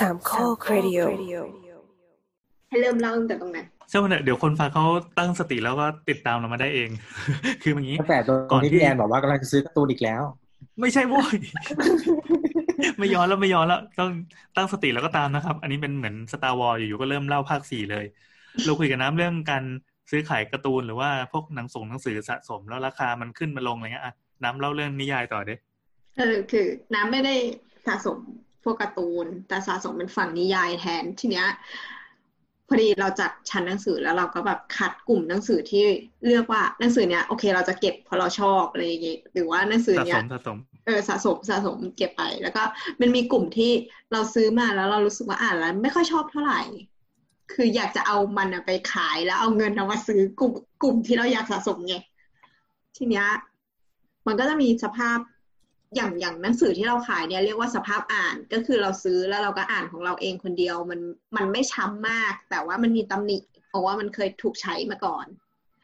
สามข้อครดิโอให้เริ่มเล่าตั้งแต่ตรงไหนใช่ไหมเนี่ยเดี๋ยวคนฟังเขาตั้งสติแล้วก็ติดตามเรามาได้เอง คืออย่างนี้ตั้งแต่ตก่รอนงที่ที่พี่แอนบอกว่ากำลังจะซื้อการ์ตูนอีกแล้ว ไม่ใช่โว้ยไม่ย้อนแล้วไม่ย้อนแล้ว ต้องตั้งสติแล้วก็ตามนะครับ อันนี้เป็นเหมือนสตาร์วอลอยู่ๆก็เริ่มเล่าภาคสี่เลย เราคุยกันน้ำเรื่องการซื้อขายการ์ตูนหรือว่าพวกหนังส่งหนังสือสะสมแล้วราคามันขึ้นมาลงอะไรเงี้ยอะน้ำเล่าเรื่องนิยายต่อเด้เออคือ น้ำไม่ได้สะสม พวกการ์ตูน แต่สะสมเป็นฝั่งนิยายแทนทีเนี้ยพอดีเราจัดชั้นหนังสือแล้วเราก็แบบคัดกลุ่มหนังสือที่เลือกว่าหนังสือเนี้ยโอเค เราจะเก็บเพราะเราชอบอะไรอย่างเงี้ยหรือว่าหนังสือสะเนี้สยมสะสมเออสะสมสะสมเก็บไป แล้วก็มันมีกลุ่มที่เราซื้อมาแล้วเรารู้สึกว่าอ่านแล้วไม่ค่อยชอบเท่าไหร่ คืออยากจะเอามันอะไปขายแล้วเอาเงินเอามาซื้อกลุ่มกลุ่มที่เราอยากสะสมไงทีเนี้ยมันก็จะมีสภาพ อย่างอย่างหนังสือที่เราขายเนี่ยเรียกว่าสภาพอ่านก็คือเราซื้อแล้วเราก็อ่านของเราเองคนเดียวมันมันไม่ช้ำมาก แต่ว่ามันมีตำหนิ เพราะว่ามันเคยถูกใช้มาก่อน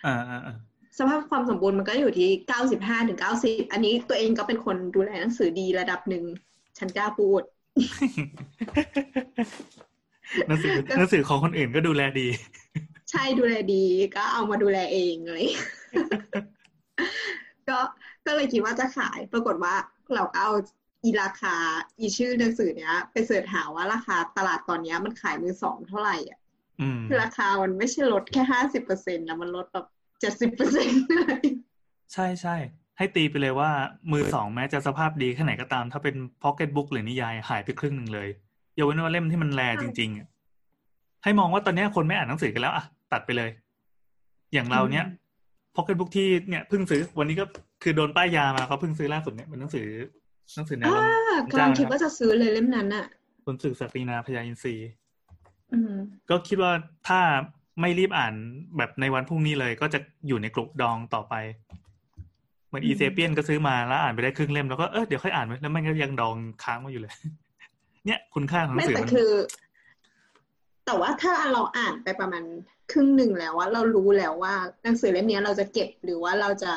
อ่าอ่าอ่าสภาพความสมบูรณ์มันก็อยู่ที่เก้าสิบห้าถึงเก้าสิบอันนี้ตัวเองก็เป็นคนดูแลหนังสือดีระดับหนึ่งฉันกล้าพูดหนังสือหนังสือของคนอื่นก็ดูแลดี ใช่ดูแลดีก็เอามาดูแลเองเลยก็ ก็เลยคิดว่าจะขายปรากฏว่าเราก็เอาอีราคา อีชื่อหนังสือเนี้ย ไป search หาว่าราคาตลาดตอนเนี้ยมันขายมือสองเท่าไหร่อะอืมคือราคามันไม่ใช่ลดแค่ห้าสิบเปอร์เซ็นต์นะมันลดแบบเจ็ดสิบเปอร์เซ็นต์เลยใช่ใช่ให้ตีไปเลยว่ามือสองแม้จะสภาพดีแค่ไหนก็ตาม ถ้าเป็นพ็อกเก็ตบุ๊กหรือนิยายหายไปครึ่งหนึ่งเลยยกเว้นว่าเล่มที่มัน rare จริงๆอะให้มองว่าตอนเนี้ยคนไม่อ่านหนังสือกันแล้วอะตัดไปเลย อย่างเราเนี้ยพ็อกเก็ตบุ๊กที่เนี่ยเพิ่งซื้อ วันนี้ก็ คือโดนป้ายยามาเขาเพิ่งซื้อล่าสุดเนี่ยเป็นหนังสือหนังสือแนวอ่าของกำลังคิดนะว่าจะซื้อเลยเล่มนั้นอะคุณศึกสตรีนาพยาอินทรีย์อืมก็คิดว่าถ้าไม่รีบอ่านแบบในวันพรุ่งนี้เลยก็จะอยู่ในกลุ่มดองต่อไป เหมือนอี Sapiens ก็ซื้อมาแล้วอ่านไปได้ครึ่งเล่มแล้วก็เออเดี๋ยวค่อยอ่านไว้แล้วมันก็ยังดองค้างมาอยู่เลย เนี่ยคุณค่าของหนัไม่งสือแต่มันคือ แต่ว่าถ้าเราอ่านไปประมาณครึ่งหนึ่งแล้วว่าเรารู้แล้วว่าหนังสือเล่มเนี้ยเราจะเก็บหรือว่าเราจะ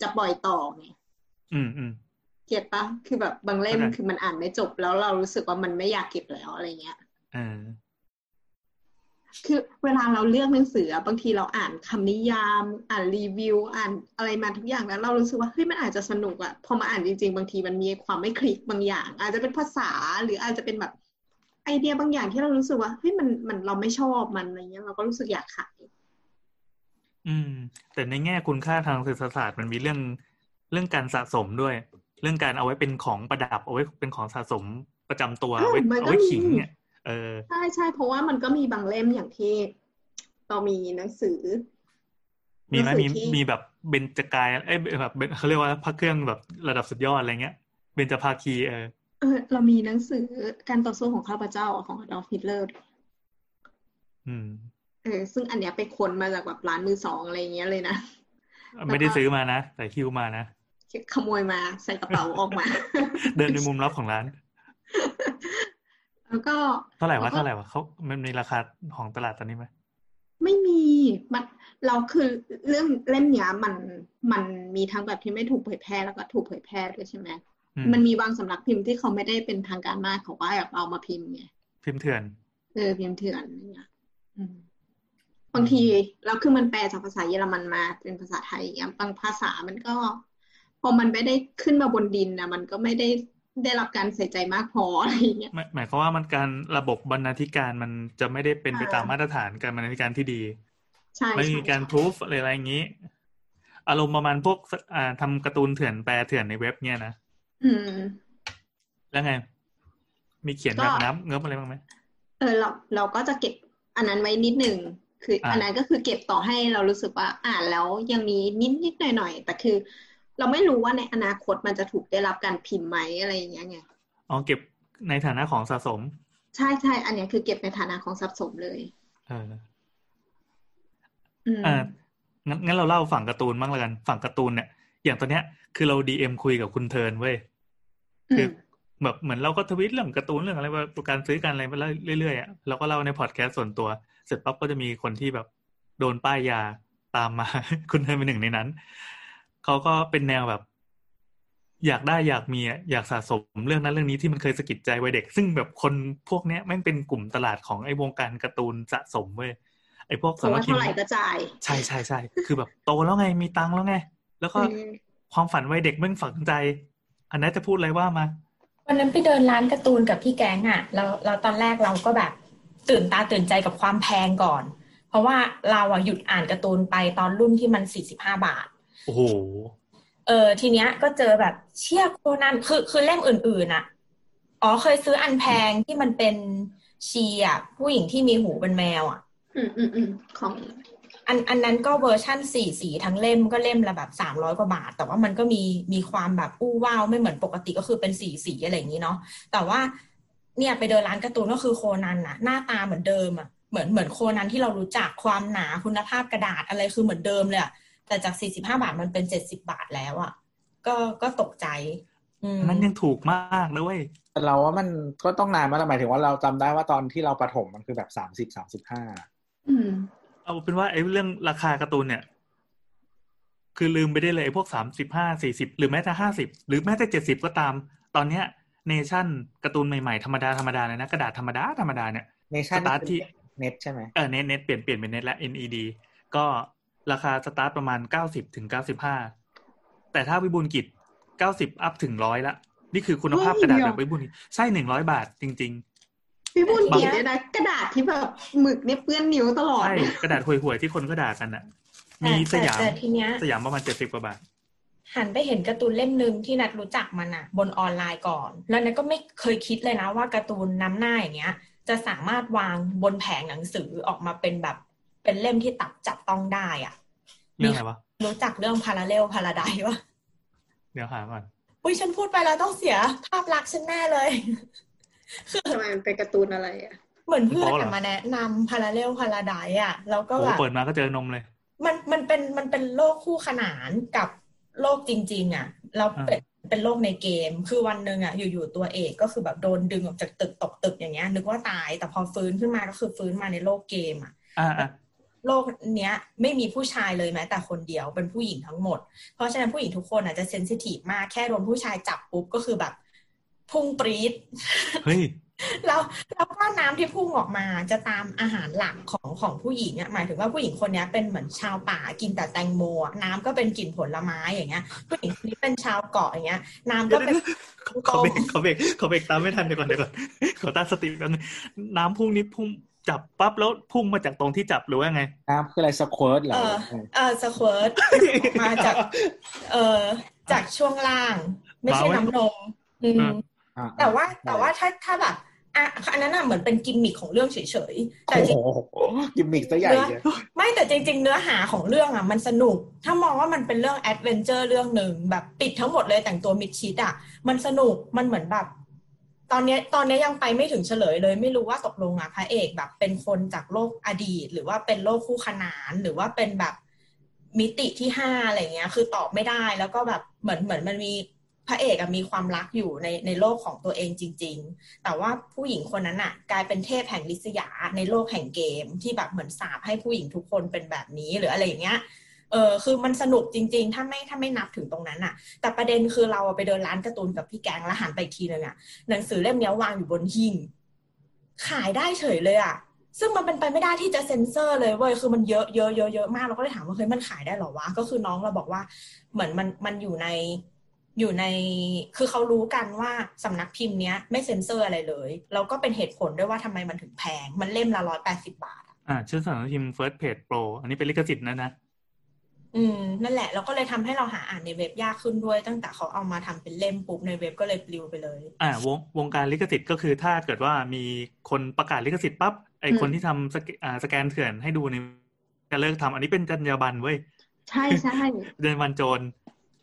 จะปล่อยต่อไงอืมอืมเก็บปะคือแบบบางเล่มเข้าใจคือมันอ่านไม่จบแล้วเรารู้สึกว่ามันไม่อยากเก็บแล้วอะไรเงี้ยเออคือเวลาเราเลือกหนังสืออะบางทีเราอ่านคำนิยาม อ่านรีวิว อ่านอะไรมาทุกอย่างแล้ว เรารู้สึกว่าเฮ้ยมันอาจจะสนุกอะพอมาอ่านจริงๆ บางทีมันมีความไม่คลิกบางอย่าง อาจจะเป็นภาษาหรืออาจจะเป็นแบบไอเดียบางอย่างที่เรารู้สึกว่าเฮ้ยมันมันเราไม่ชอบมันอะไรเงี้ยเราก็รู้สึกอยากขาย อืม แต่ในแง่คุณค่าทางเศรษฐศาสตร์มันมีเรื่องเรื่องการสะสมด้วย เรื่องการเอาไว้เป็นของประดับเอาไว้เป็นของสะสมประจำตัวเอาไว้มันก็เอาไว้มีขิงเนี่ยเออใช่ใช่เพราะว่ามันก็มีบางเล่มอย่างที่เรามีหนังสือ มีไหมหนังสืมีอที่มีแบบเบญจกายเอ้ยแบบเบญเขาเรียกว่าพระเครื่องแบบระดับสุดยอดอะไรเงี้ยเบญจภาคีเออเออเรามีหนังสือการต่อสู้ของข้าพเจ้าของอดอล์ฟฮิตเลอร์อืมเออซึ่งอันเนี้ยไปค้นมาจากแบบร้านมือสองอะไรเงี้ยเลยนะไม่ได้ซื้อมานะ แต่คิวมานะขโมยมาใส่กระเป๋าออกมา เดินในมุมลับของร้าน แล้วก็เท่าไหร่แล้ววะก็เท่าไหร่วะเขามันมีราคาของตลาดตอนนี้ไหมไม่มีมันเราคือเรื่องเล่มเนี้ยมันมันมีทั้งแบบที่ไม่ถูกเผยแพร่แล้วก็ถูกเผยแพร่ด้วยใช่ไหมอืมมันมีบางสำนักพิมพ์ที่เขาไม่ได้เป็นทางการมากเขาก็แบบเอามาพิมพ์ไงพิมพ์เถื่อนเออพิมพ์เถื่อนอะไรเงี้ยอืม บางทีแล้วคือมันแปลจากภาษาเยอรมันมาเป็นภาษาไทยอย่างเงี้ยบางภาษามันก็ พอมันไม่ได้ขึ้นมาบนดินนะมันก็ไม่ได้ได้รับการใส่ใจมากพออะไรอย่างเงี้ยหมายหมายความว่ามันการระบบบรรณาธิการมันจะไม่ได้เป็นไปอ่าตามมาตรฐานการบรรณาธิการที่ดีใช่ไม่มีใช่การใช่พิสูจอะไรอะไรอย่างนี้ อารมณ์ประมาณพวกอ่าทำการ์ตูนเถื่อนแปลเถื่อนในเว็บเนี่ยนะอืม แล้วไง มีเขียนก็แบบน้ำเงิบอะไรบ้างไหมเออเราเราก็จะเก็บอันนั้นไว้นิดหนึ่ง คืออาอันนั้นก็คือเก็บต่อให้เรารู้สึกว่าอ่านแล้วยังมีนิดนิดหน่อยหน่อยๆแต่คือ เราไม่รู้ว่าในอนาคตมันจะถูกได้รับการพิมพ์ไหมอะไรอย่างเงี้ยไงอ๋อเก็บในฐานะของสะสม ใช่ใช่อันเนี้ยคือเก็บในฐานะของทรัพย์สมเลยเอออืมอ่างั้นงั้นเราเล่าฝั่งการ์ตูนบ้างละกัน ฝั่งการ์ตูนเนี่ย อย่างตอนเนี้ยคือเราดีเอ็มคุยกับคุณเทิร์นเว้ยอืคือมแบบเหมือนเราก็ทวิตเรื่องการ์ตูนเรื่องอะไรว่าการซื้อการอะไรไปเรื่อยๆอะเราก็เล่าในพอดแคสต์ส่วนตัว เสร็จปั๊บก็จะมีคนที่แบบโดนป้ายยาตามมา คุณเทิร์นเป็นหนึ่งในนั้น เขาก็เป็นแนวแบบ อยากได้อยากมีอะอยากสะสมเรื่องนั้นเรื่องนี้ที่มันเคยสะกิดใจวัยเด็ก ซึ่งแบบคนพวกเนี้ยแม่งเป็นกลุ่มตลาดของไอ้วงการการ์ตูนสะสมเว้ยไอ้พวกเพสาราะมัว่าคคีเท่าไหร่ก็จ่ายใช่ใช่ใช่คือแบบโตแล้วไงมีตังค์แล้วไง แล้วก็อืมความฝันวัยเด็กแม่งฝังใจ อันนั้นจะพูดอะไรว่ามาวันนั้นไปเดินร้านการ์ตูนกับพี่แก๊งอะเราเราตอนแรกเราก็แบบ ตื่นตาตื่นใจกับความแพงก่อน เพราะว่าเราอะหยุดอ่านการ์ตูนไปตอนรุ่นที่มันสี่สิบห้าบาท โอ้โห เออทีเนี้ยก็เจอแบบเชี่ยโคนันคือคือเล่มอื่นๆอะอ๋อเคยซื้ออันแพงที่มันเป็นชีอะผู้หญิงที่มีหูเป็นแมวอะอืมอืมอืมของอันอันนั้นก็เวอร์ชั่นสี่สีทั้งเล่มก็เล่มละแบบสามร้อยกว่าบาท แต่ว่ามันก็มีมีความแบบอู้ว้าวไม่เหมือนปกติก็คือเป็นสีสีอะไรอย่างนี้เนาะแต่ว่า เนี่ยไปเดินร้านการ์ตูนก็คือโคนันอะหน้าตาเหมือนเดิมอะเหมือนเหมือนโคนันที่เรารู้จักความหนาคุณภาพกระดาษอะไรคือเหมือนเดิมเลยอะแต่จากสี่สิบห้าบาทมันเป็นเจ็ดสิบาทแล้วอะก็ก็ตกใจอืมอันนั้นยังถูกมากนะเว้ยแต่เราว่ามันก็ต้องนานมาแล้วหมายถึงว่าเราจำได้ว่าตอนที่เราประถมมันคือแบบสามสิบสามสิบห้าอืมเอาเป็นว่าไอ้เรื่องราคาการ์ตูนเนี่ย คือลืมไปได้เลยไอ้พวกสามสิบห้าสี่สิบหรือแม้แต่ห้าสิบหรือแม้แต่เจ็ดสิบก็ตาม ตอนเนี้ย เนชั่นการ์ตูนใหม่ๆ ธรรมดาธรรมดาเลยนะ กระดาษธรรมดาธรรมดาเนี่ยเนชั่นสตาร์ทที่เน็ตใช่ไหมเออเน็ตเน็ตเปลี่ยนเปลี่ยนเป็นเน็ตและ NED ก็ราคาสตาร์ทประมาณเก้าสิบถึงเก้าสิบห้าแต่ถ้าวิบูลย์กิจเก้าสิบอัพถึงร้อยละ นี่คือคุณภาพกระดาษแบบวิบูลย์กิจใช่หนึ่งร้อยบาทจริงพี่บุญกิจเนี่ยนะกระดาษที่แบบหมึกเนี่ยเปื้อนนิ้วตลๆอดใช่เนี่ยกระดาษห่วยๆที่คนก็ด่ากันอะแต่มีสแต่ยามแต่ทีเนี้ยสยามประมาณเจ็ดสิบกว่าบาท หันไปเห็นการ์ตูนเล่มหนึ่งที่นัดรู้จักมันอะบนออนไลน์ก่อน แล้วนัดก็ไม่เคยคิดเลยนะว่าการ์ตูนน้ำหน้าอย่างเงี้ย จะสามารถวางบนแผงหนังสือออกมาเป็นแบบ เป็นเล่มที่ตับจับต้องได้อะเรื่องอะไรวะรู้จักเรื่องพาราเรลพาราไดวะเดี๋ยวหาก่อนอุ้ยฉันพูดไปแล้วต้องเสียภาพลักษณ์ฉันแน่เลยทำไมมันเป็นการ์ตูนอะไรอะเหมือนเพื่อนโป๊ะเหรออะมาแนะนำพาราเรลพาราไดอะแล้วก็โอ้แบบเปิดมาก็เจอนมเลย มันมันเป็นมันเป็นโลกคู่ขนานกับ โลกจริง ๆ อะ เราเป็นเป็นโลกในเกม คือวันหนึ่งอะอยู่ๆตัวเอกก็คือแบบโดนดึงออกจากตึกตกตึกอย่างเงี้ย นึกว่าตายแต่พอฟื้นขึ้นมาก็คือฟื้นมาในโลกเกมอะอ่าอะโลกเนี้ยไม่มีผู้ชายเลยแม้แต่คนเดียวเป็นผู้หญิงทั้งหมด เพราะฉะนั้นผู้หญิงทุกคนอาจจะเซนซิทีฟมากแค่โดนผู้ชายจับปุ๊บก็คือแบบ พุ่งปรี๊ดเฮ้ย แล้วแล้วก็น้ำที่พุ่งออกมาจะตามอาหารหลักของของผู้หญิงอะหมายถึงว่าผู้หญิงคนเนี้ยเป็นเหมือนชาวป่ากินแต่แตงโมอะน้ำก็เป็นกลิ่นผลไม้อย่างเงี้ย ผู้หญิงคนนี้เป็นชาวเกาะอย่างเงี้ย น้ำก็เป็นขอเบรกขอเบรกขอเบรกตามไม่ทันเดี๋ยวก่อนเดี๋ยวก่อนขอตั้งสติแป๊บนึงน้ำพุ่งนี้พุ่งจับปั๊บแล้วพุ่งมาจากตรงที่จับหรือว่าไง น้ำคืออะไรสควอตเหรอเออเออสควอตมาจาก เออจากช่วงล่าง ไม่ใช่มาไว้น้ำนมอืมอะ แต่ว่าแต่ว่าถ้าถ้าแบบอะอันนั้นน่ะเหมือนเป็นกิมมิคของเรื่องเฉยๆแต่โอ้จริงโหกิมมิกซะใหญ่เลยไม่แต่จริง ๆ เนื้อหาของเรื่องอะมันสนุก ถ้ามองว่ามันเป็นเรื่องแอดเวนเจอร์เรื่องหนึ่งแบบปิดทั้งหมดเลยแต่งตัวมิดชิดอะมันสนุกมันเหมือนแบบ ตอนเนี้ยตอนเนี้ยยังไปไม่ถึงเฉลยเลย ไม่รู้ว่าตกลงอะพระเอกแบบเป็นคนจากโลกอดีต หรือว่าเป็นโลกคู่ขนานหรือว่าเป็นแบบมิติที่ห้าอะไรเงี้ย คือตอบไม่ได้แล้วก็แบบเหมือนเหมือนมันมี พระเอกมีความรักอยู่ในในโลกของตัวเองจริง ๆ แต่ว่าผู้หญิงคนนั้นอะกลายเป็นเทพแห่งลิษยาในโลกแห่งเกมที่แบบเหมือนสาปให้ผู้หญิงทุกคนเป็นแบบนี้หรืออะไรอย่างเงี้ยเออคือมันสนุกจริง ๆ ถ้าไม่ถ้าไม่นับถึงตรงนั้นอะแต่ประเด็นคือเราไปเดินร้านการ์ตูนกับพี่แกงแล้วหันไปอีกทีนึงอะหนังสือเล่มนี้วางอยู่บนหิ้งขายได้เฉยเลยอะซึ่งมันเป็นไปไม่ได้ที่จะเซ็นเซอร์เลยเว้ย คือมันเยอะเยอะเยอะเยอะมาก เราก็เลยถามว่าเฮ้ยมันขายได้หรอวะ ก็คือน้องเราบอกว่า เหมือนมันมันอยู่ใน อยู่ในคือเขารู้กันว่าสำนักพิมพ์เนี้ยไม่เซ็นเซอร์อะไรเลย แล้วก็เป็นเหตุผลด้วยว่าทำไมมันถึงแพง มันเล่มละร้อยแปดสิบาทอะอ่าชื่อสำนักพิมพ์ First Page Pro อันนี้เป็นลิขสิทธิ์นะนะ อืม นั่นแหละแล้วก็เลยทำให้เราหาอ่านในเว็บยากขึ้นด้วย ตั้งแต่เขาเอามาทำเป็นเล่มปุ๊บในเว็บก็เลยปลิวไปเลย อ่าวงวงการลิขสิทธิ์ก็คือถ้าเกิดว่ามีคนประกาศลิขสิทธิ์ปั๊บไอคนที่ทำสแกอ่าสแกนเถื่อนให้ดูในจะเลิกทำอันนี้เป็นจรรยาบรรณเว้ยใช่ใช่จรรยาบรรณโจร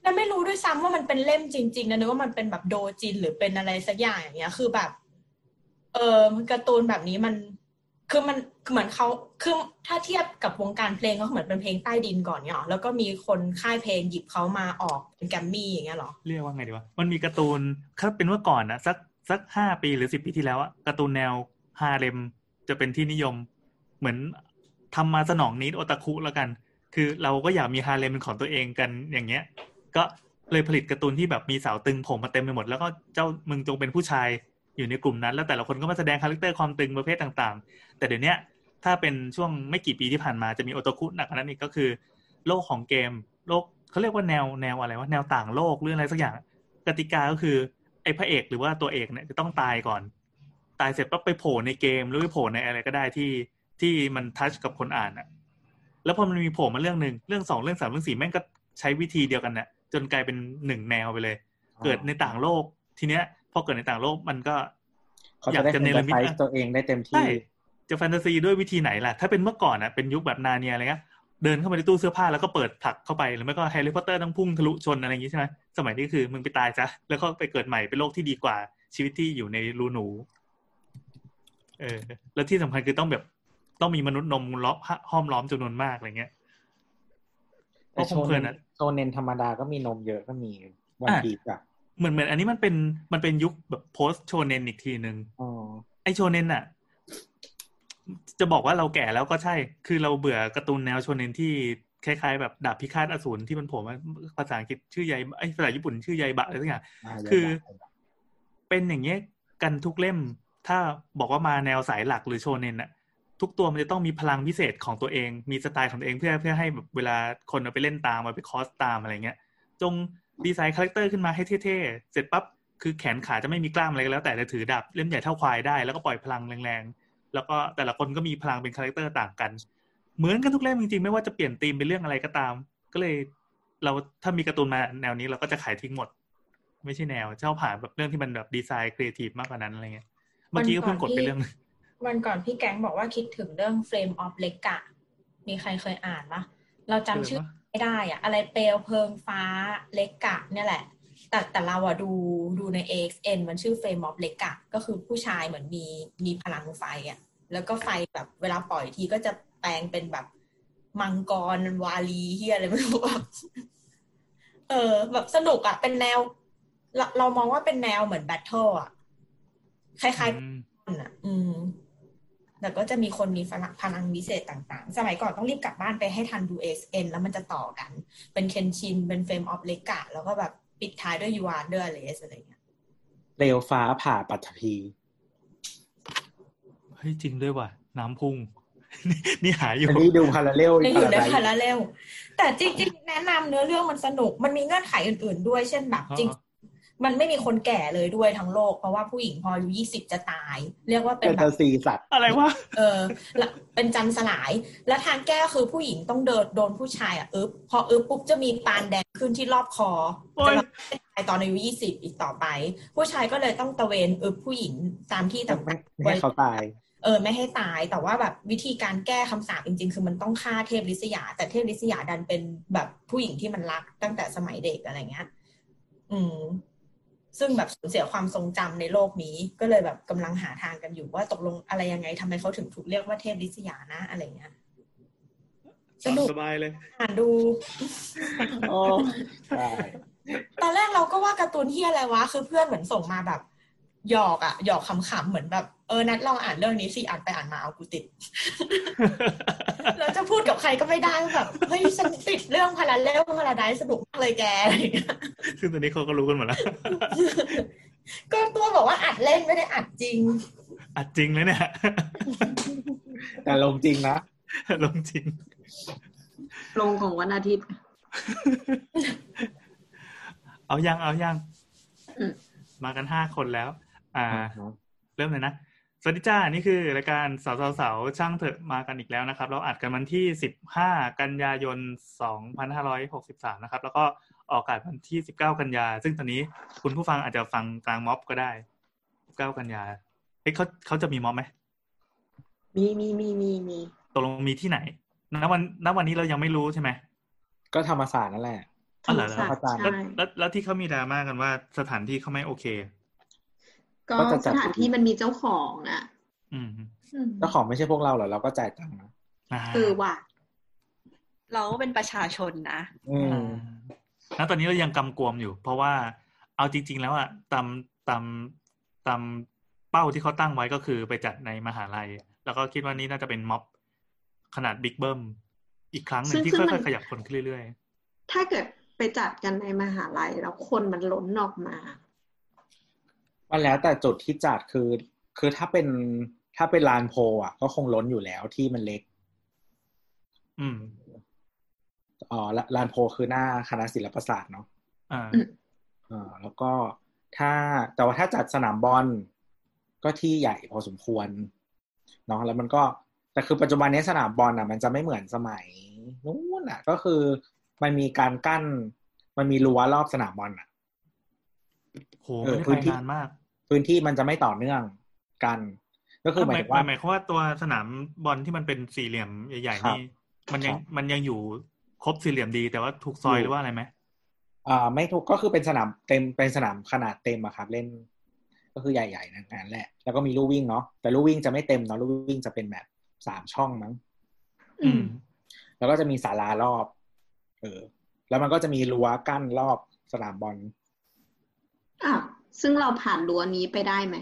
แล้วไม่รู้ด้วยซ้ำว่ามันเป็นเล่มจริง ๆนะนึกว่ามันเป็นแบบโดจินหรือเป็นอะไรสักอย่างอย่างเงี้ย คือแบบ เออการ์ตูนแบบนี้มันคือมันเหมือนเขาคือถ้าเทียบกับวงการเพลงก็เหมือนเป็นเพลงใต้ดินก่อนเนี่ยหรอแล้วก็มีคนค่ายเพลงหยิบเขามาออกเป็นแกมมี่อย่างเงี้ยหรอเรียกว่าไงดีวะมันมีการ์ตูนถ้าเป็นเมื่อก่อนนะสักสักห้าปีหรือสิบปีที่แล้วอะการ์ตูนแนวฮาเร็มจะเป็นที่นิยม เหมือนทำมาสนอง need โอตาคุแล้วกัน คือเราก็อยากมีฮาเร็มเป็นของตัวเองกันอย่างเงี้ย ก็เลยผลิตการ์ตูนที่แบบมีสาวตึงผมมาเต็มไปหมด แล้วก็เจ้ามึงจงเป็นผู้ชายอยู่ในกลุ่มนั้น แล้วแต่ละคนก็มาแสดง character ความตึงประเภทต่างๆ แต่เดี๋ยวนี้ถ้าเป็นช่วงไม่กี่ปีที่ผ่านมาจะมีโอตาคุหนักกว่านั้นอีกก็คือ โลกของเกมโลกเขาเรียกว่าแนวแนวอะไรว่าแนวต่างโลกหรืออะไรสักอย่างกติกาก็คือไอ้พระเอกหรือว่าตัวเอกเนี่ยจะต้องตายก่อน ตายเสร็จปั๊บไปโผล่ในเกมหรือไปโผล่ในอะไรก็ได้ที่ที่มันทัชกับคนอ่านอะแล้วพอมันมีโผล่มาเรื่องหนึ่งเรื่องสองเรื่องสามเรื่องสี่แม่งก็ใช้วิธีเดียวกันนะ จนกลายเป็นหนึ่งแนวไปเลย เกิดในต่างโลก ทีเนี้ย พอเกิดในต่างโลกมันก็เขาอยาจะกได้จะเนเนรรมิมิตตตัวเองได้เต็มใช่ที่จะแฟนตาซีด้วยวิธีไหนล่ะ ถ้าเป็นเมื่อก่อนอะเป็นยุคแบบนาเนียอะไรเงี้ยเดินเข้าไปในตู้เสื้อผ้าแล้วก็เปิดผลักเข้าไปหรือไม่ก็แฮร์รี่พอตเตอร์ต้องพุ่งทะลุชนอะไรอย่างงี้ใช่ไหมสมัยนี้คือมึงไปตายซะแล้วก็ไปเกิดใหม่เป็นโลกที่ดีกว่าชีวิตที่อยู่ในรูหนู เออ แล้วที่สำคัญคือต้องแบบต้องมีมนุษย์นมล้อมห้อมล้อมจำนวนมากอะไรเงี้ยแต่โอ้โชผมเพลิเนนนอะ โชเนนธรรมดาก็มีนมเยอะก็มีวันอะพีชอะเหมือนเหมือนอันนี้มันเป็นมันเป็นยุคแบบโพสโชเนนอีกทีหนึ่งอ๋อไอโชเนนอะจะบอกว่าเราแก่แล้วก็ใช่ คือเราเบื่อการ์ตูนแนวโชเนนที่คล้ายๆ แบบดาบพิฆาตอสูรที่มันโผล่มาภาษาอังกฤษชื่อใยไอยภาษาญี่ปุ่นชื่อใยบะอะไรสักอย่างอ่าคือเยะมากเป็นอย่างเงี้ยกันทุกเล่ม ถ้าบอกว่ามาแนวสายหลักหรือโชเนนอะ ทุกตัวมันจะต้องมีพลังพิเศษของตัวเอง มีสไตล์ของตัวเองเพื่อเพื่อให้แบบเวลาคนเอาไปเล่นตามเอาไปคอสตามอะไรเงี้ย จงดีไซน์ character ขึ้นมาให้เท่ๆ เสร็จปั๊บคือแขนขาจะไม่มีกล้ามอะไรก็แล้ว แต่จะถือดาบเล่มใหญ่เท่าควายได้แล้วก็ปล่อยพลังแรงๆ แล้วก็แต่ละคนก็มีพลังเป็น character ต่างกัน เหมือนกันทุกเล่มจริงๆ ไม่ว่าจะเปลี่ยนธีมเป็นเรื่องอะไรก็ตาม ก็เลยเราถ้ามีการ์ตูนมาแนวนี้เราก็จะขายทิ้งหมด ไม่ใช่แนวชอบผ่านแบบเรื่องที่มันแบบดีไซน์ครีเอทีฟมากกว่านั้นอะไรเงี้ยเมื่อกี้ก็เพิ่งกดไปเรื่องนึง วันก่อนพี่แก๊งบอกว่าคิดถึงเรื่อง Flame of l e g a มีใครเคยอ่านปะเราจำชื่อไม่ได้อะอะไรเปลวเพลิงฟ้าเลกะเนี่ยแหละ แต่แต่เราอะดูดูใน AXN มันชื่อ Flame of l e g a ก็คือผู้ชายเหมือนมีมีพลังไฟอะแล้วก็ไฟแบบเวลาปล่อยทีก็จะแปลงเป็นแบบมังกรวาลีเฮียอะไรไม่รู้แบบเออ แบบสนุกอะเป็นแนว เราเรามองว่าเป็นแนวเหมือนแบทเทิลอะคล้ายๆอืมคนอะ อืม แต่ก็จะมีคนมีพลังพลังวิเศษต่างๆ สมัยก่อนต้องรีบกลับบ้านไปให้ทันดู SN แล้วมันจะต่อกัน เป็นเคนชิน เป็นเฟรมออฟเลกะ แล้วก็แบบปิดท้ายด้วยยูวานเดอร์เลสอะไรเงี้ยเปลวฟ้าผ่าปัตภีเฮ้ยจริงด้วยว่ะ น้ำพุ่ง นี่หาอยู่อันนี้ดูพาราเรลในอยู่ในพาราไดพาราเรลแต่จริง ๆ แนะนำเนื้อเรื่องมันสนุก มันมีเงื่อนไขอื่น ๆ ด้วย เช่นแบบอ๋อจริง มันไม่มีคนแก่เลยด้วยทั้งโลก เพราะว่าผู้หญิงพออายุยี่สิบจะตาย เรียกว่าเป็เป็นนแบตาบซีสัตว์อะไรวะเออแล้วเป็นจันทร์สลาย และทางแก้คือผู้หญิงต้องเดินโดนผู้ชายอะอึบพออึบปุ๊บจะมีปานแดงขึ้นที่รอบคอโอ้ยจะมาไม่ตายตอนอายุยี่สิบอีกต่อไป ผู้ชายก็เลยต้องตะเวนอึบผู้หญิงตามที่ต่ไม่างไม่ให้เขาตายๆเออไม่ให้ตายแต่ว่าแบบวิธีการแก้คำสาปจริง ๆ คือมันต้องฆ่าเทพลิศยา แต่เทพลิศยาดันเป็นแบบผู้หญิงที่มันรักตั้งแต่สมัยเด็กอะไรเงี้ย อืม ซึ่งแบบสูญเสียความทรงจำในโลกนี้ ก็เลยแบบกำลังหาทางกันอยู่ว่าตกลงอะไรยังไงทำไมเขาถึงถูกเรียกว่าเทพลิศยานะอะไรเงี้ยสนุกสบายเลยอ่านดูโอ้ใช่ตอนแรกเราก็ว่าการ์ตูนเฮียอะไรวะ คือเพื่อนเหมือนส่งมาแบบ หยอกอะหยอกขำๆเหมือนแบบเออนัดลองอ่านเรื่องนี้สิอ่านไปอ่านมาเอากูติดแล้วจะพูดกับใครก็ไม่ได้ว่าแบบเฮ้ยฉันติดเรื่องพาราเลลพาราไดสนุกมากเลยแกอะไรอย่างเงี้ยซึ่งตอนนี้เขาก็รู้กันหมดแล้ว ก็ตัวบอกว่าอัดเล่นไม่ได้อัดจริง อัดจริงเลยเนี่ยแต่ลงจริงนะลงจริง ลงของวันอาทิตย์ เอายังเอายังอืมมากันห้าคนแล้ว อ่า เริ่มเลยนะ สวัสดีจ้า นี่คือรายการสาวสาวๆช่างเถอะมากันอีกแล้วนะครับ เราอัดกันวันที่สิบห้ากันยายนสองพันห้าร้อยหกสิบสามนะครับ แล้วก็ออกอากาศวันที่สิบเก้ากันยา ซึ่งตอนนี้คุณผู้ฟังอาจจะฟังกลางม็อบก็ได้สิบเก้ากันยาเฮ้ยเขาเขาจะมีม็อบไหมมีมีมีมีมีตกลงมีที่ไหนณวันณวันนี้เรายังไม่รู้ใช่ไหมก็ธรรมศาสตร์นั่นแหละอ๋อเหรอธรรมศาสตร์แล้วใช่แล้วแล้วที่เขามีดราม่ากันว่าสถานที่เขาไม่โอเค ก็ก็จะจัสดถานที่มันมีเจ้าของอะอืมอืมเจ้าของไม่ใช่พวกเราเหรอเราก็จ่ายตังค์นะอ่าเออว่ะ เราก็เป็นประชาชนนะอืมแล้วตอนนี้เรายังกำกวมอยู่ เพราะว่าเอาจริง ๆ แล้วอะตามตามตามเป้าที่เขาตั้งไว้ก็คือไปจัดในมหาลัย แล้วก็คิดว่านี่น่าจะเป็นม็อบขนาดบิ๊กเบิ้มอีกครั้งหนึ่งที่ค่อยๆขยับคนขึ้นเรื่อยถ้าเกิดไปไปจัดกันในมหาลัย แล้วคนมันล้นออกมา มันแล้วแต่จุดที่จัดคือ คือถ้าเป็นถ้าเป็นลานโพลอะ ก็คงล้นอยู่แล้วที่มันเล็ก อืมอ๋อละลานโพลคือหน้าคณะศิลปศาสตร์เนาะอ่าอืมอ่าแล้วก็ถ้าแต่ว่าถ้าจัดสนามบอลก็ที่ใหญ่พอสมควรเนาะแล้วมันก็แต่คือปัจจุบันนี้สนามบอลอะ มันจะไม่เหมือนสมัยนู้นอะ ก็คือมันมีการกั้น มันมีรั้วรอบสนามบอลอะโหเออไม่พื้ได้นไปที่นานมาก พื้นที่มันจะไม่ต่อเนื่องกัน ก็คือหมายถึงว่าหมายความว่าตัวสนามบอลที่มันเป็นสี่เหลี่ยมใหญ่ๆครับนี่มันยังครับมันยังอยู่ครบสี่เหลี่ยมดี แต่ว่าถูกซอยอยู่หรือว่าอะไรไหมอ่าไม่ถูกก็คือเป็นสนามเต็มเป็นสนามขนาดเต็มอะครับ เล่น ก็คือใหญ่ๆนั่นแหละ แล้วก็มีลู่วิ่งเนาะแต่ลู่วิ่งจะไม่เต็มเนาะลู่วิ่งจะเป็นแบบสามช่องมั้งอืม แล้วก็จะมีศาลารอบ เออ แล้วมันก็จะมีรั้วกั้นรอบสนามบอลอะ ซึ่งเราผ่านรั้วนี้ไปได้ไหม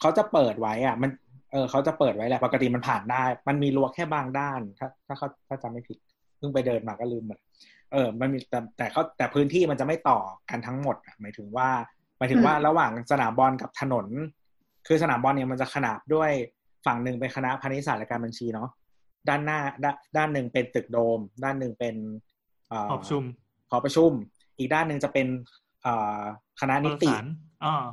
เขาจะเปิดไว้อะ มัน เออเขาจะเปิดไว้แหละ ปกติมันผ่านได้ มันมีรั้วแค่บางด้าน ถ้าถ้าเขาถ้าจำไม่ผิด เพิ่งไปเดินมาก็ลืมหมด เออ มันมีแต่แต่เขาแต่พื้นที่มันจะไม่ต่อกันทั้งหมดอะหมายถึงว่าหมายถึงว่าอืมระหว่างสนามบอลกับถนน คือสนามบอลเนี่ยมันจะขนาบด้วยฝั่งหนึ่งเป็นคณะพาณิชยศาสตร์และการบัญชีเนาะ ด้านหน้าด้านด้านหนึ่งเป็นตึกโดม ด้านหนึ่งเป็นเหอประชุมหอประชุม อีกด้านหนึ่งจะเป็นเอ่อ คณะนิติวารสารอ่า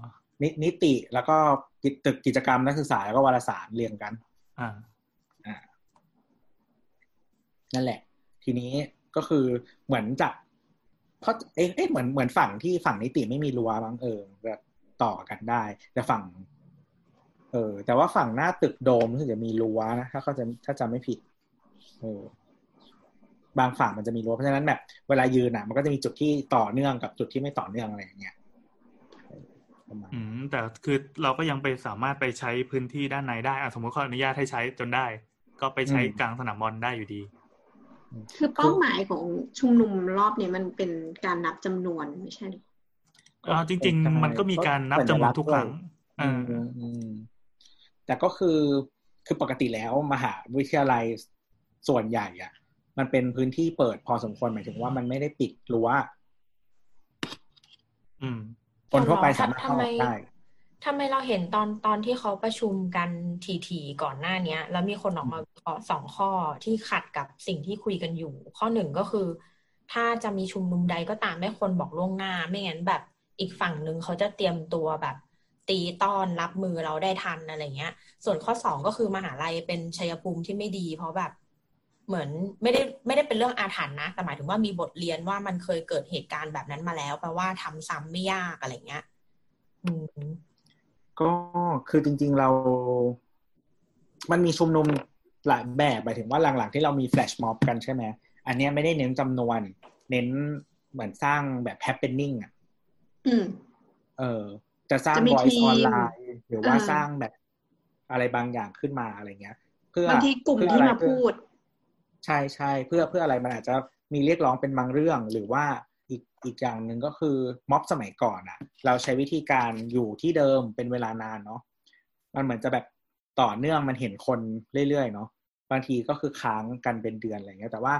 นินิติแล้วก็กิจตึกกิจกรรมนักศึกษาแล้วก็วารสารเรียงกันอ่าอ่านั่นแหละ ทีนี้ก็คือเหมือนจะเพราะเอ๊ะเอ๊ะเหมือนเหมือนฝั่งที่ฝั่งนิติไม่มีรั้วบางเออแบบต่อกันได้ แต่ฝั่ง เออ แต่ว่าฝั่งหน้าตึกโดมรู้สึกจะมีรั้วนะถ้าเขาจะถ้าจำไม่ผิด เออ บางฝั่งมันจะมีรั้วเพราะฉะนั้นแบบเวลายืนอะ มันก็จะมีจุดที่ต่อเนื่องกับจุดที่ไม่ต่อเนื่องอะไรอย่างเงี้ยเออประมาณอืมแต่คือเราก็ยังไปสามารถไปใช้พื้นที่ด้านในได้อะสมมติเขาอนุญาตให้ใช้จนได้ ก็ไปใช้กลางสนามบอลได้อยู่ดี คือเป้าหมายของชุมนุมรอบนี้มันเป็นการนับจำนวนไม่ใช่หรออ่าจริง ๆ มันก็มีการนับจำนวนทุกครั้งอือ่ามอืมอืมแต่ก็คือคือปกติแล้วมหาวิทยาลัยส่วนใหญ่อะ มันเป็นพื้นที่เปิดพอสมควรหมายถึงว่ามันไม่ได้ปิดรั้วอืมคนทั่วไปสามารถเข้าทำอไมอกได้ทำไมเราเห็นตอนตอนที่เขาประชุมกันทีๆก่อนหน้าเนี้ย แล้วมีคนออกมาวิเคราะห์สองข้อที่ขัดกับสิ่งที่คุยกันอยู่ ข้อหนึ่งก็คือ ถ้าจะมีชุมนุมใดก็ตามไม่ควรบอกล่วงหน้า ไม่งั้นแบบอีกฝั่งหนึ่งเขาจะเตรียมตัวแบบตีต้อนรับมือเราได้ทันอะไรเงี้ย ส่วนข้อสองก็คือมหาลัยเป็นชัยภูมิที่ไม่ดี เพราะแบบ เหมือนไม่ได้ไม่ได้เป็นเรื่องอาถรรพ์นะ แต่หมายถึงว่ามีบทเรียนว่ามันเคยเกิดเหตุการณ์แบบนั้นมาแล้วแปลว่าทำซ้ำไม่ยากอะไรเงี้ยอืมก็คือจริง ๆเรา มันมีชุมนุมหลายแบบหมายถึงว่าหลังๆที่เรามีแฟลชม็อบกันใช่ไหมอันเนี้ยไม่ได้เน้นจำนวน เน้นเหมือนสร้างแบบ happening อะอืมเออ จะสร้างจะมี voice ทีมออนไลน์หรือว่าอ่าสร้างแบบอะไรบางอย่างขึ้นมาอะไรเงี้ย เพื่อบางทีกลุ่มเพื่อที่อะไรมาเพื่อพูด ใช่ใช่เพื่อเพื่ออะไรมันอาจจะมีเรียกร้องเป็นบางเรื่องหรือว่าอีกอีกอย่างหนึ่งก็คือม็อบสมัยก่อนอะ เราใช้วิธีการอยู่ที่เดิมเป็นเวลานานเนาะมันเหมือนจะแบบต่อเนื่องมันเห็นคนเรื่อยๆเนาะบางทีก็คือค้างกันเป็นเดือนอะไรเงี้ยแต่ว่า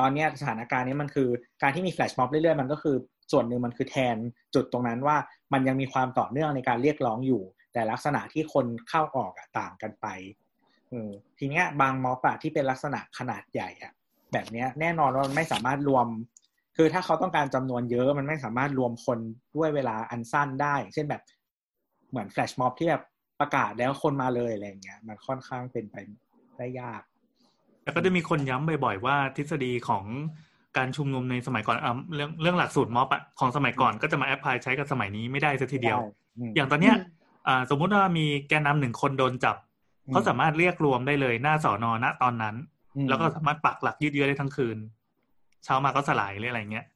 ตอนนี้สถานการณ์นี้มันคือการที่มีแฟลชม็อบเรื่อยๆมันก็คือส่วนหนึ่งมันคือแทนจุดตรงนั้นว่ามันยังมีความต่อเนื่องในการเรียกร้องอยู่ แต่ลักษณะที่คนเข้าออกอะต่างกันไป ออทีเนี้ยบางม็อบอะที่เป็นลักษณะขนาดใหญ่อะแบบเนี้ยแน่นอนว่ามันไม่สามารถรวม คือถ้าเขาต้องการจำนวนเยอะมันไม่สามารถรวมคนด้วยเวลาอันสั้นได้ เช่นแบบเหมือนแฟลชม็อบที่แบบประกาศแล้วคนมาเลยอะไรอย่างเงี้ย มันค่อนข้างเป็นไปได้ยาก แล้วก็จะมีคนย้ำบ่อยๆว่าทฤษฎีของการชุมนุมในสมัยก่อนอะเรื่องเรื่องหลักสูตรม็อบอะของสมัยก่อนก็จะมา apply ใช้กับสมัยนี้ไม่ได้สักทีเดียวอืมอย่างตอนเนี้ยอ่าสมมุติว่ามีแกนนำหนึ่งคนโดนจับอืม เขาสามารถเรียกรวมได้เลยหน้าสอนอณตอนนั้นอืมแล้วก็สามารถปักหลักยืดเยื้อได้ทั้งคืน เช้ามาก็สลายหรืออะไรเงี้ย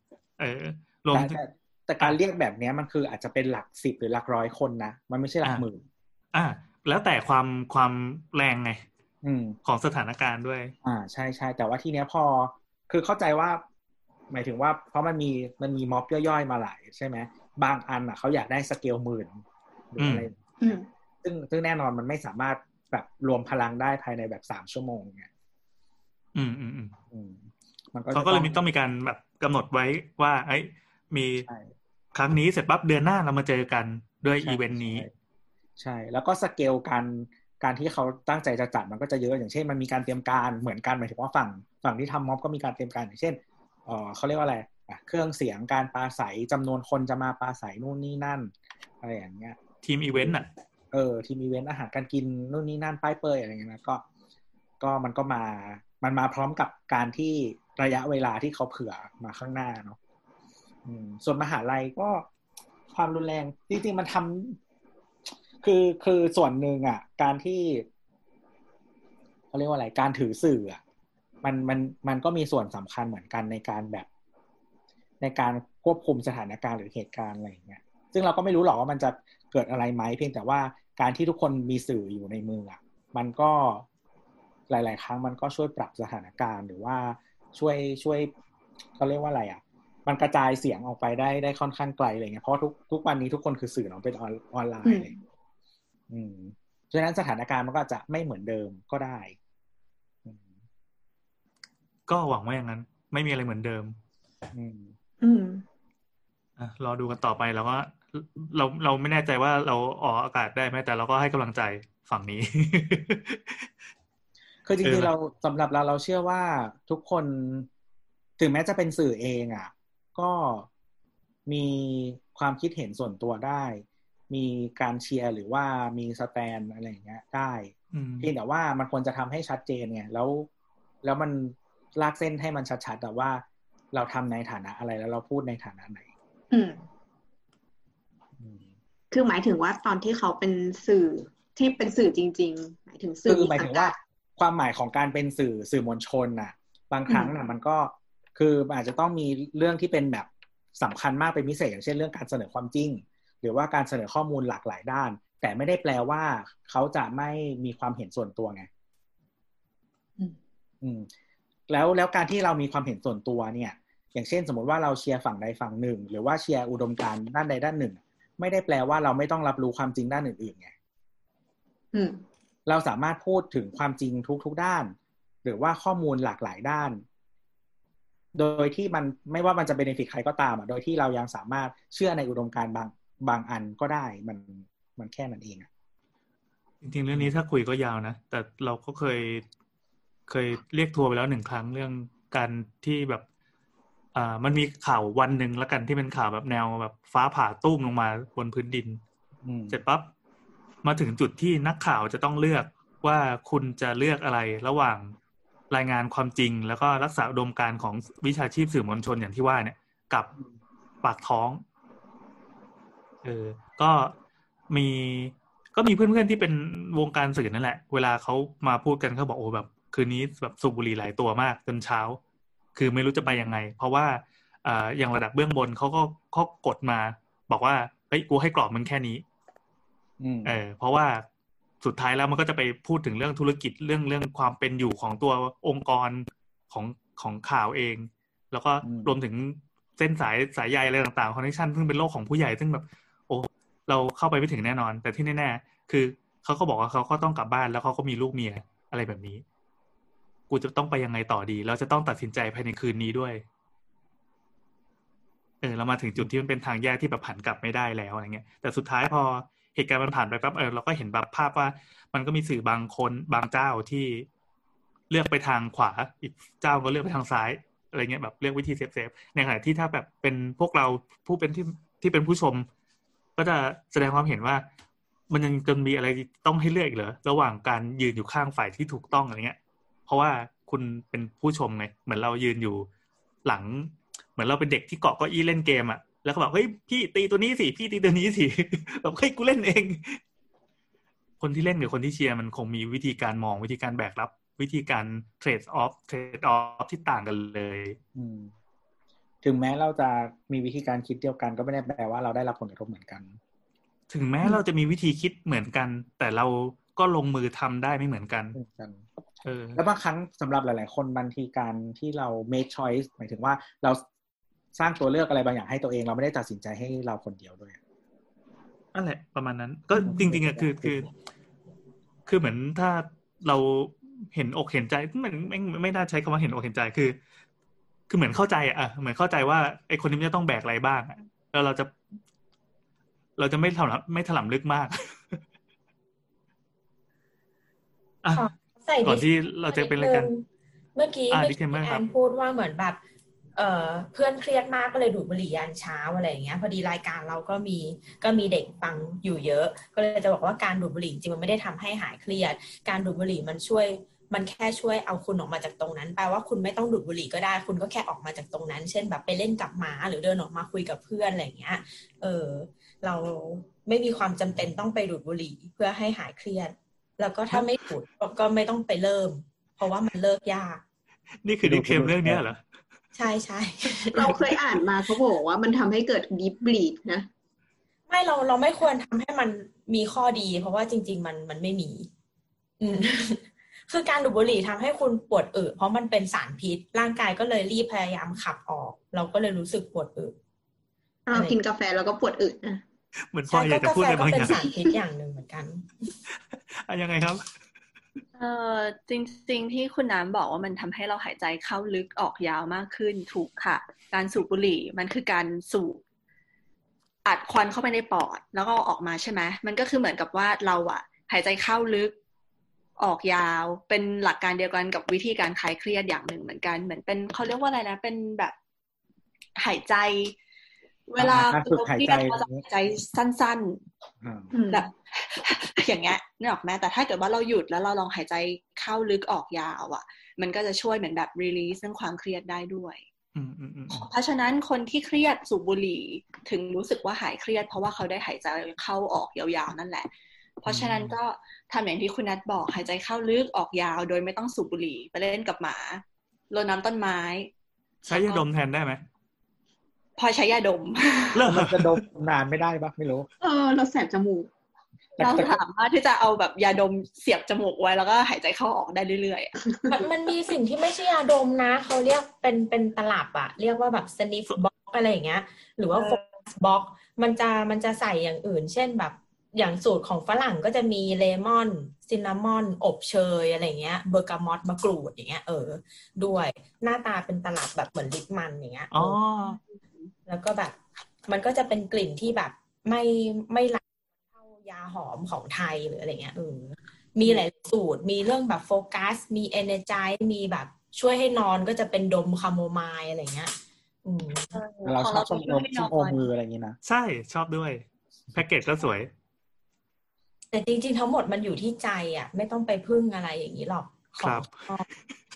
เออรวมแต่แต่แต่การเรียกแบบเนี้ยมันคืออาจจะเป็นหลักสิบหรือหลักร้อยคนนะ มันไม่ใช่หลักอ่าหมื่น อ่า แล้วแต่ความความแรงไงอืมของสถานการณ์ด้วย อ่า ใช่ใช่แต่ว่าทีเนี้ยพอ คือเข้าใจว่า หมายถึงว่า เพราะมันมีมันมีม็อบย่อยๆมาหลายใช่ไหมบางอันอะเขาอยากได้สเกลหมื่นหรืออะไรอืมซึ่งซึ่งแน่นอนมันไม่สามารถ แบบรวมพลังได้ภายในแบบสามชั่วโมงเนี่ยอืมอืมอืมอืมมันก็เขาก็เลยมีจะต้องมีการแบบกำหนดไว้ว่า ไอ้ยมีใช่ครั้งนี้เสร็จปั๊บเดือนหน้าเรามาเจอกันด้วยใช่อีเวนต์นี้ใช่ใช่ แล้วก็สเกลการการที่เขาตั้งใจจะจัดมันก็จะเยอะอย่างเช่น มันมีการเตรียมการเหมือนกันหมายถึงว่าฝั่งฝั่งที่ทำม็อบก็มีการเตรียมการอย่างเช่นเออเขาเรียกว่าอะไรอะเครื่องเสียงการปราศรัยจำนวนคนจะมาปราศรัยนู่นนี่นั่นอะไรอย่างเงี้ยทีมอีเวนต์อะ เออทีมอีเวนต์อาหารการกินนู่นนี่นั่นป้ายเปยอะไรเงี้ยนะก็ ก็มันก็มา มันมาพร้อมกับการที่ระยะเวลาที่เขาเผื่อมาข้างหน้าเนาะส่วนมหาลัยก็ความรุนแรง จริงๆมันทำคือคือส่วนหนึ่งอะ การที่เขาเรียกว่าอะไรการถือสื่ออะมันมันมันก็มีส่วนสำคัญเหมือนกันในการแบบ ในการควบคุมสถานการณ์หรือเหตุการณ์อะไรอย่างเงี้ยซึ่งเราก็ไม่รู้หรอกว่ามันจะเกิดอะไรไหมเพียงแต่ว่า การที่ทุกคนมีสื่ออยู่ในมืออะมันก็หลาย ๆ ครั้งมันก็ช่วยปรับสถานการณ์หรือว่าช่วยช่วยเขาเรียกว่าอะไรอะ มันกระจายเสียงออกไปได้ได้ค่อนข้างไกลอะไรเงี้ยเพราะทุกทุกวันนี้ทุกคนคือสื่อเนาะเป็นออนออนไลน์เลยอืมฉะนั้นสถานการณ์มันก็อาจจะไม่เหมือนเดิมก็ได้อืมก็หวังว่าอย่างนั้น ไม่มีอะไรเหมือนเดิม อืม อืมอะรอดูกันต่อไปแล้วก็ เราเราไม่แน่ใจว่าเราออกอากาศได้ไหมแต่เราก็ให้กำลังใจฝั่งนี้ คือจเอริงอๆเราสำหรับเราเราเชื่อว่าทุกคนถึงแม้จะเป็นสื่อเองอะ ก็มีความคิดเห็นส่วนตัวได้ มีการเชียร์หรือว่ามีสแตนอะไรอย่างเงี้ย ได้อืมเพียงแต่ว่ามันควรจะทำให้ชัดเจนไงแล้ว แล้วมันลากเส้นให้มันชัดๆแต่ว่าเราทำในฐานะอะไรแล้วเราพูดในฐานะไหน อืมอืม คือหมายถึงว่าตอนที่เขาเป็นสื่อที่เป็นสื่อจริง ๆ หมายถึงสื่คือหมายถึงว่า ความหมายของการเป็นสื่อสื่อมวลชนน่ะ บางครั้งน่ะ มันก็คืออาจจะต้องมีเรื่องที่เป็นแบบสำคัญมากเป็นพิเศษอย่างเช่นเรื่องการเสนอความจริง หรือว่าการเสนอข้อมูลหลากหลายด้าน แต่ไม่ได้แปลว่าเขาจะไม่มีความเห็นส่วนตัวไงอืมอืมแล้วแล้วการที่เรามีความเห็นส่วนตัวเนี่ย อย่างเช่น สมมติว่าเราเชียร์ฝั่งใดฝั่งหนึ่ง หรือว่าเชียร์อุดมการณ์ด้านใดด้านหนึ่ง ไม่ได้แปลว่าเราไม่ต้องรับรู้ความจริงด้านอื่นๆไงอืมเราสามารถพูดถึงความจริงทุก ๆ ด้าน หรือว่าข้อมูลหลากหลายด้าน โดยที่มันไม่ว่ามันจะเบนฟิตใครก็ตามอะโดยที่เรายังสามารถเชื่อในอุดมการณ์บางบางอันก็ได้มันมันแค่นั้นเองอะจริงๆเรื่องนี้ถ้าคุยก็ยาวนะ แต่เราก็เคยเคยเรียกทัวร์ไปแล้วหนึ่งครั้งเรื่องการที่แบบ อ่ามันมีข่าววันหนึ่งแล้วกันที่เป็นข่าวแบบแนวแบบฟ้าผ่าตุ้มลงมาบนพื้นดินอืมเสร็จปั๊บมาถึงจุดที่นักข่าวจะต้องเลือกว่าคุณจะเลือกอะไรระหว่างรายงานความจริง แล้วก็รักษาอุดมการณ์ของวิชาชีพสื่อมวลชนอย่างที่ว่าเนี่ย กับปากท้องเออก็มีก็มีเพื่อนๆที่เป็นวงการสื่อนั่นแหละ เวลาเขามาพูดกันเขาบอกโอ้แบบ คืนนี้แบบสูบบุหรี่หลายตัวมากจนเช้า คือไม่รู้จะไปยังไง เพราะว่าอ่าอย่างระดับเบื้องบนเขาก็เขากดมา บอกว่าเฮ้ยกูให้กรอบมึงแค่นี้อืมเออเพราะว่าสุดท้ายแล้วมันก็จะไปพูดถึงเรื่องธุรกิจเรื่องเรื่องความเป็นอยู่ของตัวองค์กรของของข่าวเอง แล้วก็อืมรวมถึงเส้นสายสายใยอะไรต่างๆคอนเนคชันซึ่งเป็นโลกของผู้ใหญ่ซึ่งแบบโอ้เราเข้าไปไม่ถึงแน่นอน แต่ที่แน่ๆคือเขาก็บอกว่าเขาก็ต้องกลับบ้านแล้วเขาก็มีลูกเมียอะไรแบบนี้ กูจะต้องไปยังไงต่อดี แล้วจะต้องตัดสินใจภายในคืนนี้ด้วย เออเรามาถึงจุดที่มันเป็นทางแยกที่แบบผันกลับไม่ได้แล้วอะไรเงี้ย แต่สุดท้ายพอเหตุการณ์มันผ่านไปปั๊บเออเราก็เห็นแบบภาพว่า มันก็มีสื่อบางคนบางเจ้าที่เลือกไปทางขวา อีกเจ้าก็เลือกไปทางซ้ายอะไรเงี้ยแบบเลือกวิธี safe safe ในขณะที่ถ้าแบบเป็นพวกเราผู้เป็นที่ที่เป็นผู้ชม ก็จะแสดงความเห็นว่า มันยังจะมีอะไรต้องให้เลือกอีกเหรอระหว่างการยืนอยู่ข้างฝ่ายที่ถูกต้องอะไรเงี้ย เพราะว่าคุณเป็นผู้ชมไงเหมือนเรายืนอยู่หลัง เหมือนเราเป็นเด็กที่เกาะเก้าอี้เล่นเกมอะแล้วก็บอกเฮ้ยพี่ตีตัวนี้สิพี่ตีตัวนี้สิแบบเฮ้ยกูเล่นเอง คนที่เล่นกับคนที่เชียร์มันคงมีวิธีการมองวิธีการแบกรับ วิธีการเทรดออฟเทรดออฟที่ต่างกันเลยอืมถึงแม้เราจะมีวิธีการคิดเดียวกันก็ไม่ได้แปลว่าเราได้รับผลกระทบเหมือนกัน ถึงแม้เราจะมีวิธีคิดเหมือนกัน แต่เราก็ลงมือทำได้ไม่เหมือนกัน เหมือนกันเออแล้วบางครั้งสำหรับหลาย ๆ คนบางทีการที่เรา make choice หมายถึงว่าเราสร้างตัวเลือกอะไรบางอย่างให้ตัวเอง เราไม่ได้ตัดสินใจให้เราคนเดียวด้วยนั่นแหละประมาณนั้น ก็จริงๆอะคือคือ คือเหมือนถ้าเราเห็นอกเห็นใจมันไม่ไม่ไม่น่าใช้คำว่าเห็นอกเห็นใจคือ คือเหมือนเข้าใจอะอะเหมือนเข้าใจว่าไอคนนี้มันจะต้องแบกอะไรบ้างอะแล้วเราจะ เราจะไม่ถลำไม่ถลำลึกมากอะขอ ใส่ก่อนที่เราจะเป็นรายการเมื่อกี้อ่าเมื่อกี้ disclaimer แอครับนพูดว่าเหมือนแบบเอ่อเพื่อนเครียดมากก็เลยดูดบุหรี่ยันเช้าอะไรอย่างเงี้ย พอดีรายการเราก็มีก็มีเด็กฟังอยู่เยอะ ก็เลยจะบอกว่าการดูดบุหรี่จริงๆมันไม่ได้ทำให้หายเครียด การดูดบุหรี่มันช่วยมันแค่ช่วยเอาคุณออกมาจากตรงนั้นแปลว่าคุณไม่ต้องดูดบุหรี่ก็ได้ คุณก็แค่ออกมาจากตรงนั้น เช่นแบบไปเล่นกับหมาหรือเดินออกมาคุยกับเพื่อนอะไรอย่างเงี้ย เออเราไม่มีความจำเป็นต้องไปดูดบุหรี่เพื่อให้หายเครียด แล้วก็ถ้าไม่ดูดก็ไม่ต้องไปเริ่ม เพราะว่ามันเลิกยาก นี่คือดิเคมเรื่องเนี้ยเหรอ ใช่ใช่เราเคยอ่านมาเขาบอกว่ามันทำให้เกิดดิฟบลีดนะ ไม่เราเราไม่ควรทำให้มันมีข้อดี เพราะว่าจริง ๆ มันมันไม่มี อืมคือการดูดบุหรี่ทำให้คุณปวดอึเพราะมันเป็นสารพิษ ร่างกายก็เลยรีบพยายามขับออก เราก็เลยรู้สึกปวดอึเรากินกาแฟแล้วก็ปวดอึนะ เหมือนพลอยอยากจะพูดอะไรก็บางอเป็นย่างสารพิษอย่างหนึ่งเหมือนกันอะยังไงครับเออจริงๆที่คุณน้ำบอกว่ามันทำให้เราหายใจเข้าลึกออกยาวมากขึ้นถูกค่ะ การสูบบุหรี่มันคือการสูบอัดควันเข้าไปในปอด แล้วก็เอาออกมาใช่ไหมมันก็คือเหมือนกับว่าเราอะหายใจเข้าลึกออกยาว เป็นหลักการเดียวกันกับวิธีการคลายเครียดอย่างหนึ่งเหมือนกัน เหมือนเป็นเขาเรียกว่าอะไรนะ เป็นแบบหายใจ เวลาการฝึกหายใจเราจะหายใจสั้นๆอ่าอืมแบบอย่างเงี้ยนึกออกไหมแต่ถ้าเกิดว่าเราหยุดแล้วเราลองหายใจเข้าลึกออกยาวอะ มันก็จะช่วยเหมือนแบบ release เรื่องความเครียดได้ด้วยอืมอืมอืมเพราะฉะนั้นคนที่เครียดสูบบุหรี่ถึงรู้สึกว่าหายเครียด เพราะว่าเขาได้หายใจเข้าออกยาวๆนั่นแหละ เพราะฉะนั้นก็ทำอย่างที่คุณนัทบอกหายใจเข้าลึกออกยาว โดยไม่ต้องสูบบุหรี่ไปเล่นกับหมา รดน้ำต้นไม้ ใช้ยาดมแทนได้ไหม พอใช้ยาดมเลิกมันจะดมนานไม่ได้ปะไม่รู้ เออ เราแสบจมูกแต่เราแต่สามารถที่จะเอาแบบยาดมเสียบจมูกไว้แล้วก็หายใจเข้าออกได้เรื่อยๆอะมันมันมีสิ่งที่ไม่ใช่ยาดมนะ เขาเรียกเป็นเป็นตลับอะเรียกว่าแบบ sniff box อะไรอย่างเงี้ย หรือว่าเออ focus box มันจะมันจะใส่อย่างอื่น เช่นแบบอย่างสูตรของฝรั่งก็จะมีเลมอนซินนามอน อบเชยอะไรเงี้ยเบอร์กามอตมะกรูดอย่างเงี้ยเออ ด้วยหน้าตาเป็นตลับแบบเหมือนลิปมันอย่างเงี้ยอ๋อ แล้วก็แบบ มันก็จะเป็นกลิ่นที่แบบไม่ไม่หลักเท่ายาหอมของไทยหรืออะไรเงี้ยเออมีหลายสูตร มีเรื่องแบบโฟกัส มีเอเนจายมีแบบช่วยให้นอนก็จะเป็นดมคาโมไมล์อะไรเงี้ยอืมเราของชอบชมจะรมให้ชนมนโอมืออะไรอย่างงี้นะ ใช่ชอบด้วย แพ็กเกจก็สวย แต่จริง ๆ ทั้งหมดมันอยู่ที่ใจอะ ไม่ต้องไปพึ่งอะไรอย่างนี้หรอกขครัองบชอบ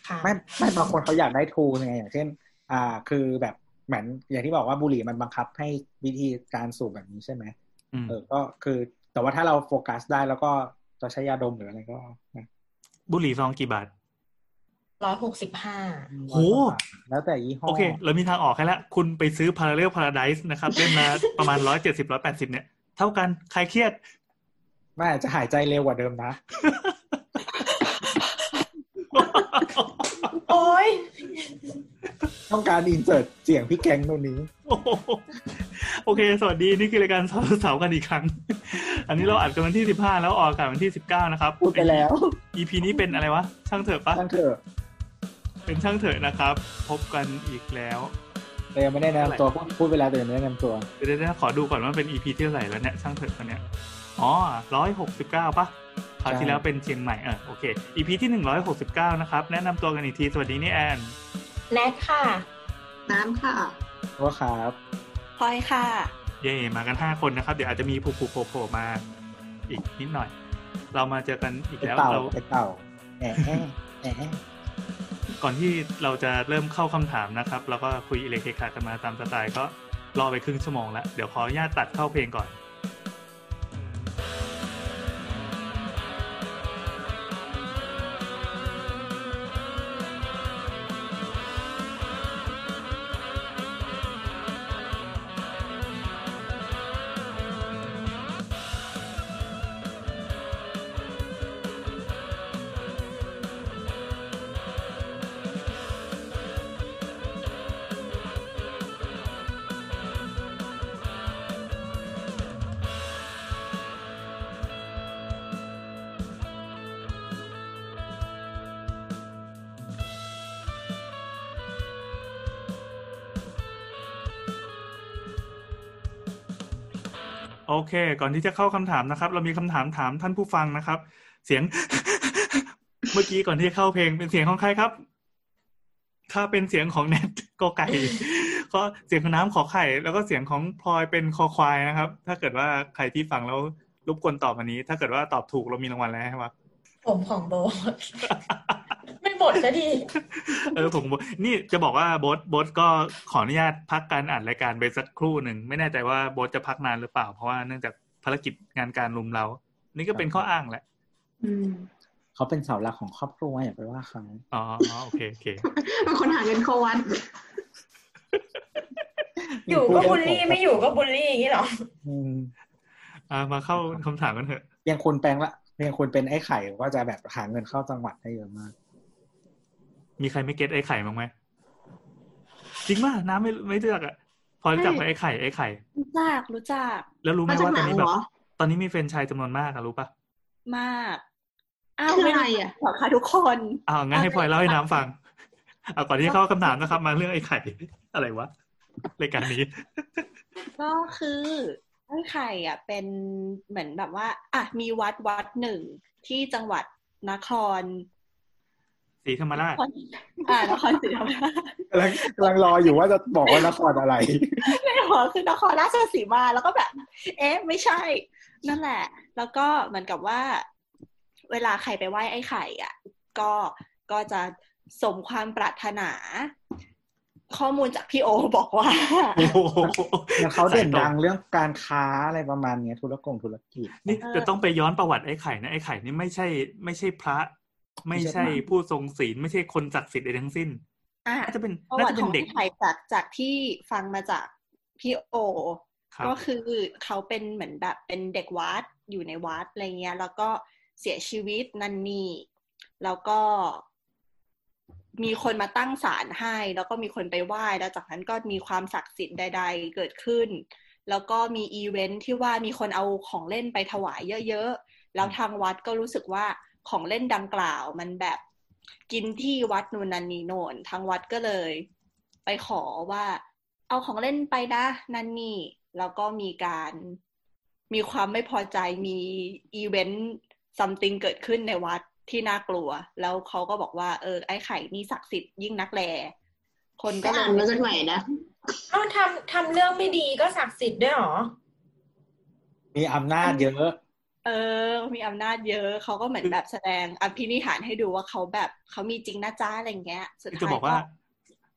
ค่ะไม่ไม่บางคนเขาอยากได้ทูไงอย่างเช่น อ่า คือแบบ เหมือนอย่างที่บอกว่าบุหรี่มันบังคับให้วิธีการสูบแบบนี้ใช่ไหมอืมเออ ก็คือ แต่ว่าถ้าเราโฟกัสได้แล้วก็จะใช้ยาดมหรืออะไรก็นะบุหรี่ซองกี่บาทร้อยหกสิบห้าโหแล้วแต่ยี่ห้อ โอเค เรามีทางออกให้แล้วคุณไปซื้อ Parallel Paradise นะครับเล่มละประมาณร้อยเจ็ดสิบร้อยแปดสิบเนี่ย เท่ากันใครเครียดไม่อาจจะหายใจเร็วกว่าเดิมนะ โอ้ย ต้องการอินเสิร์ตเสียงพี่แกงโน่นนี้โอ้โหโอเค สวัสดีนี่คือรายการเสาร์เสาร์กันอีกครั้ง อันนี้เราอัดกันวันที่สิบห้าแล้วออกอากาศวันที่สิบเก้านะครับพูดไปแล้ว EP นี้เป็นอะไรวะ ช่างเถอะปะตั้งเถอะเป็นช่างเถอะนะครับ พบกันอีกแล้วแต่ยังไม่ได้แนะนำตัวพูดพูดไปแล้วแต่ยังไม่ได้แนะนำตัวเดี๋ยวเดี๋ยวขอดูก่อนว่าเป็น EP ที่เท่าไหร่แล้วเนี่ยช่างเถอะคนเนี้ยอ๋อร้อยหกสิบเก้าปะคราวที่แล้วเป็นเชียงใหม่เออโอเค EP ที่หนึ่งร้อยหกสิบเก้านะครับ แนะนำตัวกันอีกที สวัสดีนี่แอน แนทค่ะ น้ำค่ะว่าครับพลอยค่ะ เย่มากันห้าคนนะครับ เดี๋ยวอาจจะมีผูกๆโผล่ๆมาอีกนิดหน่อย เรามาเจอกันอีกไอแล้วเต่าเราไอเต่าแอะแอะแอะแอะก่อนที่เราจะเริ่มเข้าคำถามนะครับ แล้วก็คุยอิเล็กเคขากันมาตามสไตล์ก็รอไปครึ่งชั่วโมงแล้ว เดี๋ยวขออนุญาตตัดเข้าเพลงก่อน เค ก่อนที่จะเข้าคำถามนะครับ เรามีคำถามถามท่านผู้ฟังนะครับ เสียง เมื่อกี้ก่อนที่จะเข้าเพลงเป็นเสียงของใครครับ ถ้าเป็นเสียงของแนทกอไก่ก็เสียงของน้ำขอไข่ แล้วก็เสียงของพลอยเป็นคอควายนะครับ ถ้าเกิดว่าใครที่ฟังแล้วรบกวนตอบอันนี้ ถ้าเกิดว่าตอบถูกเรามีรางวัลอะไรให้วะผมของโบ ทไม่หมดจะดีเออผมนี่จะบอกว่าโบทโบทก็ขออนุญาตพักการอ่านรายการไปสักครู่หนึ่งไม่แน่ใจว่าโบทจะพักนานหรือเปล่า เพราะว่าเนื่องจากภารกิจงานการลุมเรา นี่ก็เป็นข้ออ้างแหละอืมเขาเป็นเสาหลักของครอบครัวอย่าไปว่าเขาอ๋ออ๋อโอเคโอเคเป็นคนหาเงินเข้าวัดอยู่ก็บูลลี่ไม่อยู่ก็บูลลี่อย่างนี้เหรออืมอ่ามาเข้าคำถามกันเถอะอยังคุณแปลงละอยังคุณเป็นไอ้ไข่ก็จะแบบหาเงินเข้าจังหวัดได้เยอะมาก มีใครไม่เก็ตไอ้ไข่บ้างไหมจริงป่ะน้ำไม่ไม่รู้จักอะพอรู้จักไหมไอ้ไข่ไอ้ไข่รู้จักรู้จัก แล้วรู้ไหมมาจากว่าตอนนี้ไหนแบบเหรอตอนนี้มีแฟรนไชส์จำนวนมากอะรู้ป่ะมากอ้าวคือไม่อะไรรู้อะหรอคะทุกคนอ้าวงั้นให้พลอยเล่าให้น้ำฟังเอาก่อนที่จะเข้าคำถามนะครับ มาเรื่องไอ้ไข่ อะไรวะรายการนี้ ก็คือไอ้ไข่อะ เป็นเหมือนแบบว่า อะมีวัดวัดหนึ่งที่จังหวัดนคร สีธรรมราช อ่านครศรีธรรมราชกำลังกำลังรออยู่ว่าจะบอกว่านครอะไรในหัวคือนครราชสีมาแล้วก็แบบ เอ๊ะ ไม่ใช่ นั่นแหละ แล้วก็เหมือนกับว่า เวลาใครไปไหว้ไอ้ไข่อะ ก็ก็จะสมความปรารถนา ข้อมูลจากพี่โอบอกว่าโอ้โหแล้วเขาเด่นสายตรงดังเรื่องการค้าอะไรประมาณเนี้ยธุรกงธุรกิจ นี่เออจะต้องไปย้อนประวัติไอ้ไข่นะไอ้ไข่นี่ไม่ใช่ ไม่ใช่พระ ไม่ใช่ผู้ทรงศีลไม่ใช่คนศักดิ์สิทธิ์ใดทั้งสิ้นอะน่าจะเป็นประน่าวัจะติเป็ขอนงเด็กไอ้ไข่จากจากที่ฟังมาจากพี่โอครับก็คือเขาเป็นเหมือนแบบเป็นเด็กวัดอยู่ในวัดอะไรเงี้ย แล้วก็เสียชีวิตนันนี่แล้วก็มีคนมาตั้งศาลให้ แล้วก็มีคนไปไหว้แล้วจากนั้นก็มีความศักดิ์สิทธิ์ใด ๆ เกิดขึ้น แล้วก็มีอีเวนท์ที่ว่ามีคนเอาของเล่นไปถวายเยอะๆ แล้วทางวัดก็รู้สึกว่า ของเล่นดังกล่าว มันแบบกินที่วัดนูนนันนีโนนทางวัดก็เลย ไปขอว่า เอาของเล่นไปนะนั่นนี่ แล้วก็มีการมีความไม่พอใจมี event something เกิดขึ้นในวัดที่น่ากลัว แล้วเขาก็บอกว่าเออไอ้ไข่นี่ศักดิ์สิทธิ์ยิ่งนักแลคนไปก็เลอ่านมายจากไหนนะเอ้าทำทำเรื่องไม่ดีก็ศักดิ์สิทธิ์ด้วยเหรอ มีอำนาจเยอะ เออ มีอำนาจเยอะเขาก็เหมือนแบบแสดงอภินิหารให้ดูว่าเขาแบบเขามีจริงนะจ้าอะไรเงี้ยสุดจะท้ายบอกว่า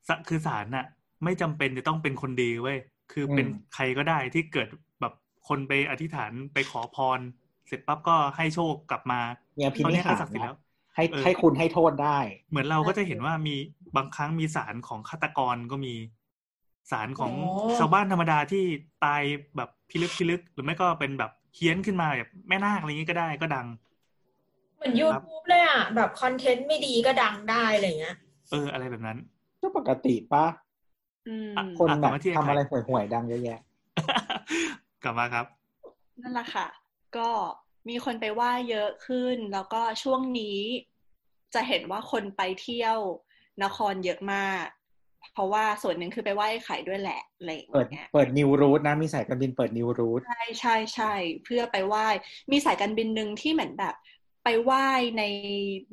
สะคือศาลน่ะ ไม่จำเป็นจะต้องเป็นคนดีเว้ยคือเป็นอืมใครก็ได้ที่เกิดแบบคนไปอธิษฐานไปขอพร เสร็จปั๊บก็ให้โชคกลับมามีอภิตอนนินี้หาก็รศักดิ์สิทธิ์แล้ว ให้เออให้คุณให้โทษได้ เหมือนเราก็จะเห็นว่ามีบางครั้งมีสารของฆาตกรก็มีสารของโอ้ชาวบ้านธรรมดาที่ตายแบบพิลึกพิลึก หรือไม่ก็เป็นแบบ เฮี้ยนขึ้นมาแบบแม่นาคอะไรอย่างนี้ก็ได้ก็ดัง เหมือน YouTube เลยอะ แบบคอนเทนต์ไม่ดีก็ดังได้อะไรเงี้ย เออ อะไรแบบนั้นก็ปกติปะอืมอะคนอะแบบกลับมาที่ไอ้ทำไข่อะไรห่วยๆดังเยอะแยะ กลับมาครับ นั่นแหละค่ะ ก็มีคนไปไหว้เยอะขึ้น แล้วก็ช่วงนี้จะเห็นว่าคนไปเที่ยวนครเยอะมาก เพราะว่าส่วนหนึ่งคือไปไหว้ไข่ด้วยแหละอะไรอย่างเปิดเงี้ยเปิดนิวรูทนะ มีสายการบินเปิดนิวรูทใช่ใช่ใช่เพื่อไปไหว้ มีสายการบินหนึ่งที่เหมือนแบบ ไปไหว้ใน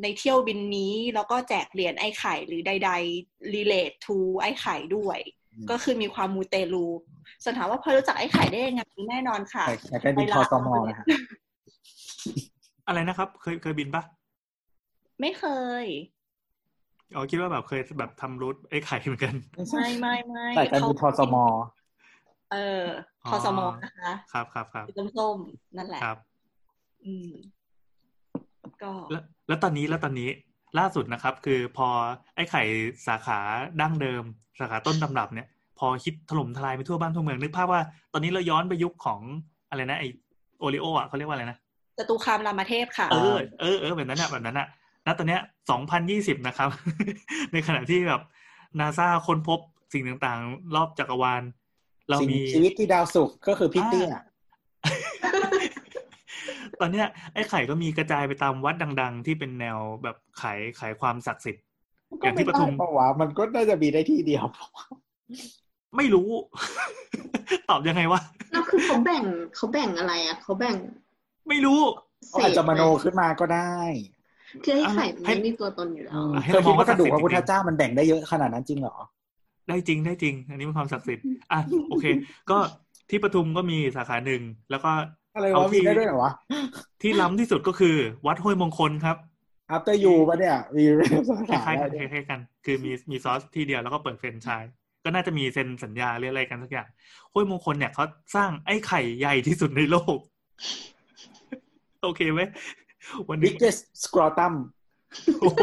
ในเที่ยวบินนี้ แล้วก็แจกเหรียญไอ้ไข่หรือใดๆ relate to ไอ้ไข่ด้วย ก็คือมีความมูเตลูส่วนถามว่าพอรู้จักไอ้ไข่ได้ยังไงแน่นอนค่ะสายการบินไปทลาอสมนะฮะอะไรนะครับ เคยเคยบินปะไม่เคย อ๋อคิดว่าแบบเคยแบบทำรูทไอ้ไข่เหมือนกัน ไม่ใช่ไม่ไม่ไม่สายการบินทอสมเอออ๋ทออสมนะคะครับครับครับสีส้มๆนั่นแหละครับ อืมก็แล้วแล้วตอนนี้แล้วตอนนี้ล่าสุดนะครับ คือพอไอ้ไข่สาขาดั้งเดิม สาขาต้นตำรับเนี่ย พอฮิตถล่มทลายไปทั่วบ้านทั่วเมืองนึกภาพว่าตอนนี้เราย้อนไปยุคของอะไรนะไอโอริโออะเขาเรียกว่าอะไรนะจตุคามรามเทพค่ะ เออเออเออแบบนั้นอะแบบนั้นอะ ณตอนเนี้ยสองพันยี่สิบนะครับ ในขณะที่แบบนาซาค้นพบสิ่งต่างๆ รอบจักรวาล เราสิ่งมีชีวิตที่ดาวศุกร์ก็คือพี่เตี้ยตอนเนี้ยไอ้ไข่ก็มีกระจายไปตามวัดดัง ๆ ที่เป็นแนวแบบขายขายความศักดิ์สิทธิ์อย่างที่ปทุมก็ไได้ปะวะมันก็น่าจะมีได้ที่เดียว ไม่รู้ ตอบยังไงวะแล้วคือเขาแบ่งเขาแบ่งอะไรอะเขาแบ่ง ไม่รู้เขาอาจจะมโนขึ้นมาก็ได้ คือให้ไข่ให้มันไม่มีตัวตนอยู่แล้วอืมให้เธอคิดว่าเรามองว่ากระดูกศัพกดิ์สิทธิ์ระพุทธเจ้ามันแบ่งได้เยอะขนาดนั้นจริงเหรอ ได้จริงได้จริง อันนี้เป็นความศักดิ์สิทธิ์อะโอเค ก็ที่ปทุมก็มีสาขาหนึ่งแล้วก็อะไรเอาวะที่มีได้ด้วยเหรอวะที่ล้ำที่สุดก็คือ วัดห้วยมงคลครับ after you ปะเนี่ยมีสาคขาล้ายๆได้กันด้วยคล้ายๆกัน คือมีมีซอสที่เดียวแล้วก็เปิดเฟรนไชส์ก็น่าจะมีเซ็นสัญญาหรืออะไรกันสักอย่างห้วยมงคลเนี่ยเขาสร้างไอ้ไข่ใหญ่ที่สุดในโลก โอเคไหม วันนี้ biggest scrotum โอ้โห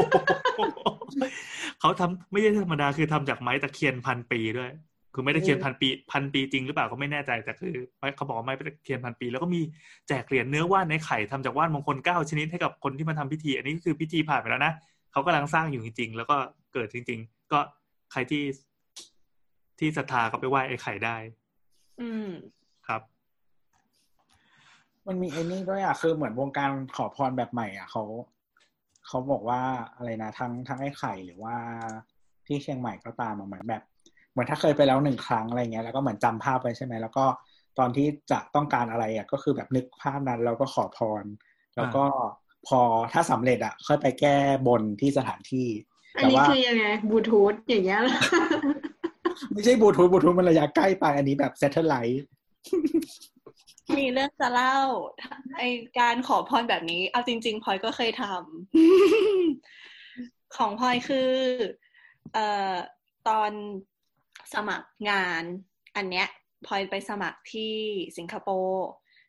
เขาทำไม่ใช่ธรรมดาคือทำจากไม้ตะเคียนพันปีด้วย คือไม้ตะเคียนพันปีพันปีจริงหรือเปล่าก็ไม่แน่ใจแต่คือเขาบอกว่าไม้ตะเคียนพันปี แล้วก็มีแจกเหรียญเนื้อว่านในไข่ทำจากว่านมงคลเก้าชนิดให้กับคนที่มาทำพิธี อันนี้ก็คือพิธีผ่านไปแล้วนะเขากำลังสร้างอยู่จริง ๆ แล้วก็เกิดจริง ๆ ก็ใครที่ที่ศรัทธาก็ไปไหว้ไอ้ไข่ได้ อืมครับ มันมีไอ้นี่ด้วยอะคือเหมือนวงการขอพรแบบใหม่อะเขาเขาบอกว่าอะไรนะทั้งทั้งไอ้ไข่หรือว่าที่เชียงใหม่ก็ตามอะเหมือนแบบ เหมือนถ้าเคยไปแล้วหนึ่งครั้งอะไรเงี้ยแล้วก็เหมือนจำภาพไว้ใช่ไหมแล้วก็ตอนที่จะต้องการอะไรอะก็คือแบบนึกภาพนั้นแล้วก็ขอพร แล้วก็พอถ้าสำเร็จอะค่อยไปแก้บนที่สถานที่ อันแต่นี้ว่าคือยังไงบลูทูธอย่างเงี้ยเหรอไม่ใช่บลูทูธบลูทูธมันระยะใกล้ไปอันนี้แบบ satellite มีเรื่องจะเล่าไอการขอพรแบบนี้ เอาจริง ๆพลอยก็เคยทำของพลอยคือ เอ่อตอนสมัครงานอันเนี้ยพลอยไปสมัครที่สิงคโปร์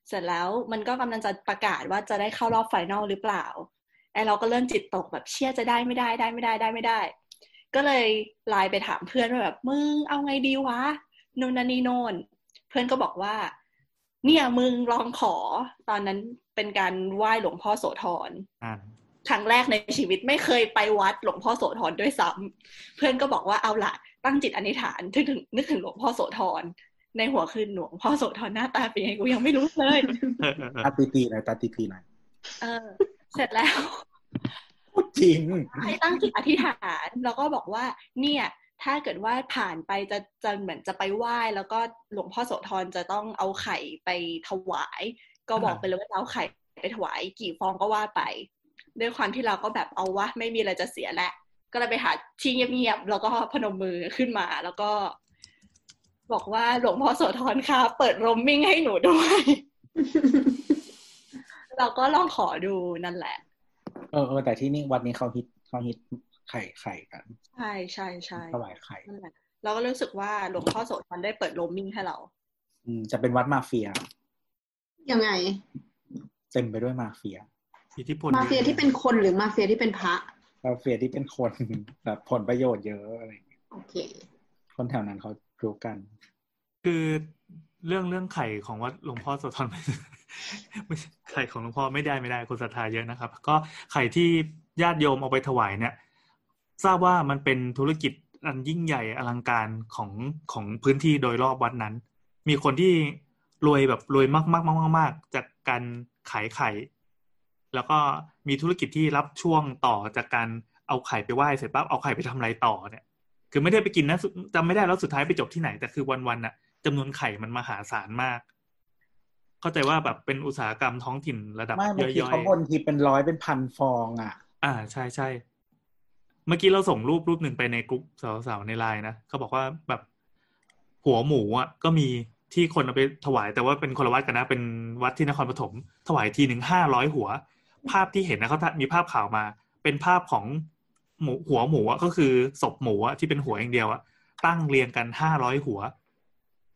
เสร็จแล้วมันก็กำลังจะประกาศว่าจะได้เข้ารอบไฟนอลหรือเปล่าไอเราก็เริ่มจิตตกแบบเชื่อจะได้ไม่ได้ได้ไม่ได้ได้ไม่ได้ ก็เลยไลน์ไปถามเพื่อนว่าแบบมึงเอาไงดีวะนูนนนีโนนเพื่อนก็บอกว่า เนี่ยมึงลองขอ ตอนนั้นเป็นการไหว้หลวงพ่อโสธรอ่าครั้งแรกในชีวิตไม่เคยไปวัดหลวงพ่อโสธรด้วยซ้ำเพื่อนก็บอกว่าเอาละตั้งจิตอธิษฐานนึกถึงนึกถึงหลวงพ่อโสธรในหัวคือหลวงพ่อโสธรหน้าตาเป็นยังไงกูยังไม่รู้เลยเออเออเออตาตีตีหน่อยตาตีตีหน่อยเออ เสร็จแล้วพูดจริงให้ตั้งจิตอธิษฐาน แล้วก็บอกว่า เนี่ย ถ้าเกิดว่าผ่านไปจะจะเหมือนจะไปไหว้แล้วก็หลวงพ่อโสธรจะต้องเอาไข่ไปถวาย ก็บอกไปเลยว่าเอาไข่ไปถวายกี่ฟองก็ว่าไป ด้วยความที่เราก็แบบเอาวะไม่มีอะไรจะเสียแล้วก็เลยไปหาที่เงียบๆแล้วก็พนมมือขึ้นมาแล้วก็ บอกว่าหลวงพ่อโสธรคะเปิดรมมิ่งให้หนูด้วย เราก็ลองขอดูนั่นแหละ เออเออแต่ที่นี่วัดนี้เขาฮิตเขาฮิต ไข่ไข่กัน ใช่ใช่ใช่ถวายไข่นั่นแหละเราก็รู้สึกว่าหลวงพ่อโสธรได้เปิดโรมมิ่งให้เรา อืมจะเป็นวัดมาเฟีย ยังไง เต็มไปด้วยมาเฟียอิทธิพลมาเฟียที่เป็นคนหรือมาเฟียที่เป็นพระมาเฟียที่เป็นคนแบบผลประโยชน์เยอะอะไรอย่างเงี้ยโอเค คนแถวนั้นเขารู้กัน คือเรื่องเรื่องไข่ของวัดหลวงพ่อโสธรไม่ใช่ไข่ของหลวงพ่อไม่ได้ไม่ได้คนศรัทธาเยอะนะครับ ก็ไข่ที่ญาติโยมเอาไปถวายเนี่ย ทราบว่ามันเป็นธุรกิจอันยิ่งใหญ่อลังการของของพื้นที่โดยรอบวัดนั้น มีคนที่รวยแบบรวยมากมากมากมากๆจากการขายไข่ แล้วก็มีธุรกิจที่รับช่วงต่อจากการเอาไข่ไปไหว้เสร็จปั๊บเอาไข่ไปทำอะไรต่อเนี่ย คือไม่ได้ไปกินนะสุจำไม่ได้แล้วสุดท้ายไปจบที่ไหน แต่คือวันๆน่ะจำนวนไข่มันมหาศาลมาก เข้าใจว่าแบบเป็นอุตสาหกรรมท้องถิ่นระดับไม่บางทีย่อยเขาบนทีเป็นร้อยเป็นพันฟองอะๆอ่าใช่ใช่ เมื่อกี้เราส่งรูปรูปหนึ่งไปในกลุ่มสาวๆในไลน์นะเขาบอกว่าแบบหัวหมูอะก็มีที่คนเอาไปถวาย แต่ว่าเป็นคนละวัดกันนะ เป็นวัดที่นครปฐมถวายทีหนึ่งห้าร้อยหัว ภาพที่เห็นนะเขามีภาพข่าวมา เป็นภาพของหมูหัวหมูอะก็คือศพหมูอะที่เป็นหัวอย่างเดียวอะตั้งเรียงกันห้าร้อยหัว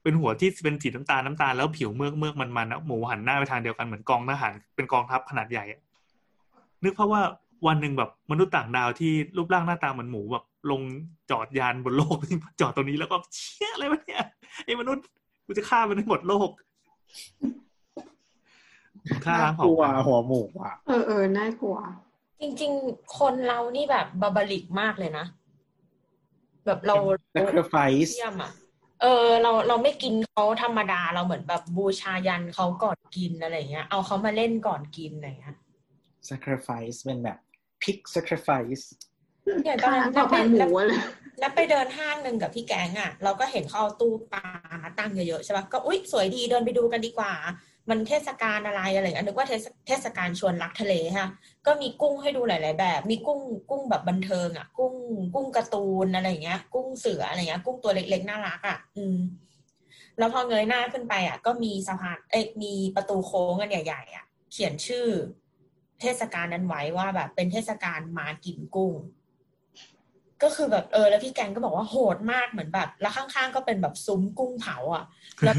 เป็นหัวที่เป็นสีน้ำตาลน้ำตาลแล้วผิวเมือกเมือกมันมันๆนะหมูหันหน้าไปทางเดียวกันเหมือนกองทหารเป็นกองทัพขนาดใหญ่นึกภาพว่า วันหนึ่งแบบมนุษย์ต่างดาวที่รูปร่างหน้าตาเหมือนหมูแบบลงจอดยานบนโลกจอดตรงนี้แล้วก็เชี่ยอะไรวะเนี่ยไอ้มนุษย์กูจะฆ่ามันให้หมดโลกฆ่าล้างกเผ่าลัวพันธุ์หัวหมูอะเออเออน่ากลัว จริง ๆ คนเรานี่แบบบาบาริกมากเลยนะ แบบเรา sacrifice เยี่ยมอะเออ เราเราไม่กินเขาธรรมดาเราเหมือนแบบบูชายันเขาก่อนกินอะไรเงี้ย เอาเขามาเล่นก่อนกินอะไรเงี้ย sacrifice เป็นแบบ pig sacrifice อย่างตอนข้านั้นต่อไปหมูเลยแล้วไปเดินห้างหนึ่งกับพี่แกงอะ เราก็เห็นเขาเอาตู้ปลามาตั้งเยอะๆใช่ปะก็อุ๊ยสวยดีเดินไปดูกันดีกว่า มันเทศกาลอะไรอะไรอย่างเงี้ยนึกว่าเทศเทศกาลชวนรักทะเลฮะก็มีกุ้งให้ดูหลาย ๆ แบบ มีกุ้งกุ้งแบบบันเทิงอะ กุ้งกุ้งการ์ตูนอะไรอย่างเงี้ย กุ้งเสืออะไรเงี้ย กุ้งตัวเล็ก ๆ น่ารักอะ อืม แล้วพอเงยหน้าขึ้นไปอะ ก็มีสะพานเอ้ยมีประตูโค้งอันใหญ่ๆอะ เขียนชื่อ เทศกาลนั้นไว้ว่าแบบเป็นเทศกาลมากินกุ้ง ก็คือแบบเออ แล้วพี่แกงก็บอกว่าโหดมากเหมือนแบบ แล้วข้างๆก็เป็นแบบซุ้มกุ้งเผาอะ แล้ว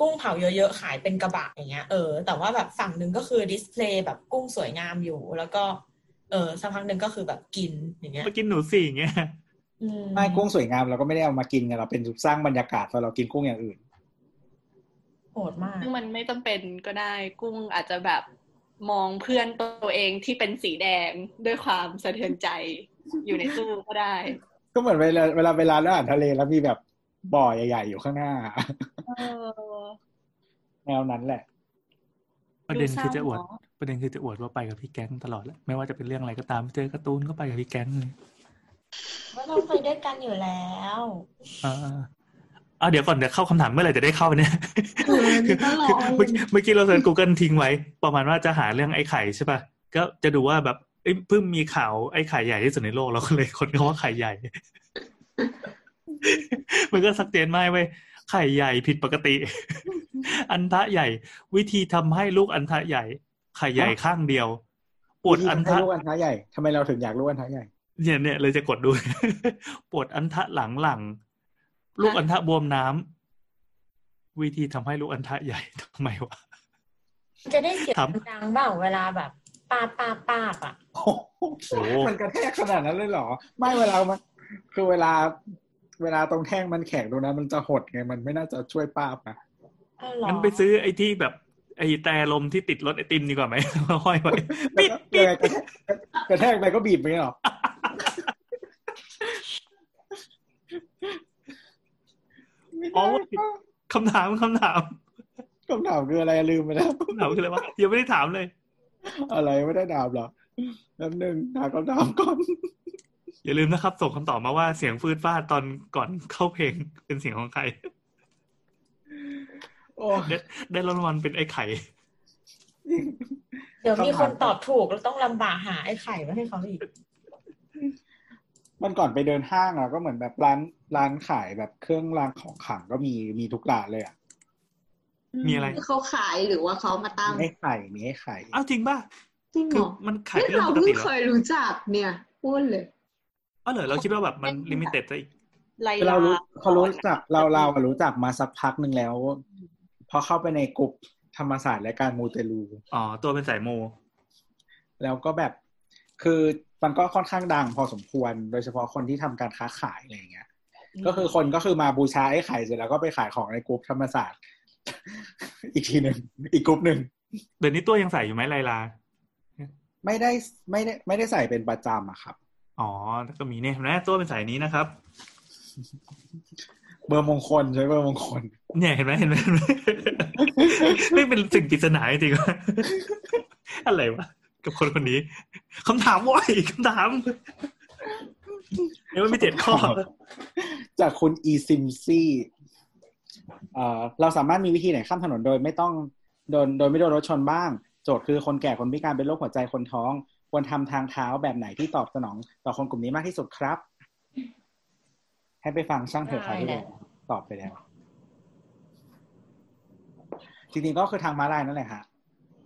กุ้งเผาเยอะๆขายเป็นกระบะอย่างเงี้ยเออแต่ว่าแบบฝั่งหนึ่งก็คือดิสเพลย์แบบกุ้งสวยงามอยู่ แล้วก็เออสักพักหนึ่งก็คือแบบกินอย่างเงี้ยมากินหนูสี่อย่างเงี้ยอืมไม่กุ้งสวยงามเราก็ไม่ได้เอามากินไงเราเป็นสร้างบรรยากาศพอเรากินกุ้งอย่างอื่นโหดมากซึ่งมันไม่จำเป็นก็ได้กุ้งอาจจะแบบ มองเพื่อนตัวเองที่เป็นสีแดงด้วยความสะเทือนใจอยู่ในตู้ก็ได้ ก็เหมือนเวลาเวลาเวลาเราอ่านทะเลแล้วมีแบบบ่อใหญ่ๆอยู่ข้างหน้าเออแนวนั้นแหละ ประเด็นคือจะอวดดูเศร้าเนอะประเด็นคือจะอวดว่าไปกับพี่แก๊งตลอดแหละไม่ว่าจะเป็นเรื่องอะไรก็ตามเจอการ์ตูนก็ไปกับพี่แก๊งเลยว่าเราไปด้วยกันอยู่แล้ว อ่าอ่าเดี๋ยวก่อนเดี๋ยวเข้าคำถามเมื่อไหร่จะได้เข้าเนี่ยเออนี่ก็รอคือเมื่อกี้เมื่อกี้เราเซิร์ช Google ทิ้งไว้ ประมาณว่าจะหาเรื่องไอ้ไข่ใช่ป่ะก็จะดูว่าแบบเอ้ยเพิ่งมีข่าวไอ้ไข่ใหญ่ที่สุดในโลกเราก็เลยคนเขาว่าไข่ใหญ่ มันก็สักเจนมากเว้ยไข่ใหญ่ผิดปกติ อันทะใหญ่ วิธีทำให้ลูกอันทะใหญ่ ไข่ใหญ่ข้างเดียวปวดอันให้ทะลูกอันท้าใหญ่ทำไมเราถึงอยากลูกอันท้าใหญ่เนี่ยเนี่ยเลยจะกดดูปวดอันทะหลังหลัง ลูกอันทะบวมน้ำวิธีทำให้ลูกอันทะใหญ่ทำไมวะจะได้เสียงครับดังเปล่าเวลาแบบป้าป้าป้าอะโอ้โหมันกระแทกขนาดนั้นเลยเหรอ ไม่เวลามันคือเวลา เวลาตรงแท่งมันแข็งตรงนั้นมันจะหดไงมันไม่น่าจะช่วยป้าบนะอ้าวเหรองั้นไปซื้อไอ้ที่แบบไอ้แต่ลมที่ติดรถไอติมดีกว่าไหมห้อยไว้แล้วปิดก็ปิดยังไงกระแทกกระแทกไปก็บีบไปหรอ อ๋อคำถามคำถามคำถามคืออะไรลืมไปแล้วคำถามคืออะไรวะยังไม่ได้ถามเลย อะไรไม่ได้ถามหรอแป๊บนึงหาคำถามก่อน อย่าลืมนะครับ ส่งคำตอบมาว่าเสียงฟืดฟาดตอนก่อนเข้าเพลงเป็นเสียงของใครโอ้ยได้ได้รางวัลเป็นไอ้ไข่ เดี๋ยวมีคำถามคนตอบถูกแล้วต้องลำบากหาไอ้ไข่มาให้เขาอีก มันก่อนไปเดินห้างอะก็เหมือนแบบร้านร้านขายแบบเครื่องรางของขลังก็มีมีทุกร้านเลยอะมีอะไรเขาขายหรือว่าเขามาตั้งมีให้ไข่มีให้ไข่อ้าวจริงป่ะจริงเหคืรออมันขายเฮ้ยเป็นเรื่องเราปกเพิ่ติงเหรอเคยรู้จักเนี่ยพูดเลยอ๋อเหรอเราคิดว่าแบบมันลิมิเต็ดซะอีกไลคือเราลารู้เขารู้จักเราเราอะรู้จักมาสักพักหนึ่งแล้ว พอเข้าไปในกลุ่มธรรมศาสตร์และการมูเตลูอ๋อตัวเป็นสายโม แล้วก็แบบคือ มันก็ค่อนข้างดังพอสมควร โดยเฉพาะคนที่ทำการค้าขายอะไรอย่างเงี้ย ก็คือคนก็คือมาบูชาไอ้ไข่เสร็จแล้วก็ไปขายของในกลุ่มธรรมศาสตร์ อีกทีหนึ่งอีกกลุ่มหนึ่งเดี๋ยวนี้ตัวยังใส่อยู่ไหมไลลาไม่ได้ไม่ได้ไม่ได้ใส่เป็นประจำอะครับ อ๋อแล้วก็มีเนี่ยเห็นไหมตัวเป็นสายนี้นะครับ เบอร์มงคลใช้เบอร์มงคล เนี่ยเห็นไหมเห็นไหมเห็นไหมไม่เป็นสิ่งปริศนาจริงๆวะอะไรวะ กับคนคนนี้คำถามว่ายคำถามเดี๋ยวมันมีเจ็ดข้อ จากคุณอีซิมซี่เอ่อเราสามารถมีวิธีไหนข้ามถนนโดยไม่ต้องโดนโดยไม่โดนรถชนบ้าง โจทย์คือคนแก่คนพิการเป็นโรคหัวใจคนท้อง ควรทำทางเท้าแบบไหนที่ตอบสนอง ต่อคนกลุ่มนี้มากที่สุดครับ ให้ไปฟังช่างเถอะครับได้ที่แหเราละตอบไปแล้ว จริงๆก็คือทางม้าลายนั่นแหละฮะ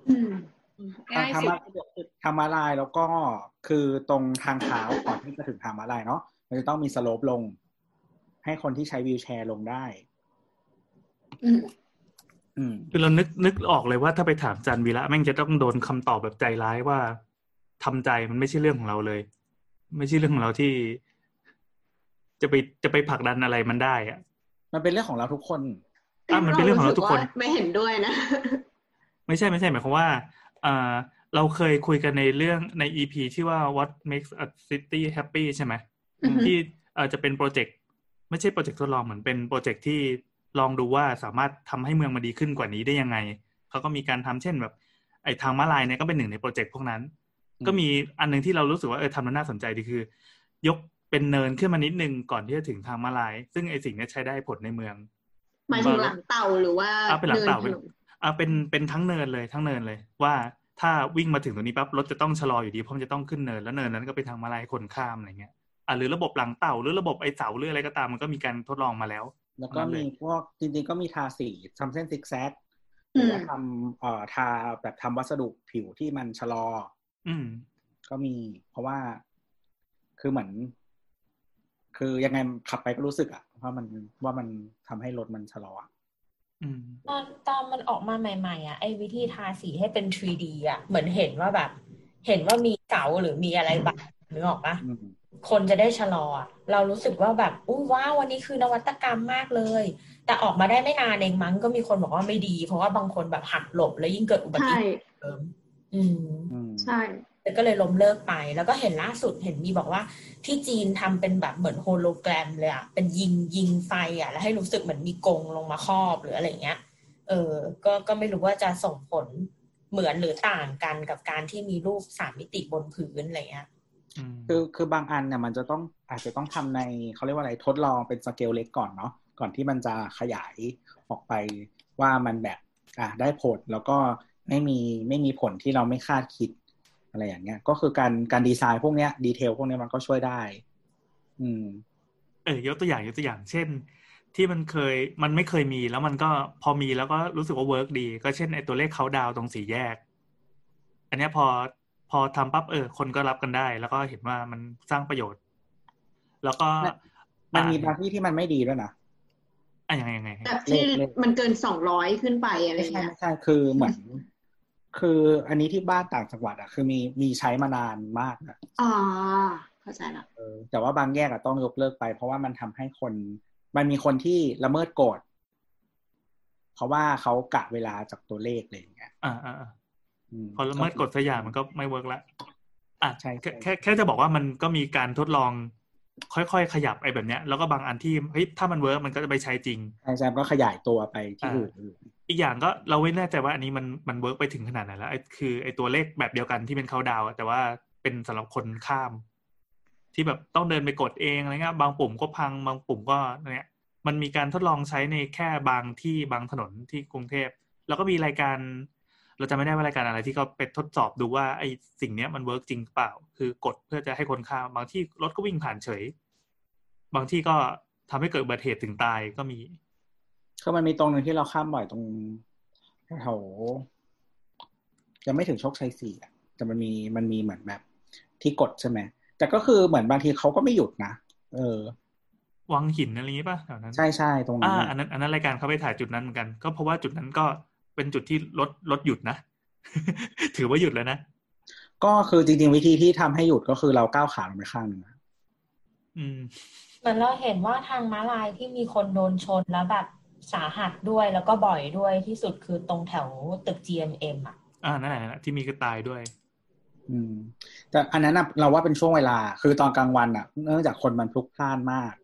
อืม ง่ายสุดทำมาสะดวกสุดทางม้าลายแล้วก็คือตรงทางเท้าก่อนที่จะถึงทางม้าลายเนาะมันจะต้องมีสโลปลง ให้คนที่ใช้วีลแชร์ลงได้อืมอืมคือเรานึกนึกออกเลยว่าถ้าไปถามจันวีระแม่งจะต้องโดนคำตอบแบบใจร้ายว่าทำใจมันไม่ใช่เรื่องของเราเลย ไม่ใช่เรื่องของเราที่ จะไปจะไปผลักดันอะไรมันได้อะมันเป็นเรื่องของเราทุกคนอะมันเป็นเรื่องของเราทุกคนสึว่ไม่เห็นด้วยนะ ไม่ใช่ไม่ใช่หมายความว่า อ่าเราเคยคุยกันในเรื่องใน EP ที่ว่า what makes a city happy ใช่ไหมอือฮึที่เอ่อจะเป็นโปรเจกต์ไม่ใช่โปรเจกต์ทดลองเหมือนเป็นโปรเจกต์ที่ลองดูว่าสามารถทำให้เมืองมันดีขึ้นกว่านี้ได้ยังไง เขาก็มีการทำเช่นแบบ ไอ้ทางม้าลายเนี่ยก็เป็นหนึ่งในโปรเจกต์พวกนั้นอืมก็มีอันหนึ่งที่เรารู้สึกว่าเออทำแล้วน่าสนใจดีคือ ยกไปเป็นเนินขึ้นมานิดนึงก่อนที่จะถึงทางมาลาย ซึ่งไอสิ่งเนี้ยใช้ได้ผลในเมืองหมายถึงหลังเต่าหรือว่าอะเป็นหลังเต่าดินถนน อ่าเป็นเป็นทั้งเนินเลยทั้งเนินเลย ว่าถ้าวิ่งมาถึงตรงนี้ปั๊บรถจะต้องชะลออยู่ดีเพราะมันจะต้องขึ้นเนินแล้วเนินนั้นก็เป็นทางมาลายให้คนข้ามอะไรเงี้ยอ่าหรือระบบหลังเต่าหรือระบบไอเสาหรืออะไรก็ตามมันก็มีการทดลองมาแล้ว แล้วก็นั่นเลมียพวกจริงๆก็มีทาสีทำเส้นซิกแซกหอืรือมว่าทำเอ่อทาแบบทำวัสดุผิวที่มันชะลอ อืม ก็มี เพราะว่าคือเหมือน คือยังไงขับไปก็รู้สึกอะว่ามันว่ามันทำให้รถมันชะลออะอืม ตอนตอนมันออกมาใหม่ๆ อะ ไอ้วิธีทาสีให้เป็น 3D อะ เหมือนเห็นว่าแบบ เห็นว่ามีเสาหรือมีอะไรบ้างนึกออกปะอืมคนจะได้ชะลออะเรารู้สึกว่าแบบอุ้ยว้าววันนี้คือนวัตกรรมมากเลย แต่ออกมาได้ไม่นานเองมั้งก็มีคนบอกว่าไม่ดี เพราะว่าบางคนแบบหักหลบแล้วยิ่งเกิดอุบัติใช่เหตุเพิ่มอืมอืมใช่ ก็เลยล้มเลิกไป แล้วก็เห็นล่าสุดเห็นมีบอกว่า ที่จีนทำเป็นแบบเหมือนโฮโลแกรมเลยอะเป็นยิงยิงไฟอะแล้วให้รู้สึกเหมือนมีกรงลงมาครอบหรืออะไรเงี้ย เออ ก็ก็ไม่รู้ว่าจะส่งผลเหมือนหรือต่างกันกับการที่มีรูปสามมิติบนพื้นอะไรเงี้ยอืมคือคือบางอันเนี่ยมันจะต้องอาจจะต้องทำในเขาเรียกว่าอะไรทดลองเป็นสเกลเล็กก่อนเนาะก่อนที่มันจะขยายออกไปว่ามันแบบอะได้ผลแล้วก็ไม่มีไม่มีผลที่เราไม่คาดคิด อะไรอย่างเงี้ย ก็คือการการดีไซน์พวกเนี้ย detail พวกเนี้ยมันก็ช่วยได้ อืม เออยกตัวอย่างยกตัวอย่าง เช่น ที่มันเคยมันไม่เคยมีแล้วมันก็พอมีแล้วก็รู้สึกว่า work ดี ก็เช่นไอตัวเลขเขาดาวตรงสี่แยก อันเนี้ยพอพอทำปั๊บเออ คนก็รับกันได้ แล้วก็เห็นว่ามันสร้างประโยชน์ แล้วก็มันมีอ่บางที่ที่มันไม่ดีด้วยนะอะยังไงยังไงแบบที่เลขมันเกินสองร้อยขึ้นไปอะไรไม่ใช่เงี้ยไม่ใช่คือเหมือน คืออันนี้ที่บ้านต่างจังหวัดอะคือมีมีใช้มานานมากนะอ่าเข้าใจละเออแต่ว่าบางแยกอะต้องยกเลิกไป เพราะว่ามันทำให้คน มันมีคนที่ละเมิดกฎเพราะว่าเขากะเวลาจากตัวเลขอะไรอย่างเงี้ยอ่าอ่าอ่าอืมพอละเมิดกฎสักอย่างมันก็ไม่ work ละอะใช่แค่ใช่แค่แค่จะบอกว่ามันก็มีการทดลอง ค่อยๆ ขยับไอ้แบบเนี้ยแล้วก็บางอันที่เฮ้ยถ้ามัน work มันก็จะไปใช้จริงใช่ใช่ก็ขยายตัวไปที่อ่าอื่นอีกอย่างก็เราไม่แน่ใจว่าอันนี้มันมัน work ไปถึงขนาดไหนแล้วไอ้คือไอ้ตัวเลขแบบเดียวกันที่เป็นเขาดาวน์อะแต่ว่าเป็นสำหรับคนข้าม ที่แบบต้องเดินไปกดเองอะไรเงี้ยบางปุ่มก็พังบางปุ่มก็เนี่ยมันมีการทดลองใช้ในแค่บางที่บางถนนที่กรุงเทพ แล้วก็มีรายการ เราจะไม่ได้ว่ารายการอะไรที่เขาไปทดสอบดูว่าไอ้สิ่งเนี้ยมัน work จริงหรือเปล่า คือกดเพื่อจะให้คนข้ามบางที่รถก็วิ่งผ่านเฉย บางที่ก็ทำให้เกิดอุบัติเหตุถึงตายก็มีๆคือมันมีตรงหนึ่งที่เราข้ามบ่อยตรงแถวยังไม่ถึงโชคชัยสี่อะแต่มันมีมันมีเหมือนแบบที่กดใช่ไหมแต่ก็คือเหมือนบางทีเขาก็ไม่หยุดนะเออ วังหินอะไรอย่างงี้ป่ะแถวนั้น ใช่ใช่ตรงนั้อ่านอะอันนั้นอันนั้นรายการเขาไปถ่ายจุดนั้นเหมือนกัน ก็เพราะว่าจุดนั้นก็ เป็นจุดที่รถรถหยุดนะ ถือว่าหยุดแล้วนะ ก็คือจริงๆวิธีที่ทำให้หยุดก็คือเราก้าวขาลงไปข้างหนึ่งอะอืมเหมือนเราเห็นว่าทางม้าลายที่มีคนโดนชนแล้วแบบสาหัสด้วยแล้วก็บ่อยด้วยที่สุดคือตรงแถวตึก GMM อะอ่านั่นแหละนั่นแหละที่มีก็ตายด้วย อืม แต่อันนั้นนะเราว่าเป็นช่วงเวลา คือตอนกลางวันอะ เนื่องจากคนมันพลุกพล่านมาก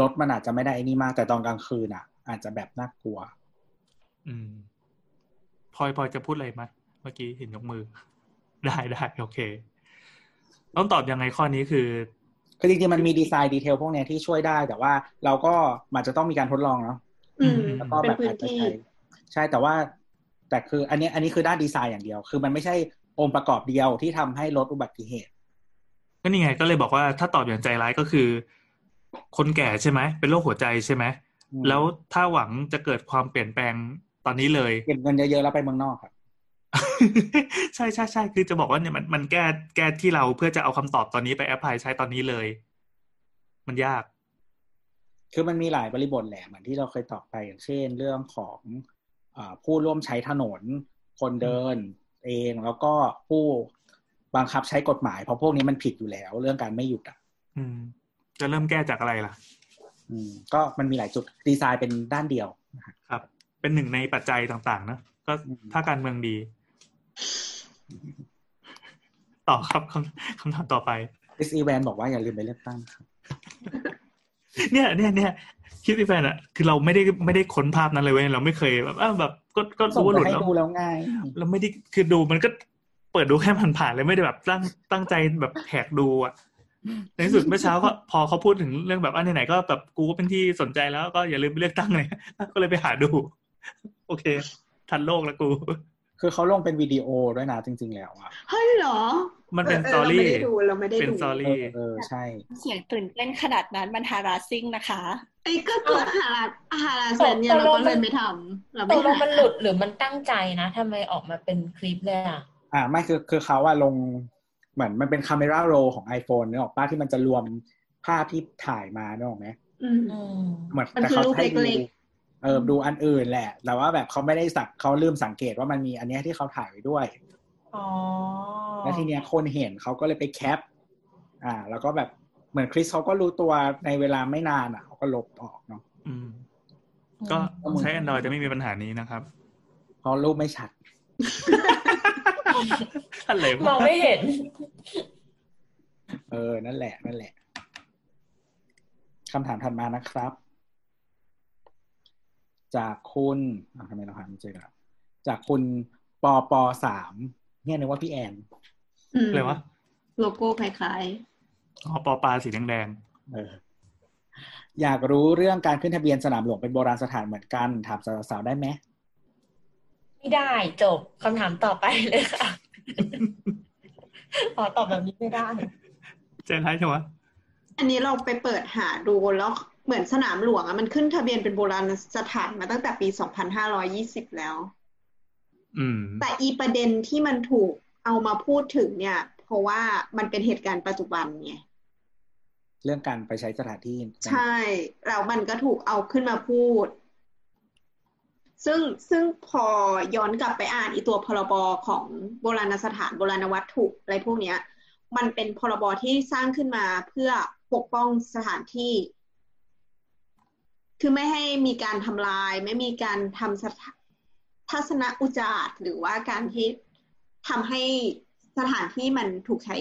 รถมันอาจจะไม่ได้ไอ้นี่มากแต่ตอนกลางคืนอะ อาจจะแบบน่ากลัว อืมพลอยพลอยจะพูดอะไรไหมเมื่อกี้เห็นยกมือ ได้ได้โอเค ต้องตอบยังไงข้อนี้คือคือจริงๆมันมีดีไซน์ดีเทลพวกเนี้ยที่ช่วยได้ แต่ว่าเราก็มันจะต้องมีการทดลองเนาะอืมแล้วก็เป็แบนบพื้อานจจะที่ใช้ใช่แต่ว่า แต่คือ อันนี้อันนี้คือด้านดีไซน์อย่างเดียว คือมันไม่ใช่องค์ประกอบเดียวที่ทำให้ลดอุบัติเหตุ ก็นี่ไงก็เลยบอกว่าถ้าตอบอย่างใจร้ายก็คือ คนแก่ใช่ไหมเป็นโรคหัวใจใช่ไหมอืมแล้วถ้าหวังจะเกิดความเปลี่ยนแปลง ตอนนี้เลยเก็บเงินเยอะๆแล้วไปเมืองนอกครับใช่ใช่ใช่คือจะบอกว่าเนี่ยมันมันแก้แก้ที่เราเพื่อจะเอาคำตอบตอนนี้ไปแอพพลายใช้ตอนนี้เลย มันยาก คือมันมีหลายบริบทแหละเหมือนที่เราเคยตอบไปอย่างเช่น เรื่องของอาผู้ร่วมใช้ถนน คนเดิน เองแล้วก็ผู้บังคับใช้กฎหมาย เพราะพวกนี้มันผิดอยู่แล้ว เรื่องการไม่หยุดอะอืมจะเริ่มแก้จากอะไรล่ะ อืม ก็มันมีหลายจุดดีไซน์เป็นด้านเดียวนะครับครับ เป็นหนึ่งในปัจจัยต่าง ๆ นะก็อืมถ้าการเมืองดี ต่อครับคำคำถามต่อไปคริสอีแวนบอกว่าอย่าลืมไปเลือกตั้งครับเนี่ยเนี่ยเนี่ยคิดดิแฟนอะคือเราไม่ได้ไม่ได้ค้นภาพนั้นเลยเว้ยเราไม่เคยแบบอ้าวแบบก็ก็ส่งรู้ว่าหไปลุดให้แล้วดูแล้วไงเราไม่ได้คือดูมันก็เปิดดูแค่ผ่านๆเลยไม่ได้แบบตั้งตั้งใจแบบแหกดูอะในที่สุดเมื่อเช้าก็พอเขาพูดถึงเรื่องแบบอันไหนๆก็แบบกูก็เป็นที่สนใจแล้วก็อย่าลืมไปเลือกตั้งเลยก็เลยไปหาดู โอเค ทันโลกแล้วกู คือเขาลงเป็นวิดีโอด้วยนะจริง ๆ แล้วอะเฮ้ยเหรอ มันเป็นอสอตอรี่เราไม่ได้ดูเราไม่ได้เป็นดูสตอเอรี่อเออใช่ เสียงตื่นเต้นขนาดนั้นมันฮาราซิ่งนะคะ ไอ้ก็ตัวฮาราฮาราเซนเนี่ยเราก็เลยไม่ทำเราตไม่กลงหามันหลุดหรือมันตั้งใจนะทำไมออกมาเป็นคลิปเลยอะอ่าไม่คือคือเขาว่าลงเหมือนมันเป็นคาเมราโรของ iPhone นึกออกป้าที่มันจะรวมภาพที่ถ่ายมานึกออกไหมอืมอืมเหมือนมันแต่คือเขารูปให้ดู เล็กเออดูอันอื่นแหละ แต่ว่าแบบเขาไม่ได้สักเขาลืมสังเกตว่ามันมีอันเนี้ยที่เขาถ่ายไว้ด้วยอ๋อแล้วทีเนี้ยคนเห็นเขาก็เลยไปแคป อ่า แล้วก็แบบเหมือนคริสเขาก็รู้ตัวในเวลาไม่นานอะเขาก็ลบออกเนาะอืมก็ใช้ Android จะไม่มีปัญหานี้นะครับเพราะรูปไม่ชัดอะไรมอวะงไม่เห็น เออ นั่นแหละ นั่นแหละคำถามถัดมานะครับ จากคุณอะทำไมเราหาไม่เจอครับจากคุณปอปอสามเนี่ยนึกว่าพี่แอนๆอืมอะไรวะโลโก้คล้ายอ๋อปอปลาสีแดงเอออยากรู้เรื่องการขึ้นทะเบียนสนามหลวงเป็นโบราณสถานเหมือนกันถามสาวๆได้ไหมไม่ได้จบคำถามต่อไปเลยค่ะขอตอบแบบนี้ไม่ได้ๆใจร้ายใช่ไหมๆอันนี้เราไปเปิดหาดูแล้ว เหมือนสนามหลวงอะมันขึ้นทะเบียนเป็นโบราณสถานมาตั้งแต่ปี 2520 แล้วอืมแต่อีประเด็นที่มันถูกเอามาพูดถึงเนี่ย เพราะว่ามันเป็นเหตุการณ์ปัจจุบันไงเรื่องการไปใช้สถานที่ ใช่แล้วมันก็ถูกเอาขึ้นมาพูด ซึ่งซึ่งพอย้อนกลับไปอ่านอีตัวพรบของโบราณสถานโบราณวัตถุอะไรพวกเนี้ย มันเป็นพรบที่สร้างขึ้นมาเพื่อปกป้องสถานที่ คือไม่ให้มีการทำลาย ไม่มีการทำสถาทัศนอุจาร์หรือว่าการที่ทำให้สถานที่มันถูกใช้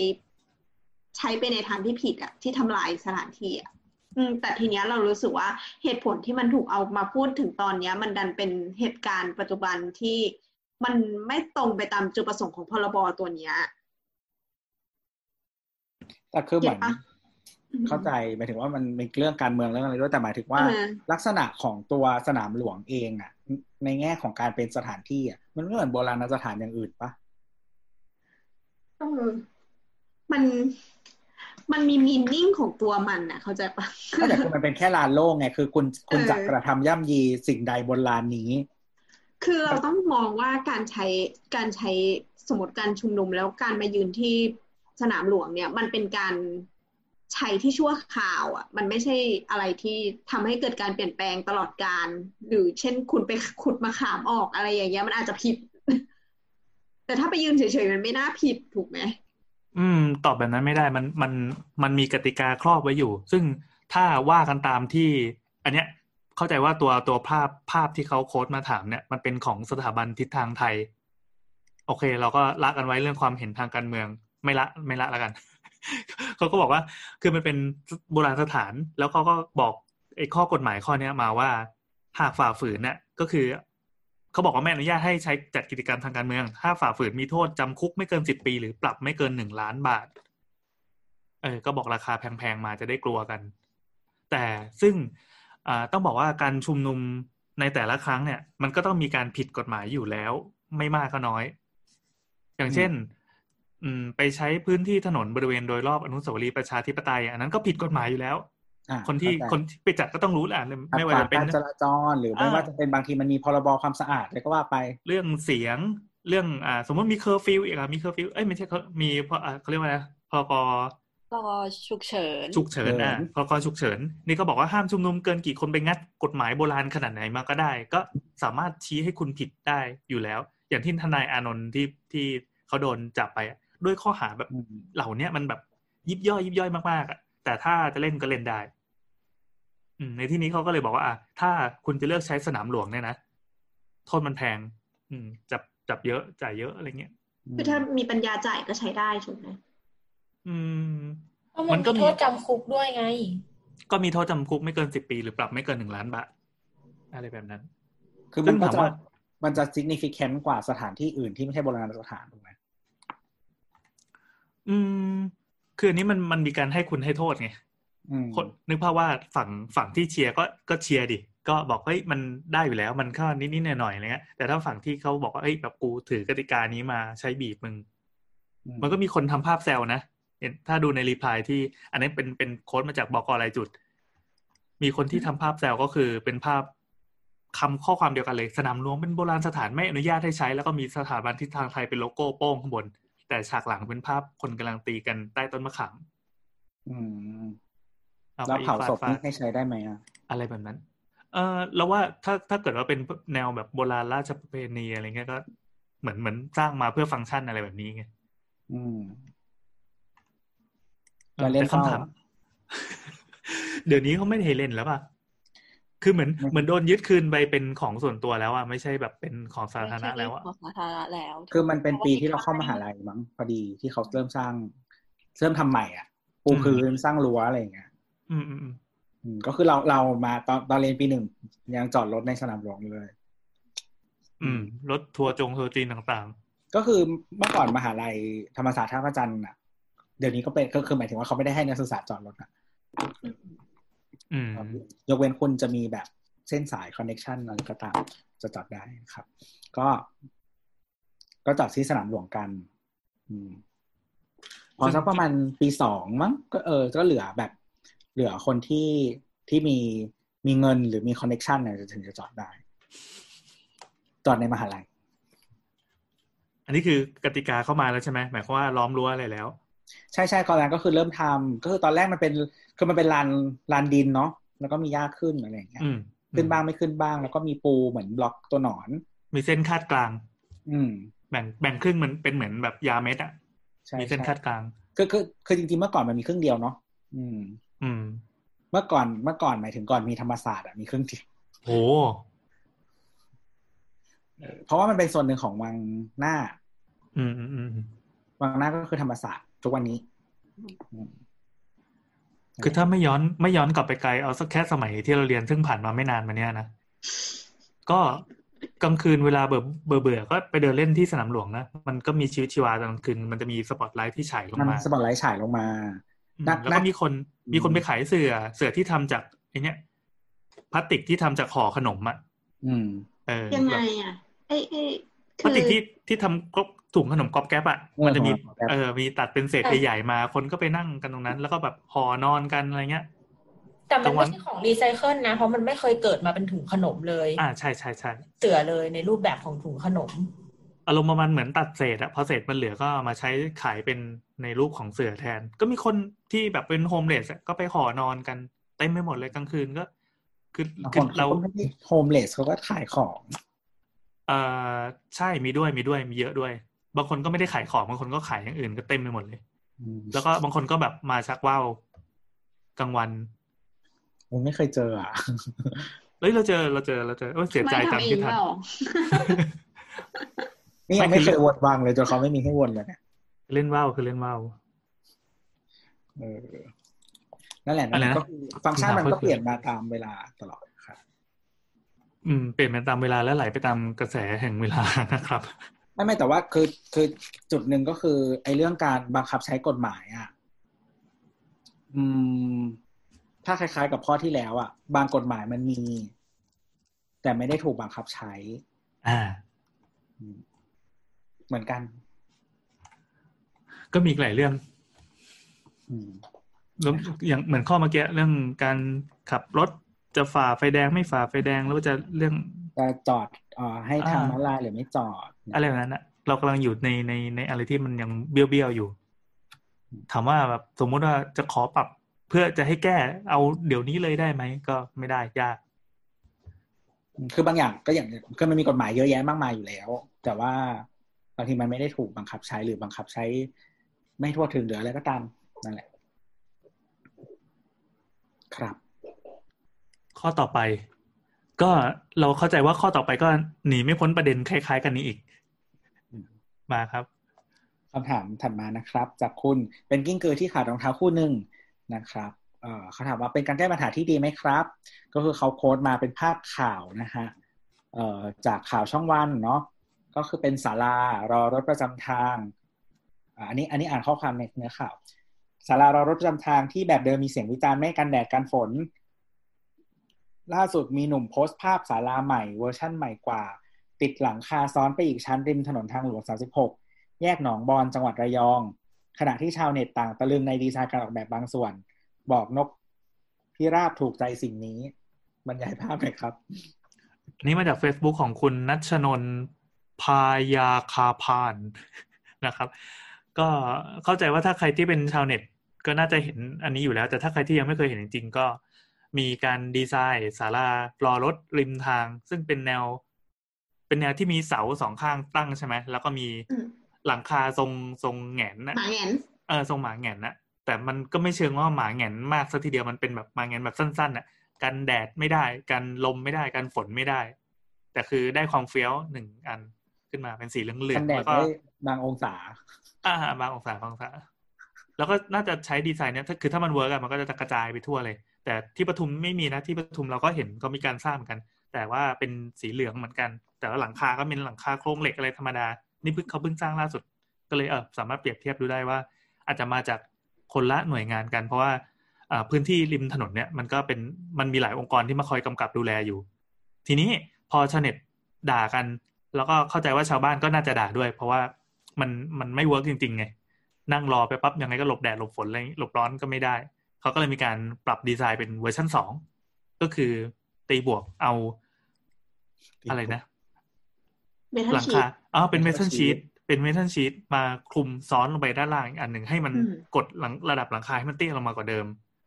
ใช้ไปในทางที่ผิดอะที่ทำลายสถานที่อะอืมแต่ทีเนี้ยเรารู้สึกว่าเหตุผลที่มันถูกเอามาพูดถึงตอนเนี้ย มันดันเป็นเหตุการณ์ปัจจุบันที่มันไม่ตรงไปตามจุดประสงค์ของพรบตัวเนี้ยแต่คือเหมือน เก็ตปะเข้าใจหมายถึงว่ามันมีเรื่องการเมืองเรื่องอะไรด้วยแต่หมายถึงว่าเออลักษณะของตัวสนามหลวงเองอะ ในแง่ของการเป็นสถานที่อะมันไม่เหมือนโบราณสถานอย่างอื่นปะเออมันมันมีมีนิ่งของตัวมันอะเข้าใจปะก็แต่คือมันเป็นแค่ลานโล่งไงคือคุณคุณเออจะกระทำย่ำยีสิ่งใดบนลานนี้ คือเราต้องมองว่าการใช้การใช้สมมติการชุมนุมแล้วการมายืนที่สนามหลวงเนี่ย มันเป็นการ ใช้ที่ชั่วคราวอะ มันไม่ใช่อะไรที่ทำให้เกิดการเปลี่ยนแปลงตลอดการ หรือเช่นคุณไปขุดมะขามออกอะไรอย่างเงี้ยมันอาจจะผิด แต่ถ้าไปยืนเฉยๆมันไม่น่าผิดถูกไหมอืม ตอบแบบนั้นไม่ได้มันมันมันมีกติกาครอบไว้อยู่ ซึ่งถ้าว่ากันตามที่ อันเนี้ย เข้าใจว่าตัวตัวภาพภาพที่เขาโค้ดมาถามเนี่ย มันเป็นของสถาบันทิศทางไทย โอเค เราก็ละกันไว้เรื่องความเห็นทางการเมือง ไม่ละไม่ละแล้วกัน เขาก็บอกว่า คือมันเป็นโบราณสถาน แล้วเขาก็บอกไอ้ข้อกฎหมายข้อเนี้ยมาว่าหากฝ่าฝืนเนี่ยก็คือเขาบอกว่าไม่อนุญาตให้ใช้จัดกิจกรรมทางการเมือง ถ้าฝ่าฝืนมีโทษจำคุกไม่เกินสิบปี หรือปรับไม่เกินหนึ่งล้านบาท เออ ก็บอกราคาแพงๆมาจะได้กลัวกัน แต่ซึ่งต้องบอกว่าการชุมนุมในแต่ละครั้งเนี่ย มันก็ต้องมีการผิดกฎหมายอยู่แล้ว ไม่มากก็น้อย อย่างเช่น อืมไปใช้พื้นที่ถนนบริเวณโดยรอบอนุสาวรีย์ประชาธิปไตย อันนั้นก็ผิดกฎหมายอยู่แล้วอะคนที่เข้าใจคนที่ไปจัดก็ต้องรู้แหละไม่ว่าจะเป็นการขัดขวางจราจรหรือไม่อ่าว่าจะเป็นบางทีมันมีพรบความสะอาดอะไรก็ว่าไป เรื่องเสียงเรื่องอ่าสมมติมีเคอร์ฟิวอีกอะมีเคอร์ฟิวเอ้ยไม่ใช่เขามีพออ่าเขาเรียกว่าอะไรนะพรกรอฉุกเฉินฉุกเฉินอะเฉินพรกฉุกเฉินนี่ก็บอกว่าห้ามชุมนุมเกินกี่คนไปงัดกฎหมายโบราณขนาดไหนมาก็ได้ ก็สามารถชี้ให้คุณผิดได้อยู่แล้ว อย่างที่ทนายอานนท์ที่ที่เขาโดนจับไปอะ ด้วยข้อหาแบบอืมเหล่าเนี้ยมันแบบยิบย่อยยิบย่อยมากๆอะแต่ถ้าจะเล่นก็เล่นได้ อืมในที่นี้เขาก็เลยบอกว่าอะถ้าคุณจะเลือกใช้สนามหลวงเนี่ยนะโทษมันแพง อืม จับจับเยอะจ่ายเยอะอะไรเงี้ยคือถ้ามีปัญญาจ่ายก็ใช้ได้ถูกไหมอืมเพราะมัมันนก็มีมีโทษจำคุกด้วยไง ก็มีโทษจำคุกไม่เกินสิบปีหรือปรับไม่เกินหนึ่งล้านบาทอะไรแบบนั้น คือมันก็ซึ่งถามจะว่ามันจะ significant กว่าสถานที่อื่นที่ไม่ใช่โบราณสถานถูกไหม อืม คืออันนี้มันมันมีการให้คุณให้โทษไงนึกภาพว่าฝั่งฝั่งที่เชียร์ก็ก็เชียร์ดิ ก็บอกเฮ้ยมันได้อยู่แล้ว มันก็นิดๆหน่อยๆอะไรเงี้ยแต่ถ้าฝั่งที่เขาบอกว่าเฮ้ยแบบกูถือกติกานี้มาใช้บีบมึง มันก็มีคนทำภาพแซวนะเห็นถ้าดูใน reply ที่ อันนี้เป็นเป็น quote มาจากบอกอะไรจุด มีคนที่ทำภาพแซวก็คือเป็นภาพคำข้อความเดียวกันเลย สนามหลวงเป็นโบราณสถานไม่อนุญาตให้ใช้ แล้วก็มีสถาบันทิศทางไทยเป็นโลโก้โป้งข้างบน แต่ฉากหลังเป็นภาพคนกำลังตีกันใต้ต้นมะขามอืมอแล้วไปเผาศพฟดนี่ๆให้ใช้ได้ไหมอะอะไรแบบนั้น เออเราว่าถ้าถ้าเกิดว่าเป็นแนวแบบโบราณราชประเพณีอะไรเงี้ยก็เหมือนเหมือนสร้างมาเพื่อฟังก์ชันอะไรแบบนี้ไงอืมเออแล้วเล่นแต่คำถามเฝ้าเดี๋ยวนี้เขาไม่ให้เล่นแล้วป่ะ คือเหมือนไม่เหมือนโดนยึดคืนไปเป็นของส่วนตัวแล้วอะไม่ใช่แบบเป็นของสาธารณะแล้วอะของสาธารณะแล้ว คือมันเป็นปีที่เราเข้ามหาลัยมั้งพอดีที่เขาเริ่มสร้าง เริ่มทำใหม่อะปูพื้นสร้างรั้วอะไรอย่างเงี้ยอืมอืมอืมอืมก็คือเราเรามาตอนตอนเรียนปีหนึ่งยังจอดรถในสนามหลวงอยู่เลย อืม รถทัวร์จงทัวร์จีนต่างก็คือเมื่อก่อนมหาลัยธรรมศาสตร์ท่าพระจันทร์อะ เดี๋ยวนี้ก็เป็นก็คือหมายถึงว่าเขาไม่ได้ให้นักศึกษาจอดรถอะๆอืม ยกเว้นคุณจะมีแบบเส้นสาย connection อะไรก็ตามจะจอดได้นะครับ ก็ ก็จอดที่สนามหลวงกันอืมพอสักประมาณปีสองมั้งก็เออ ก็เหลือแบบ เหลือคนที่ที่มีมีเงินหรือมี connection เนี่ยจะถึงจะจอดได้ จอดในมหาลัย อันนี้คือกติกาเข้ามาแล้วใช่ไหมหมายความว่าล้อมรั้วอะไรแล้ว ใช่ใช่ก่อนแรกก็คือเริ่มทำก็คือตอนแรกมันเป็นคือมันเป็นลานลานดินเนาะแล้วก็มีหญ้าขึ้นอะไรอย่างเงี้ยอืมขึ้นบ้างไม่ขึ้นบ้าง แล้วก็มีปูเหมือนบล็อกตัวหนอน มีเส้นคาดกลาง อืม แบ่งแบ่งครึ่งมันเป็นเหมือนแบบยาเม็ดอะใช่มีเส้นใช่คาดกลางคือคือคือจริงๆเมื่อก่อนมันมีครึ่งเดียวเนาะอืม อืม เมื่อก่อนเมื่อก่อนหมายถึงก่อนมีธรรมศาสตร์อะมีครึ่งเดียวโอ้เออเพราะว่ามันเป็นส่วนหนึ่งของวังหน้า อืมอืมอืมวังหน้าก็คือธรรมศาสตร์ ทุกวันนี้อืมคือถ้าไม่ย้อนไม่ย้อนกลับไปไกลเอาสักแค่สมัยที่เราเรียนซึ่งผ่านมาไม่นานมาเนี้ยนะก็กลางคืนเวลาเบื่อเบื่อเบื่อก็ไปเดินเล่นที่สนามหลวงนะมันก็มีชีวิตชีวาตอนกลางคืนมันจะมีสปอตไลท์ที่ฉายลงมันมาสปอตไลท์ฉายลงมาอืมนักแล้วนัก็กมีคนมีคนไปขายเสื่อเสื่อที่ทำจากไอเนี้ยพลาสติกที่ทำจากห่อขนมอะอืม เออยังไงแบบอะไอ้ไอ้ พลาสติกคือที่ที่ทำก๊อบถุงขนมก๊อบแก๊บอะเออมันจะมีห่อก๊อบแก๊บเออมีตัดเป็นเศษเออใหญ่ๆมา คนก็ไปนั่งกันตรงนั้น แล้วก็แบบห่อนอนกันอะไรเงี้ยแต่มันกลางวัไม่นใช่ของรีไซเคิลนะ เพราะมันไม่เคยเกิดมาเป็นถุงขนมเลย อ่าใช่ใช่ใช่เสื่อเลยในรูปแบบของถุงขนม อารมณ์ประมาณเหมือนตัดเศษอะพอเศษมันเหลือก็เอามาใช้ขายเป็นในรูปของเสื่อแทน ก็มีคนที่แบบเป็น homeless ก็ไปห่อนอนกันเต็มไปหมดเลยกลางคืนก็ คือบางคืคอนเราเขาก็ไม่ได้โฮมเลสเขาก็ขายของ เอ่อใช่มีด้วยมีด้วยมีเยอะด้วย บางคนก็ไม่ได้ขายของบางคนก็ขายอย่างอื่นก็เต็มไปหมดเลยอืมแล้วก็บางคนก็แบบมาชักว่าวกลางวันผมไม่เคยเจออะเฮ้ยเราเจอเราเจอเราเจอโอ้ยเสียใจไม่จำทำเอที่งทันเปล่านี่ยังไม่ไม่คือเคยวนวางเลยจนเขาไม่มีให้วนเลยเนี่ยเล่นว่าวคือเล่นว่าวเออนั่นแหละอะไรนะก็คือฟังก์ชันมันคำถามก็คือเปลี่ยนมาตามเวลาตลอดครับ อืมเปลี่ยนไปตามเวลาและไหลไปตามกระแสแห่งเวลานะครับ ไม่ไม่แต่ว่าคือคือจุดหนึ่งก็คือ ไอ้เรื่องการบังคับใช้กฎหมายอะ อืม ถ้าคล้าย ๆ กับข้อที่แล้วอะ บางกฎหมายมันมี แต่ไม่ได้ถูกบังคับใช้ อ่าอืมเหมือนกัน ก็มีอีกหลายเรื่องอืมแล้วอย่างเหมือนข้อเมื่อกี้เรื่องการขับรถ จะฝ่าไฟแดงไม่ฝ่าไฟแดงแล้วจะเรื่องจะจอดเอ่อให้ทางอ่าม้าลายหรือไม่จอด อะไรแบบนั้นอะเรากำลังอยู่ในในในอะไรที่มันยังเบี้ยวเบี้ยวๆอยู่ ถามว่าแบบสมมุติว่าจะขอปรับเพื่อจะให้แก้เอาเดี๋ยวนี้เลยได้ไหมก็ไม่ได้ยากคือบางอย่างก็อย่างคือมันมีกฎหมายเยอะแยะมากมายอยู่แล้ว แต่ว่าบางทีมันไม่ได้ถูกบังคับใช้หรือบังคับใช้ ไม่ทั่วถึงหรืออะไรก็ตามนั่นแหละ ครับ ข้อต่อไป ก็เราเข้าใจว่าข้อต่อไปก็หนีไม่พ้นประเด็นคล้ายๆ กันนี้อีกอืมมาครับคำถามถัดมานะครับ จากคุณเป็นกิ้งกือที่ขาดรองเท้าคู่หนึ่งนะครับเอ่อเขาถามว่าเป็นการแก้ปัญหาที่ดีไหมครับ ก็คือเขา quote มาเป็นภาพข่าวนะฮะเอ่อจากข่าวช่องวันเนาะก็คือเป็นศาลารอรถประจำทางอ่าอันนี้อันนี้อ่านข้อความในเนื้อข่าวศาลารอรถประจำทางที่แบบเดิมมีเสียงวิจารณ์ไม่กันแดดกันฝน ล่าสุดมีหนุ่มโพสต์ภาพศาลาใหม่เวอร์ชั่นใหม่กว่า ติดหลังคาซ้อนไปอีกชั้นริมถนนทางหลวง 36 แยกหนองบอนจังหวัดระยอง ขณะที่ชาวเน็ตต่างตะลึงในดีไซน์การออกแบบบางส่วน บอกนกพิราบถูกใจสิ่งนี้บรรยายภาพหน่อยครับนนี้มาจาก Facebook ของคุณนัชนนทพายาคาพานนะครับ ก็เข้าใจว่าถ้าใครที่เป็นชาวเน็ต ก็น่าจะเห็นอันนี้อยู่แล้ว แต่ถ้าใครที่ยังไม่เคยเห็นจริงๆก็ มีการดีไซน์ศาลารอรถริมทาง ซึ่งเป็นแนว เป็นแนวที่มีเสาสองข้างตั้งใช่ไหมแล้วก็มีอืมหลังคาทรงทรงแหงนหนะมาแหงนเออทรงหมาแหงนนะแต่มันก็ไม่เชิงว่าหมาแหงนมากซะทีเดียวมันเป็นแบบหมาแหงนแบบสั้นๆน่ะกันแดดไม่ได้กันลมไม่ได้กันฝนไม่ได้ แต่คือได้ความเฟี้ยวหนึ่งอันขึ้นมาเป็นสีเหลืองๆแล้วก็กันแดดได้บางองศา อ่าบางองศาบางองศาแล้วก็น่าจะใช้ดีไซน์เนี้ยถ้าคือถ้ามัน work อะมันก็จะกระจายไปทั่วเลย แต่ที่ปทุมไม่มีนะที่ปทุมเราก็เห็นก็มีการสร้างเหมือนกัน แต่ว่าเป็นสีเหลืองเหมือนกัน แต่ว่าหลังคาก็เป็นหลังคาโครงเหล็กอะไรธรรมดา นี่เพิ่งเขาเพิ่งสร้างล่าสุด ก็เลยเออสามารถเปรียบเทียบดูได้ว่า อาจจะมาจากคนละหน่วยงานกัน เพราะว่าพื้นที่ริมถนนเนี่ยมันก็เป็นมันมีหลายองค์กรที่มาคอยกำกับดูแลอยู่ ทีนี้พอชาวเน็ตด่ากัน แล้วก็เข้าใจว่าชาวบ้านก็น่าจะด่าด้วย เพราะว่ามันมันไม่ work จริงๆไงนั่งรอไปปั๊บยังไงก็หลบแดดหลบฝนอะไรหลบร้อนก็ไม่ได้ เขาก็เลยมีการปรับดีไซน์เป็นเวอร์ชันสองก็คือตีบวกเอาอะไรนะ metal sheet หลังคา อ๋อเป็น metal sheet เป็น metal sheet มาคลุมซ้อนลงไปด้านล่างอีกอันหนึ่งให้มันอืมกดหลังระดับหลังคาให้มันเตี้ยลงมากว่าเดิม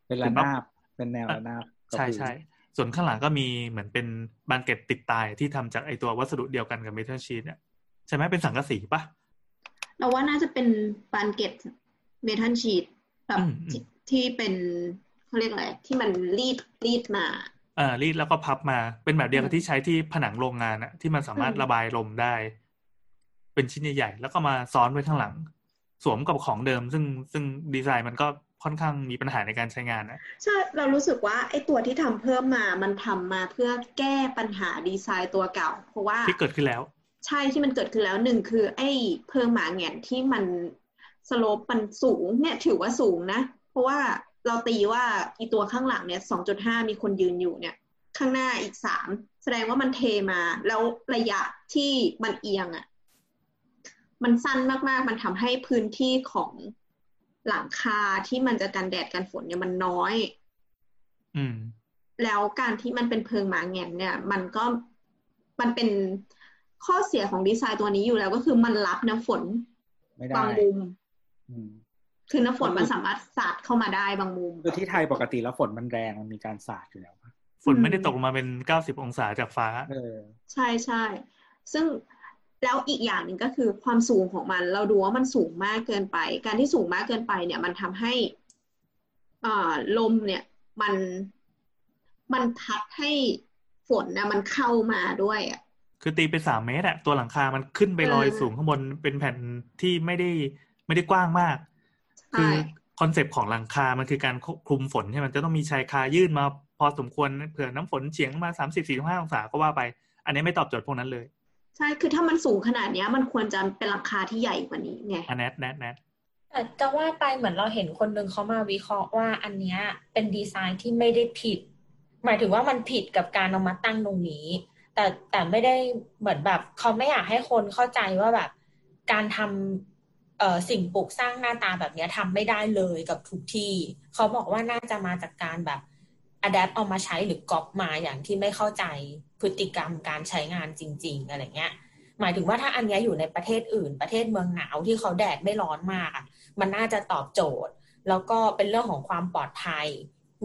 เป็นระนาบเป็นแนวระนาบกับใช่พื้นใช่ส่วนข้างหลังก็มีเหมือนเป็นบานเกล็ดติดตายที่ทำจากไอตัววัสดุเดียวกันกับ metal sheet เนี่ยใช่ไหมเป็นสังกะสีปะเราว่าน่าจะเป็นบานเกล็ด metal sheet แบบอืมอืม ที่ที่เป็นเขาเรียกอะไรที่มันรีดรีดมาเอ่ารีดแล้วก็พับมา เป็นแบบเดียวกับอืมที่ใช้ที่ผนังโรงงานอะที่มันสามารถอืมระบายลมได้ เป็นชิ้นใหญ่ๆแล้วก็มาซ้อนไว้ข้างหลัง สวมกับของเดิม ซึ่งซึ่งดีไซน์มันก็ค่อนข้างมีปัญหาในการใช้งานนะใช่เรารู้สึกว่าไอ้ตัวที่ทำเพิ่มมามันทำมาเพื่อแก้ปัญหาดีไซน์ตัวเก่า เพราะว่าที่เกิดขึ้นแล้ว ใช่ที่มันเกิดขึ้นแล้วหนึ่งคือ ไอ้เพิงหมาแหงนที่มันสโลปมันสูงเนี่ยถือว่าสูงนะ เพราะว่าเราตีว่าอีตัวข้างหลังเนี่ยสองจุดห้ามีคนยืนอยู่เนี่ย ข้างหน้าอีกสามแสดงว่ามันเทมา แล้วระยะที่มันเอียงอะ่ะ มันสั้นมากๆ มันทำให้พื้นที่ของหลังคาที่มันจะกันแดดกันฝนเนี่ยมันน้อย อืม แล้วการที่มันเป็นเพิงหมาแหงนเนี่ย มันก็มันเป็นข้อเสียของดีไซน์ตัวนี้อยู่แล้วก็คือมันรับน้ำฝนไม่ได้บางมุมอืม คือน้ำฝนมันสามารถสาดเข้ามาได้บางมุมคือที่ไทยปกติแล้วฝนมันแรงมันมีการสาดอยู่แล้วฝนไม่ได้ตกลงมาเป็นเก้าสิบองศาจากฟ้าเออใช่ใช่ซึ่งแล้วอีกอย่างหนึ่งก็คือความสูงของมัน เราดูว่ามันสูงมากเกินไป การที่สูงมากเกินไปเนี่ยมันทำให้อ่าลมเนี่ยมันมันพัดให้ฝนนะมันเข้ามาด้วยอะคือตีไปสามเมตรอะตัวหลังคามันขึ้นไปลอยเออสูงข้างบนเป็นแผ่นที่ไม่ได้ไม่ได้กว้างมากใช่ คือคอนเซปต์ของหลังคา มันคือการคลุมฝนใช่ไหมมันจะต้องมีชายคายื่นมาพอสมควรเผื่อน้ำฝนเฉียงมาสามสิบสี่ห้าองศาก็ว่าไป อันนี้ไม่ตอบโจทย์พวกนั้นเลย ใช่คือถ้ามันสูงขนาดเนี้ยมันควรจะเป็นหลังคาที่ใหญ่กว่านี้ไงอันแนทแนทแนทแต่จะว่าไปเหมือนเราเห็นคนหนึ่งเขามาวิเคราะห์ว่าอันเนี้ยเป็นดีไซน์ที่ไม่ได้ผิด หมายถึงว่ามันผิดกับการเอามาตั้งตรงนี้ แต่แต่ไม่ได้เหมือนแบบเขาไม่อยากให้คนเข้าใจว่าแบบ การทำเอ่อ สิ่งปลูกสร้างหน้าตาแบบนี้ทำไม่ได้เลยกับทุกที่ เขาบอกว่าน่าจะมาจากการแบบ adapt เอามาใช้หรือก๊อปมาอย่างที่ไม่เข้าใจพฤติกรรมการใช้งานจริง ๆ อะไรเงี้ย หมายถึงว่าถ้าอันนี้อยู่ในประเทศอื่น ประเทศเมืองหนาวที่เขาแดดไม่ร้อนมากอะมันน่าจะตอบโจทย์ แล้วก็เป็นเรื่องของความปลอดภัย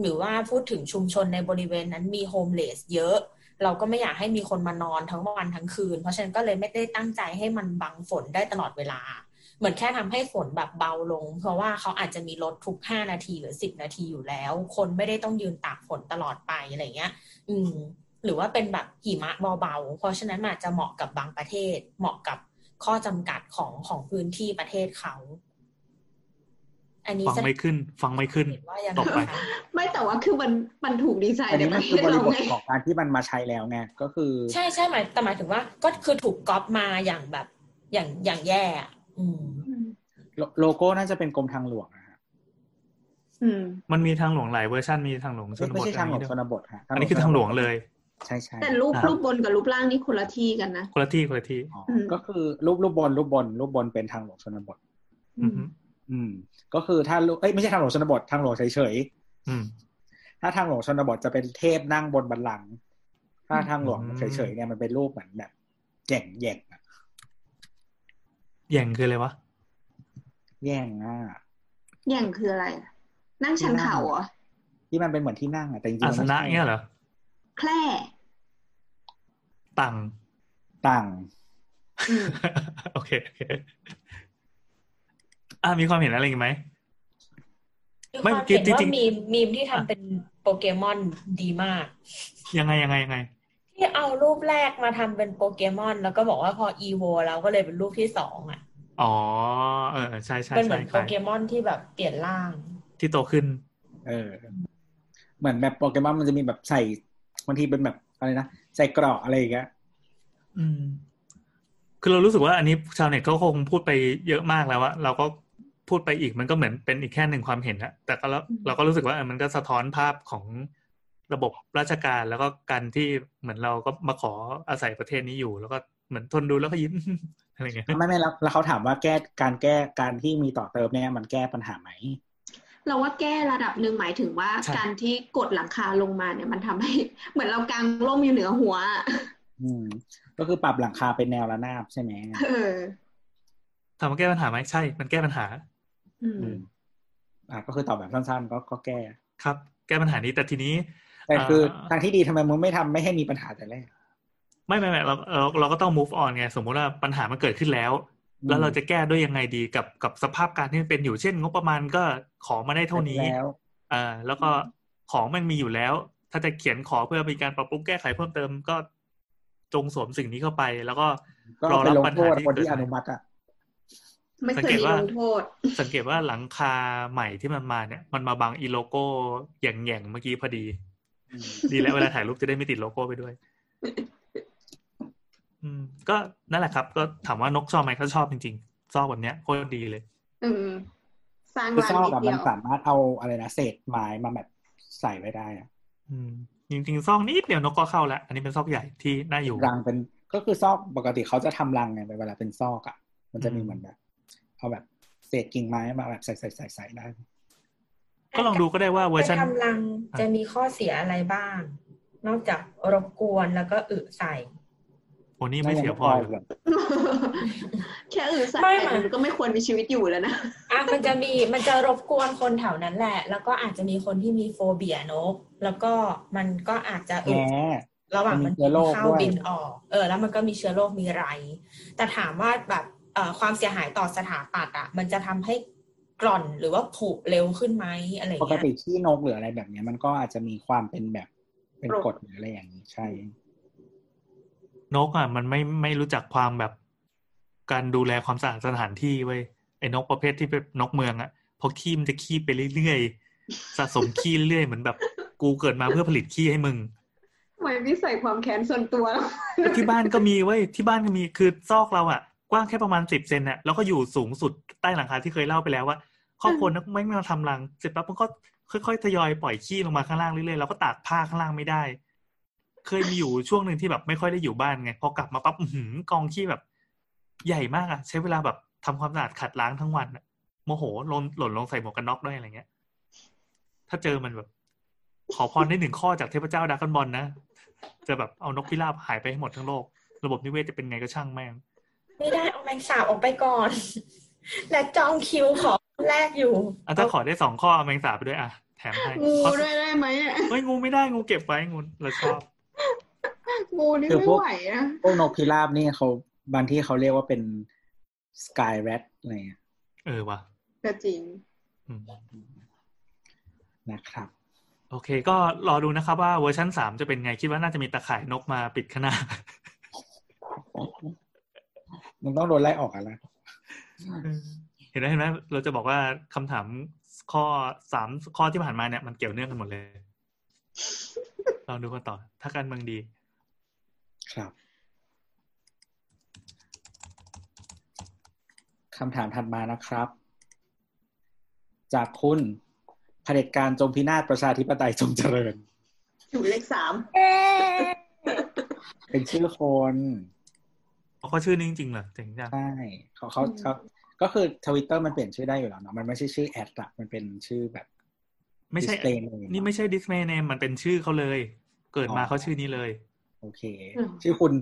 หรือว่าพูดถึงชุมชนในบริเวณนั้นมีโฮมเลสเยอะ เราก็ไม่อยากให้มีคนมานอนทั้งวันทั้งคืน เพราะฉะนั้นก็เลยไม่ได้ตั้งใจให้มันบังฝนได้ตลอดเวลา เหมือนแค่ทำให้ฝนแบบเบาลง เพราะว่าเขาอาจจะมีรถทุกห้านาทีหรือสิบนาทีอยู่แล้ว คนไม่ได้ต้องยืนตากฝนตลอดไปอะไรเงี้ย อืม หรือว่าเป็นแบบหิมะเบาๆ เพราะฉะนั้นมันอาจจะเหมาะกับบางประเทศ เหมาะกับข้อจำกัดของของพื้นที่ประเทศเขาอันนี้ฟังแสดไม่ขึ้น ฟังไม่ขึ้นเห็นว่ายังต่อไปไงคะไม่แต่ว่าคือมันมันถูกดีไซอัน์นในนี้ปมันระเทคือศบริเราบทไงของการที่มันมาใช้แล้วไงก็คือ ใช่ใช่หมายแต่หมายถึงว่าก็คือถูกก๊อปมาอย่างแบบอย่างอย่างแย่อะอืมอืม โลโลโก้น่าจะเป็นกรมทางหลวงนะฮะอืมมันมีทางหลวงหลายเวอร์ชันมีทางหลวงชนบไม่ทใช่ทางหลวงด้วยชนบทฮะอันนี้คือทางหลวงเลยใช่ใช่แต่รูปครับรูปบนกับรูปล่างนี่คนละที่กันนะคนละที่คนละที่อ๋ออืมก็คือรูปรูปบนรูปบนรูปบนเป็นทางหลวงชนบท อืมฮึอืมก็คือถ้ารูปเอ้ยไม่ใช่ทางหลวงชนบททางหลวงเฉยอืมๆถ้าทางหลวงชนบทจะเป็นเทพนั่งบนบัลลังก์ถ้าทางหลวงอืมเฉยๆเนี่ยมันเป็นรูปเหมือนแบบแย่งแย่งอะ แย่งคืออะไรวะ แย่งอะแย่งคืออะไรอะนั่งชันเข่าเหรอ ที่มันเป็นเหมือนที่นั่งอะแต่จริงๆอามันสไม่นะใช่เนี่ยเหรอ แคร่ตังต่างอืมโอเคโอเคอะมีความเห็นอะไรอีกไหมมีไม่ความเห็นจริว่างๆมีมมีมที่ทำเป็นโปเกมอนดีมาก ยังไงยังไงยังไง ที่เอารูปแรกมาทำเป็นโปเกมอน แล้วก็บอกว่าพออีโวแล้วก็เลยเป็นรูปที่สองอะ อ๋อ เออใช่ใช่เป็นเหมืใช่อนคโปล้ายเกมอนที่แบบเปลี่ยนร่าง ที่โตขึ้น เออ เหมือนแบบโปเกมอนมันจะมีแบบใส่บางทีเป็นแบบอะไรนะใส่เกราะอะไรอย่างเงี้ยอืม คือเรารู้สึกว่าอันนี้ชาวเน็ตเขาคงพูดไปเยอะมากแล้วว่าเราก็พูดไปอีกมันก็เหมือนเป็นอีกแค่หนึ่งความเห็นอะแต่ก็เราเราก็รู้สึกว่าเออมันก็สะท้อนภาพของ ระบบราชการแล้วก็การที่เหมือนเราก็มาขออาศัยประเทศนี้อยู่ แล้วก็เหมือนทนดูแล้วก็ยิ้มอะไรเงี้ยไม่ไม่แล้วแล้วเขาถามว่าแก้การแก้การที่มีต่อเติมเนี่ยมันแก้ปัญหาไหมเราว่าแก้ระดับหนึ่งหมายถึงว่าใช่การที่กดหลังคาลงมาเนี่ยมันทำให้ เหมือนเรากางร่มอยู่เหนือหัวอะอืม ก็คือปรับหลังคาเป็นแนวระนาบใช่ไหมเออถามว่าแก้ปัญหาไหมใช่ มันแก้ปัญหา อืมอืมอะก็คือตอบแบบสั้นๆก็ก็แก้ครับ แก้ปัญหานี้แต่ทีนี้ แต่คืออ่าทางที่ดีทำไมมึงไม่ทำไม่ให้มีปัญหาแต่แรกไม่ไม่ไม่เราเราเราก็ต้อง move on ไงสมมุติว่าปัญหามันเกิดขึ้นแล้วอืมแล้วเราจะแก้ด้วยยังไงดีกับกับสภาพการที่มันเป็นอยู่เช่น งบประมาณก็ขอมาได้เท่านี้แล้วอ่าแล้วก็ของมันมีอยู่แล้ว ถ้าจะเขียนขอเพื่อมีการปรับปรุงแก้ไขเพิ่มเติมก็จงสวมสิ่งนี้เข้าไป แล้วก็ก็รอเอาไปรับลงปัญโทหาษที่คนเกิดที่อนุมัติอะไม่สังเคยเกตมีว่าลงโทษ สังเกตว่าหลังคาใหม่ที่มันมาเนี่ย มันมาบังอีโลโก้แหย่งๆเมื่อกี้พอดีอืม ดีแล้วเวลาถ่ายรูปจะได้ไม่ติดโลโก้ไปด้วย อืม ก็นั่นแหละครับ ก็ถามว่านกชอบไหมก็ชอบจริงๆชอบแบบเนี้ยโคตรดีเลย อืมสร้างคือร้านซอกนิดอะเดีมัยนวสามารถเอาอะไรนะเศษไม้มาแบบใส่ไว้ได้อะอืมจริงๆซอกนิดเดียวนกก็เข้าแล้ว อันนี้เป็นซอกใหญ่ที่น่าอยู่ รังเป็นก็คือซอกปกติเขาจะทำรังไงเวลาเป็นซอกอะ มันจะมีเหมือนแบบเอาแบบเศษกิ่งไม้มาแบบใส่ใส่ใส่ใส่ได้ ก็ลองดูก็ได้ว่าเวอร์ชันไปทำรังจะมีข้อเสียอะไรบ้าง นอกจากรบกวนแล้วก็อึใส่โอ้นี่ไม่เสียพอเลยแค่อื่นใส่ไม่แต่มามันก็ไม่ควรมีชีวิตอยู่แล้วนะอะมันจะมีมันจะรบกวนคนแถวนั้นแหละ แล้วก็อาจจะมีคนที่มี phobia นก แล้วก็มันก็อาจจะแหอึมระหว่างมัมันนมีเชื้อโรคเข้าด้วยบินออก เออ แล้วมันก็มีเชื้อโรคมีไร แต่ถามว่าแบบเอ่อความเสียหายต่อสถาปัตย์อะ มันจะทำให้ กร่อนหรือว่าผุเร็วขึ้นไหมอะไรอย่างปกเงี้ยติที่นกหรืออะไรแบบเนี้ย มันก็อาจจะมีความเป็นแบบเป็นโรคกฎหรืออะไรอย่างนี้ใช่ นกอะมันไม่ไม่รู้จักความแบบ การดูแลความสะอาดสถานที่เว้ยไอ้นกประเภทที่เป็นนกเมืองอะพอขี้มันจะขี้ไปเรื่อยๆสะสมขี้เรื่อยๆเหมือนแบบกูเกิดมาเพื่อผลิตขี้ให้มึงทำไมพี่ใส่ความแค้นส่วนตัว ที่บ้านก็มีเว้ยที่บ้านก็มีคือซอกเราอะ กว้างแค่ประมาณสิบเซนน่ะแล้วก็อยู่สูงสุดใต้หลังคาที่เคยเล่าไปแล้วว่าครอบครัวนักไม่มาทำรังเสร็จปั๊บมันก็ค่อยๆทยอยปล่อยขี้ลงมาข้างล่างเรื่อยๆเราก็ตากผ้าข้างล่างไม่ได้ เคยมีอยู่ช่วงหนึ่งที่แบบไม่ค่อยได้อยู่บ้านไงพอกลับมาปั๊บอื้อหือกองขี้แบบ ใหญ่มากอะใช้เวลาแบบทำความสะอาดขัดล้างทั้งวันอะโมโหหล่นหล่นลงใส่หมวกกันน็อกด้วยอะไรเงี้ย ถ้าเจอมันแบบ ขอพรได้หนึ่งข้อจากเทพเจ้าดราก้อนบอลนะจะแบบเอานกพิราบหายไปให้หมดทั้งโลก ระบบนิเวศจะเป็นไงก็ช่างแม่ง ไม่ได้เอาแมงสาบออกไปก่อน และจองคิวขอแรกอยู่อะถ้าขอได้สองข้อเอาแมงสาบไปด้วยอะแถมให้งูข้อด้วยได้ไหมอะเฮ้ยงูไม่ได้งูเก็บไว้งูเราชอบงูนี่คือไม่พวกไหวนะพวกนกพิราบนี่เขาบางที่เขาเรียกว่าเป็นสกายแรดอะไรเงี้ยเออว่ะก็จริงอืมนะครับ โอเค ก็รอดูนะครับว่าเวอร์ชันสามจะเป็นไงคิดว่าน่าจะมีตะข่ายนกมาปิดข้างหน้า มันต้องโดนไล่ออกอะนะเห็นไหมเห็นไหมเราจะบอกว่าคำถามข้อสามข้อที่ผ่านมาเนี่ยมันเกี่ยวเนื่องกันหมดเลยลองดูกันต่อ ถ้าการเมืองดี ครับคำถามถัดมานะครับ จากคุณเผด็จการจงพินาศประชาธิปไตยจงเจริญ อยู่เลขสาม เป็นชื่อคน เขาชื่อนี้จริงๆเหรอเจ๋งจังใช่เขาเขาเขาก็คือทวิตเตอร์มันเปลี่ยนชื่อได้อยู่แล้วเนาะมันไม่ใช่ชื่อแอดอะมันเป็นชื่อแบบ ไม่ใช่ display name นี่ไม่ใช่ดิส p เพย์เนมมันเป็นชื่อเขาเลย เกิดมาอ๋อเขาชื่อนี้เลย โอเค ชื่อคุณ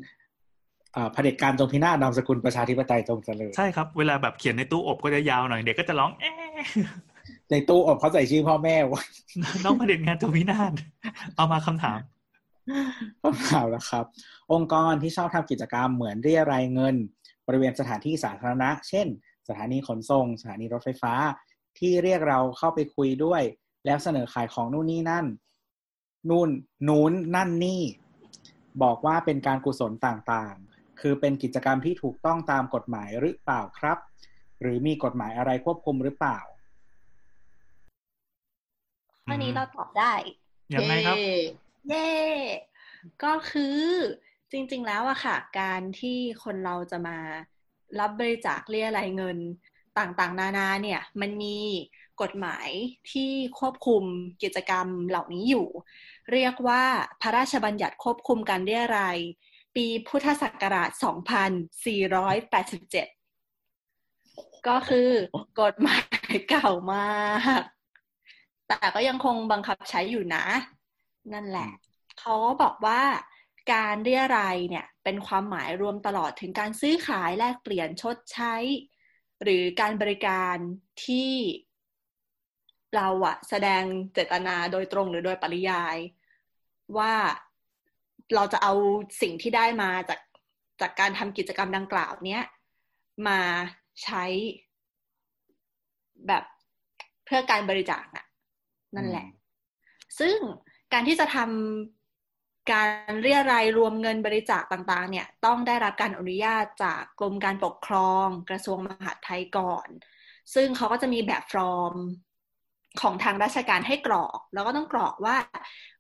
อ่าเผด็จการจงพินาศนามสกุลประชาธิปไตยจงเจริญใช่ครับ เวลาแบบเขียนในตู้อบก็จะยาวหน่อย เด็กก็จะร้อง เอ๊ะในตู้อบเขาใส่ชื่อพ่อแม่ไว้น้องประเด็นงานจงพินาศเอามาคำถาม ก็เปล่าแล้วครับ องค์กรที่ชอบทำกิจกรรมเหมือนเรียรายเงิน บริเวณสถานที่สาธารณะ เช่น สถานีขนส่ง สถานีรถไฟฟ้า ที่เรียกเราเข้าไปคุยด้วย แล้วเสนอขายของนู่นนี่นั่น นู่นนู้นนั่นนี่ บอกว่าเป็นการกุศลต่างๆ คือเป็นกิจกรรมที่ถูกต้องตามกฎหมายหรือเปล่าครับ หรือมีกฎหมายอะไรควบคุมหรือเปล่าข้อนี้เราตอบได้ยังไงครับ เย่ก็คือจริง ๆ แล้วอะค่ะ การที่คนเราจะมารับบริจาคเรียรายเงินต่างๆ นานาเนี่ย มันมีกฎหมายที่ควบคุมกิจกรรมเหล่านี้อยู่ เรียกว่าพระราชบัญญัติควบคุมการเรียรายปีพุทธศักราช 2487 ก็คือกฎหมายเก่ามาก แต่ก็ยังคงบังคับใช้อยู่นะ นั่นแหละเขาก็บอกว่าการเรียรายเนี่ยเป็นความหมายรวมตลอดถึงการซื้อขายแลกเปลี่ยนชดใช้ หรือการบริการที่เราอะแสดงเจตนาโดยตรงหรือโดยปริยาย ว่าเราจะเอาสิ่งที่ได้มาจากจากการทำกิจกรรมดังกล่าวเนี้ยมาใช้แบบเพื่อการบริจาคน่ะนั่นแหละ ซึ่ง การที่จะทำการเรียรายรวมเงินบริจาคต่างๆ เนี่ยต้องได้รับการอนุญาตจากกรมการปกครองกระทรวงมหาดไทยก่อน ซึ่งเขาก็จะมีแบบฟอร์มของทางราชการให้กรอก แล้วก็ต้องกรอกว่า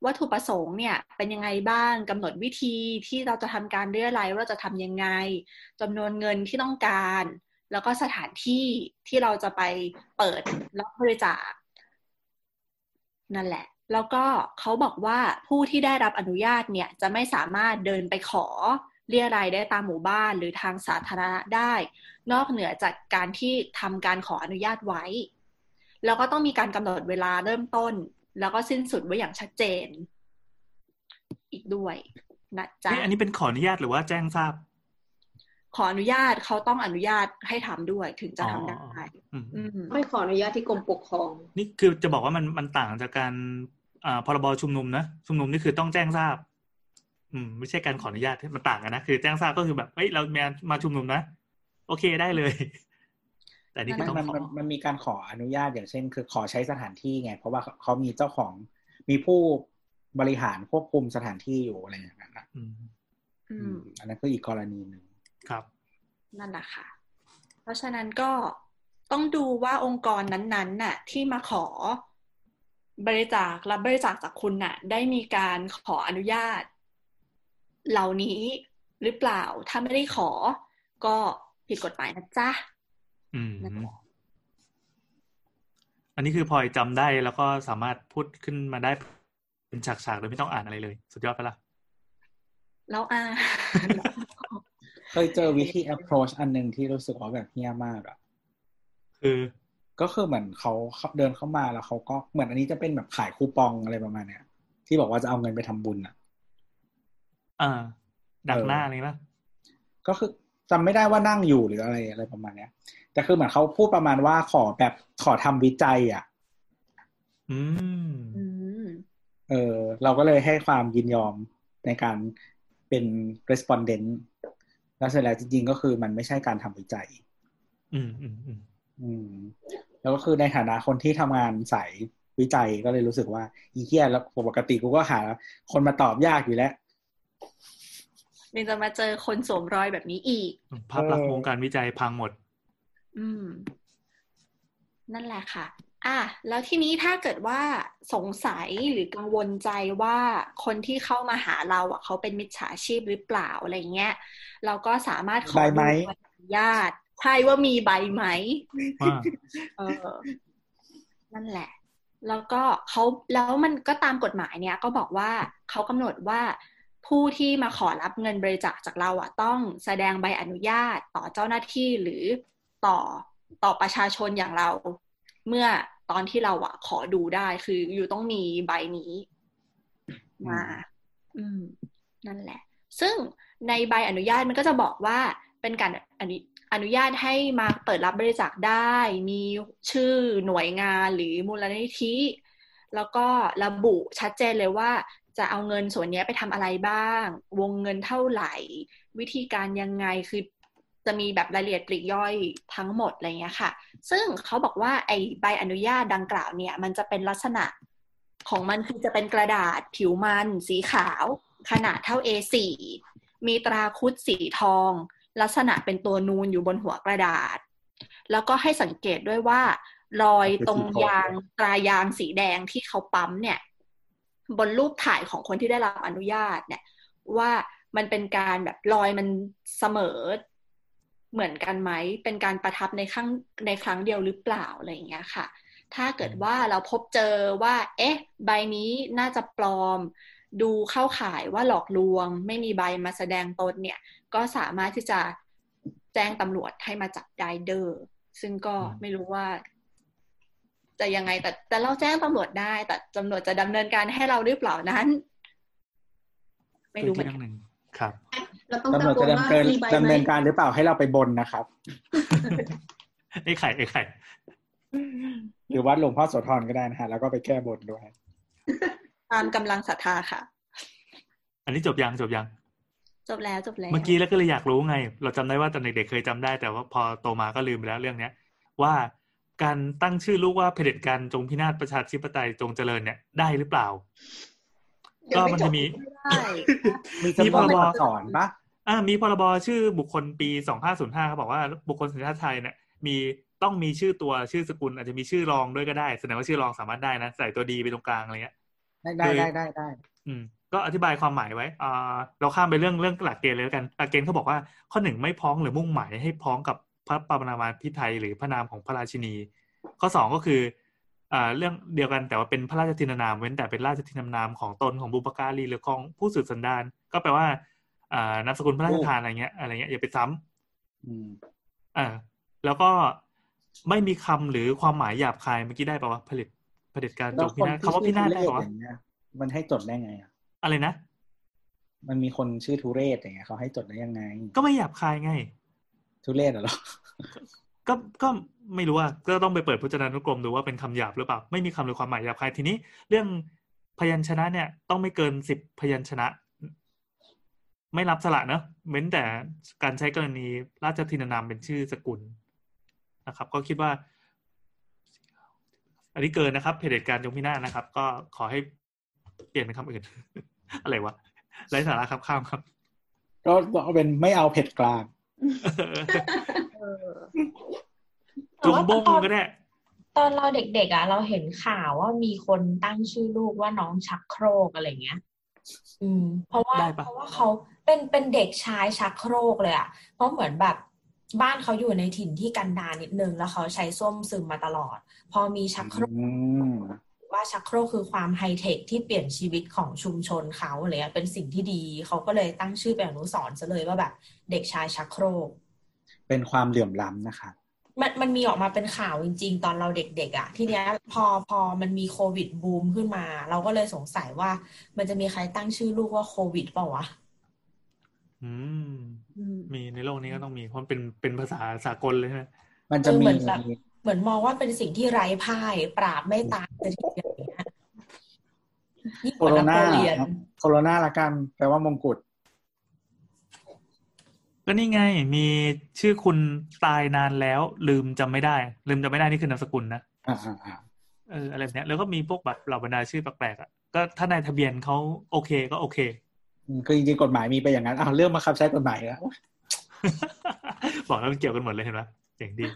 วัตถุประสงค์เนี่ยเป็นยังไงบ้างกำหนดวิธีที่เราจะทำการเรียรายว่าเราจะทำยังไงจำนวนเงินที่ต้องการ แล้วก็สถานที่ที่เราจะไปเปิดรับบริจาคนั่นแหละ แล้วก็เขาบอกว่าผู้ที่ได้รับอนุญาตเนี่ยจะไม่สามารถเดินไปขอเรียรายได้ตามหมู่บ้านหรือทางสาธารณะได้ นอกเหนือจากการที่ทำการขออนุญาตไว้ แล้วก็ต้องมีการกำหนดเวลาเริ่มต้น แล้วก็สิ้นสุดไว้อย่างชัดเจน อีกด้วยนะจ๊ะเอ๊ะอันนี้เป็นขออนุญาตหรือว่าแจ้งทราบ ขออนุญาตเขาต้องอนุญาตให้ทำด้วยถึงจะทำได้อืมอืมไม่ขออนุญาตที่กรมปกครอง นี่คือจะบอกว่ามันมันต่างจากการอ่าพรบชุมนุมนะชุมนุมนี่คือต้องแจ้งทราบ อืม ไม่ใช่การขออนุญาตมันต่างกันนะคือแจ้งทราบก็คือแบบเฮ้ยเรามามาชุมนุมนะโอเคได้เลย แต่นี่คือมันต้องมันขอมันมันมีการขออนุญาตอย่างเช่น คือขอใช้สถานที่ไง เพราะว่าเขามีเจ้าของมีผู้บริหารควบคุมสถานที่อยู่อะไรอย่างนั้นนะอืมอือืมมอันนั้นคืออีกกรณีหนึ่ง ครับ นั่นแหละค่ะ เพราะฉะนั้นก็ต้องดูว่าองค์กรนั้นๆน่ะ ที่มาขอบริจาครับบริจาคจากคุณน่ะ ได้มีการขออนุญาต เหล่านี้หรือเปล่า ถ้าไม่ได้ขอ ก็ผิดกฎหมายนะจ๊ะอืมนั่นแหละอันนี้คือพลอยจำได้แล้วก็สามารถพูดขึ้นมาได้เป็นฉากๆโดยไม่ต้องอ่านอะไรเลย สุดยอดไปะละแล้วอ่า เคยเจอวิธี approach อันหนึ่งที่รู้สึกว่าแบบเฮี้ยมากอะคือก็คือเหมือนเขาเขาเดินเข้ามาแล้วเขาก็เหมือนอันนี้จะเป็นแบบขายคูปองอะไรประมาณเนี้ยที่บอกว่าจะเอาเงินไปทำบุญอะอ่า ดักเออหน้าอะไรปะก็คือจำไม่ได้ว่านั่งอยู่หรืออะไรอะไรประมาณเนี้ย แต่คือเหมือนเขาพูดประมาณว่าขอแบบขอทำวิจัย อะอืมอืม เออ เราก็เลยให้ความยินยอมในการเป็น respondent แล้วเสร็จแล้วจริงๆก็คือมันไม่ใช่การทำวิจัย อืมอืมอืมอืม แล้วก็คือในฐานะคนที่ทำงานสายวิจัยก็เลยรู้สึกว่า อีเทียแล้วปกติกูก็หา คนมาตอบยากอยู่แล้วยังจะมาเจอคนสวมรอยแบบนี้อีก ภาพลักษณ์เออวงการวิจัยพังหมด อืม นั่นแหละค่ะ อะแล้วทีนี้ถ้าเกิดว่าสงสัยหรือกังวลใจว่าคนที่เข้ามาหาเราอะเขาเป็นมิจฉาชีพหรือเปล่าอะไรเงี้ย เราก็สามารถขอใบไหมดูใบอนุญาตใช่ว่ามีใบไหมว่าเออนั่นแหละ แล้วก็เขาแล้วมันก็ตามกฎหมายเนี่ยก็บอกว่าเขากำหนดว่าผู้ที่มาขอรับเงินบริจาคจากเราอะ ต้องแสดงใบอนุญาตต่อเจ้าหน้าที่หรือต่อต่อประชาชนอย่างเรา เมื่อ ตอนที่เราอะขอดูได้คืออยู่ต้องมีใบนี้มา อืม นั่นแหละ ซึ่งในใบอนุญาตมันก็จะบอกว่าเป็นการอนุอนุญาตให้มาเปิดรับบริจาคได้ มีชื่อหน่วยงานหรือมูลนิธิ แล้วก็ระบุชัดเจนเลยว่า จะเอาเงินส่วนนี้ไปทำอะไรบ้าง วงเงินเท่าไหร่ วิธีการยังไงคือ จะมีแบบรายละเอียดปลีกย่อยทั้งหมดอะไรเงี้ยค่ะ ซึ่งเขาบอกว่าไอใบอนุญาตดังกล่าวเนี่ย มันจะเป็นลักษณะของมันคือจะเป็นกระดาษผิวมันสีขาว ขนาดเท่า A4 มีตราคุดสีทอง ลักษณะเป็นตัวนูนอยู่บนหัวกระดาษ แล้วก็ให้สังเกตด้วยว่ารอยตรงยางตรายางสีแดงที่เขาปั๊มเนี่ย บนรูปถ่ายของคนที่ได้รับอนุญาตเนี่ย ว่ามันเป็นการแบบรอยมันเสมอ เหมือนกันไหม เป็นการประทับในครั้งในครั้งเดียวหรือเปล่าอะไรอย่างเงี้ยค่ะ ถ้าเกิดว่าเราพบเจอว่า เอ๊ะ ใบนี้น่าจะปลอม ดูเข้าข่ายว่าหลอกลวง ไม่มีใบมาแสดงตนเนี่ย ก็สามารถที่จะแจ้งตำรวจให้มาจับได้เดอร์ ซึ่งก็ไม่รู้ว่าจะยังไงแต่แต่เราแจ้งตำรวจได้ แต่ตำรวจจะดำเนินการให้เราหรือเปล่านั้น ไม่รู้เหมือนเรื่กัอนงหนึ่งครับ เราต้องตำรวจตะโกจะนว่าดำเนินมีใบดำไหมเนินการหรือเปล่าให้เราไปบนนะครับไอ้ไข่ไอ้ไข่หรือวัดหลวงพ่อโสธรก็ได้นะฮะแล้วก็ไปแก้บนด้วยตามกำลังศรัทธาค่ะ อันนี้จบยังจบยัง จบแล้วจบแล้ว เมื่อกี้แล้วก็เลยอยากรู้ไง เราจำได้ว่าตอนเด็กๆเคยจำได้แต่ว่าพอโตมาก็ลืมไปแล้วเรื่องเนี้ย ว่าการตั้งชื่อลูกว่าเผด็จการจงพินาศประชาธิปไตยจงเจริญเนี่ยได้หรือเปล่าเดี๋ย ก็วไม่มันจบจะมีได้มีมีจำนพวนรบสอนปะอ่ามีพรบชื่อบุคคลปี2505เขาบอกว่าบุคคลสัญชาติไทยเนี่ยมีต้องมีชื่อตัวชื่อสกุล อาจจะมีชื่อรองด้วยก็ได้แสดงว่าชื่อรองสามารถได้นะ ใส่ตัวดีไปตรงกลางอะไรเงี้ยได้ได้ได้ได้ได้อืมก็อธิบายความหมายไว้อ่าเราข้ามไปเรื่องเรื่องหลักเกณฑ์เลยแล้วกันหลักเกณฑ์เขาบอกว่าข้อหนึ่งไม่พ้องหรือมุ่งหมายให้พ้องกับพระปรมาภิไธยหรือพระนามของพระราชินี ข้อสองก็คืออ่า เรื่องเดียวกันแต่ว่าเป็นพระราชทินานามเว้นแต่เป็นราชทินานามของตนของบุปการีหรือของผู้สืบสันดานก็แปลว่าอ่านามสกุลพระราชทานอะไรเงี้ยอะไรเงี้ยอย่าไปซ้ำอืมอ่าแล้วก็ไม่มีคำหรือความหมายหยาบคายเมื่อกี้ได้ป่าวะผลิตผลิตการแล้จวงคพินนาศที่คำว่าพิชื่อนาศทุได้เรศป่าวะอย่างเงี้ยมันให้จดได้ไงอะอะไรนะมันมีคนชื่อทุเรศอย่างเงี้ยเขาให้จดได้ยังไง ก็ไม่หยาบคายไง ทุเรศเหรอ ก็ก็ไม่รู้ว่าก็ต้องไปเปิดพจนานุกรมดูว่าเป็นคำหยาบหรือเปล่า ไม่มีคำหรือความหมายหยาบคายทีนี้ เรื่องพยัญชนะเนี่ยต้องไม่เกินสิบพยัญชนะ ไม่รับสละเนอะเว้นแต่การใช้กรณีราชทินานามเป็นชื่อสกุลนะครับ ก็คิดว่า อันนี้เกินนะครับเผด็จการจงพินาศนะครับ ก็ขอให้เปลี่ยนเป็นคำอื่น อะไรวะไร้สาระครับข้ามครับ ก็เอาเป็นไม่เอาเผ็ดกลาง จงบงก็ได้ ตอนเราเด็กๆอะ เราเห็นข่าวว่ามีคนตั้งชื่อลูกว่าน้องชักโครกอะไรเงี้ย อืม เพราะว่าได้ปะเพราะว่าเขาเป็นเป็นเด็กชายชักโครกเลยอะ เพราะเหมือนแบบบ้านเขาอยู่ในถิ่นที่กันดารนิดนึง แล้วเขาใช้ส้วมซึมมาตลอด พอมีชักโครกอืมว่าชักโครกคือความไฮเทคที่เปลี่ยนชีวิตของชุมชนเขาอะไรเลยเป็นสิ่งที่ดี เขาก็เลยตั้งชื่อเป็นอนุสรณ์ซะเลยว่าแบบ เด็กชายชักโครก เป็นความเหลื่อมล้ำนะคะ มันมันมีออกมาเป็นข่าวจริง ๆ ตอนเราเด็กๆอะ ทีเนี้ยพอพอมันมีโควิดบูมขึ้นมา เราก็เลยสงสัยว่า มันจะมีใครตั้งชื่อลูกว่าโควิดเปล่าวะอืมอืมมีในโลกนี้ก็ต้องมี เพราะมันเป็นเป็นภาษาสากลเลยใช่ไหมมันจะมีเออเหมือนแบบเหมือนมองว่าเป็นสิ่งที่ไร้พ่าย ปราบไม่ตายเลยทีเดียวอย่างเงี้ยยิ่งกโคว่าโรนนาโปเลียนโคโรนาละกันแปลว่ามงกุฎ ก็นี่ไงมีชื่อคุณตายนานแล้ว ลืมจำไม่ได้ ลืมจำไม่ได้นี่คือนามสกุลนะอ่าอ่าอ่าเอออะไรแบบเนี้ยแล้วก็มีพวกแบบเหล่าบรรดาชื่อแปลกๆอะก็ถ้าในทะเบียนเขาโอเคก็โอเคอืมคือจริงๆกฎหมายมีไปอย่างนั้นอ้าวเรื่องมาคับใช้กฎหมายแล้วบอกแล้วมันเกี่ยวกันหมดเลยเห็นไหมเจ๋งดี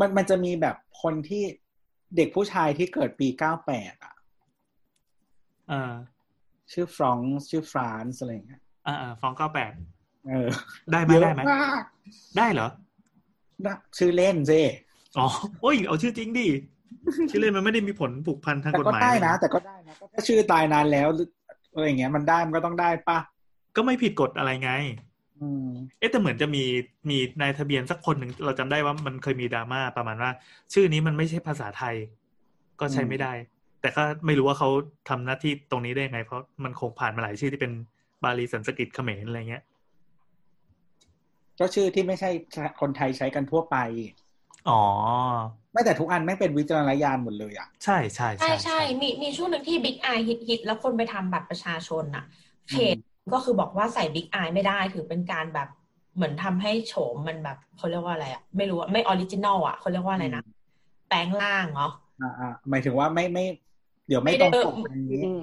มันมันจะมีแบบคนที่เด็กผู้ชายที่เกิดปีเก้าแปดอะเออชื่อฟรองซ์ชื่อฟรานซ์อะไรอย่างเงี้ยอ่าฟองเก้าแปด เออ ได้ไหมเยอะได้ไหมมากได้เหรอนะชื่อเล่นสิอ๋อโอ้ยเอาชื่อจริงดิชื่อเล่นมันไม่ได้มีผลผูกพันทางแต่กฎก็หมายได้นะเลยแต่ก็ได้นะก็ถ้าชื่อตายนานแล้วหรืออะไรอย่างเงี้ย มันได้มันก็ต้องได้ปะก็ไม่ผิดกฎอะไรไงอืมเอ๊ะแต่เหมือนจะมีมีนายทะเบียนสักคนหนึ่งเราจำได้ว่ามันเคยมีดราม่าประมาณว่า ชื่อนี้มันไม่ใช่ภาษาไทย ก็ใช้ไม่ได้ แต่ก็ไม่รู้ว่าเขาทำหน้าที่ตรงนี้ได้ยังไง เพราะมันคงผ่านมาหลายชื่อที่เป็นบาลีสันสกฤตเขมรอะไรเงี้ย ก็ชื่อที่ไม่ใช่คนไทยใช้กันทั่วไป อ๋อ ไม่แต่ทุกอันไม่เป็นวิจารณญาณหมดเลยอะ ใช่ใช่ใช่ใช่มีมีช่วงหนึ่งที่ big eye ฮิตฮิตแล้วคนไปทำบัตรประชาชนน่ะเพจก็คือบอกว่าใส่ big eye ไม่ได้ถือเป็นการแบบเหมือนทำให้โฉมมันแบบเขาเรียกว่าอะไรอะไม่รู้อะไม่ original อะเขาเรียกว่าอะไรนะแปลงร่างเหรออ่าอ่าหมายถึงว่าไม่ไม่ เดี๋ยวไม่ไม่ตได้รงปกอย่างนี้อืม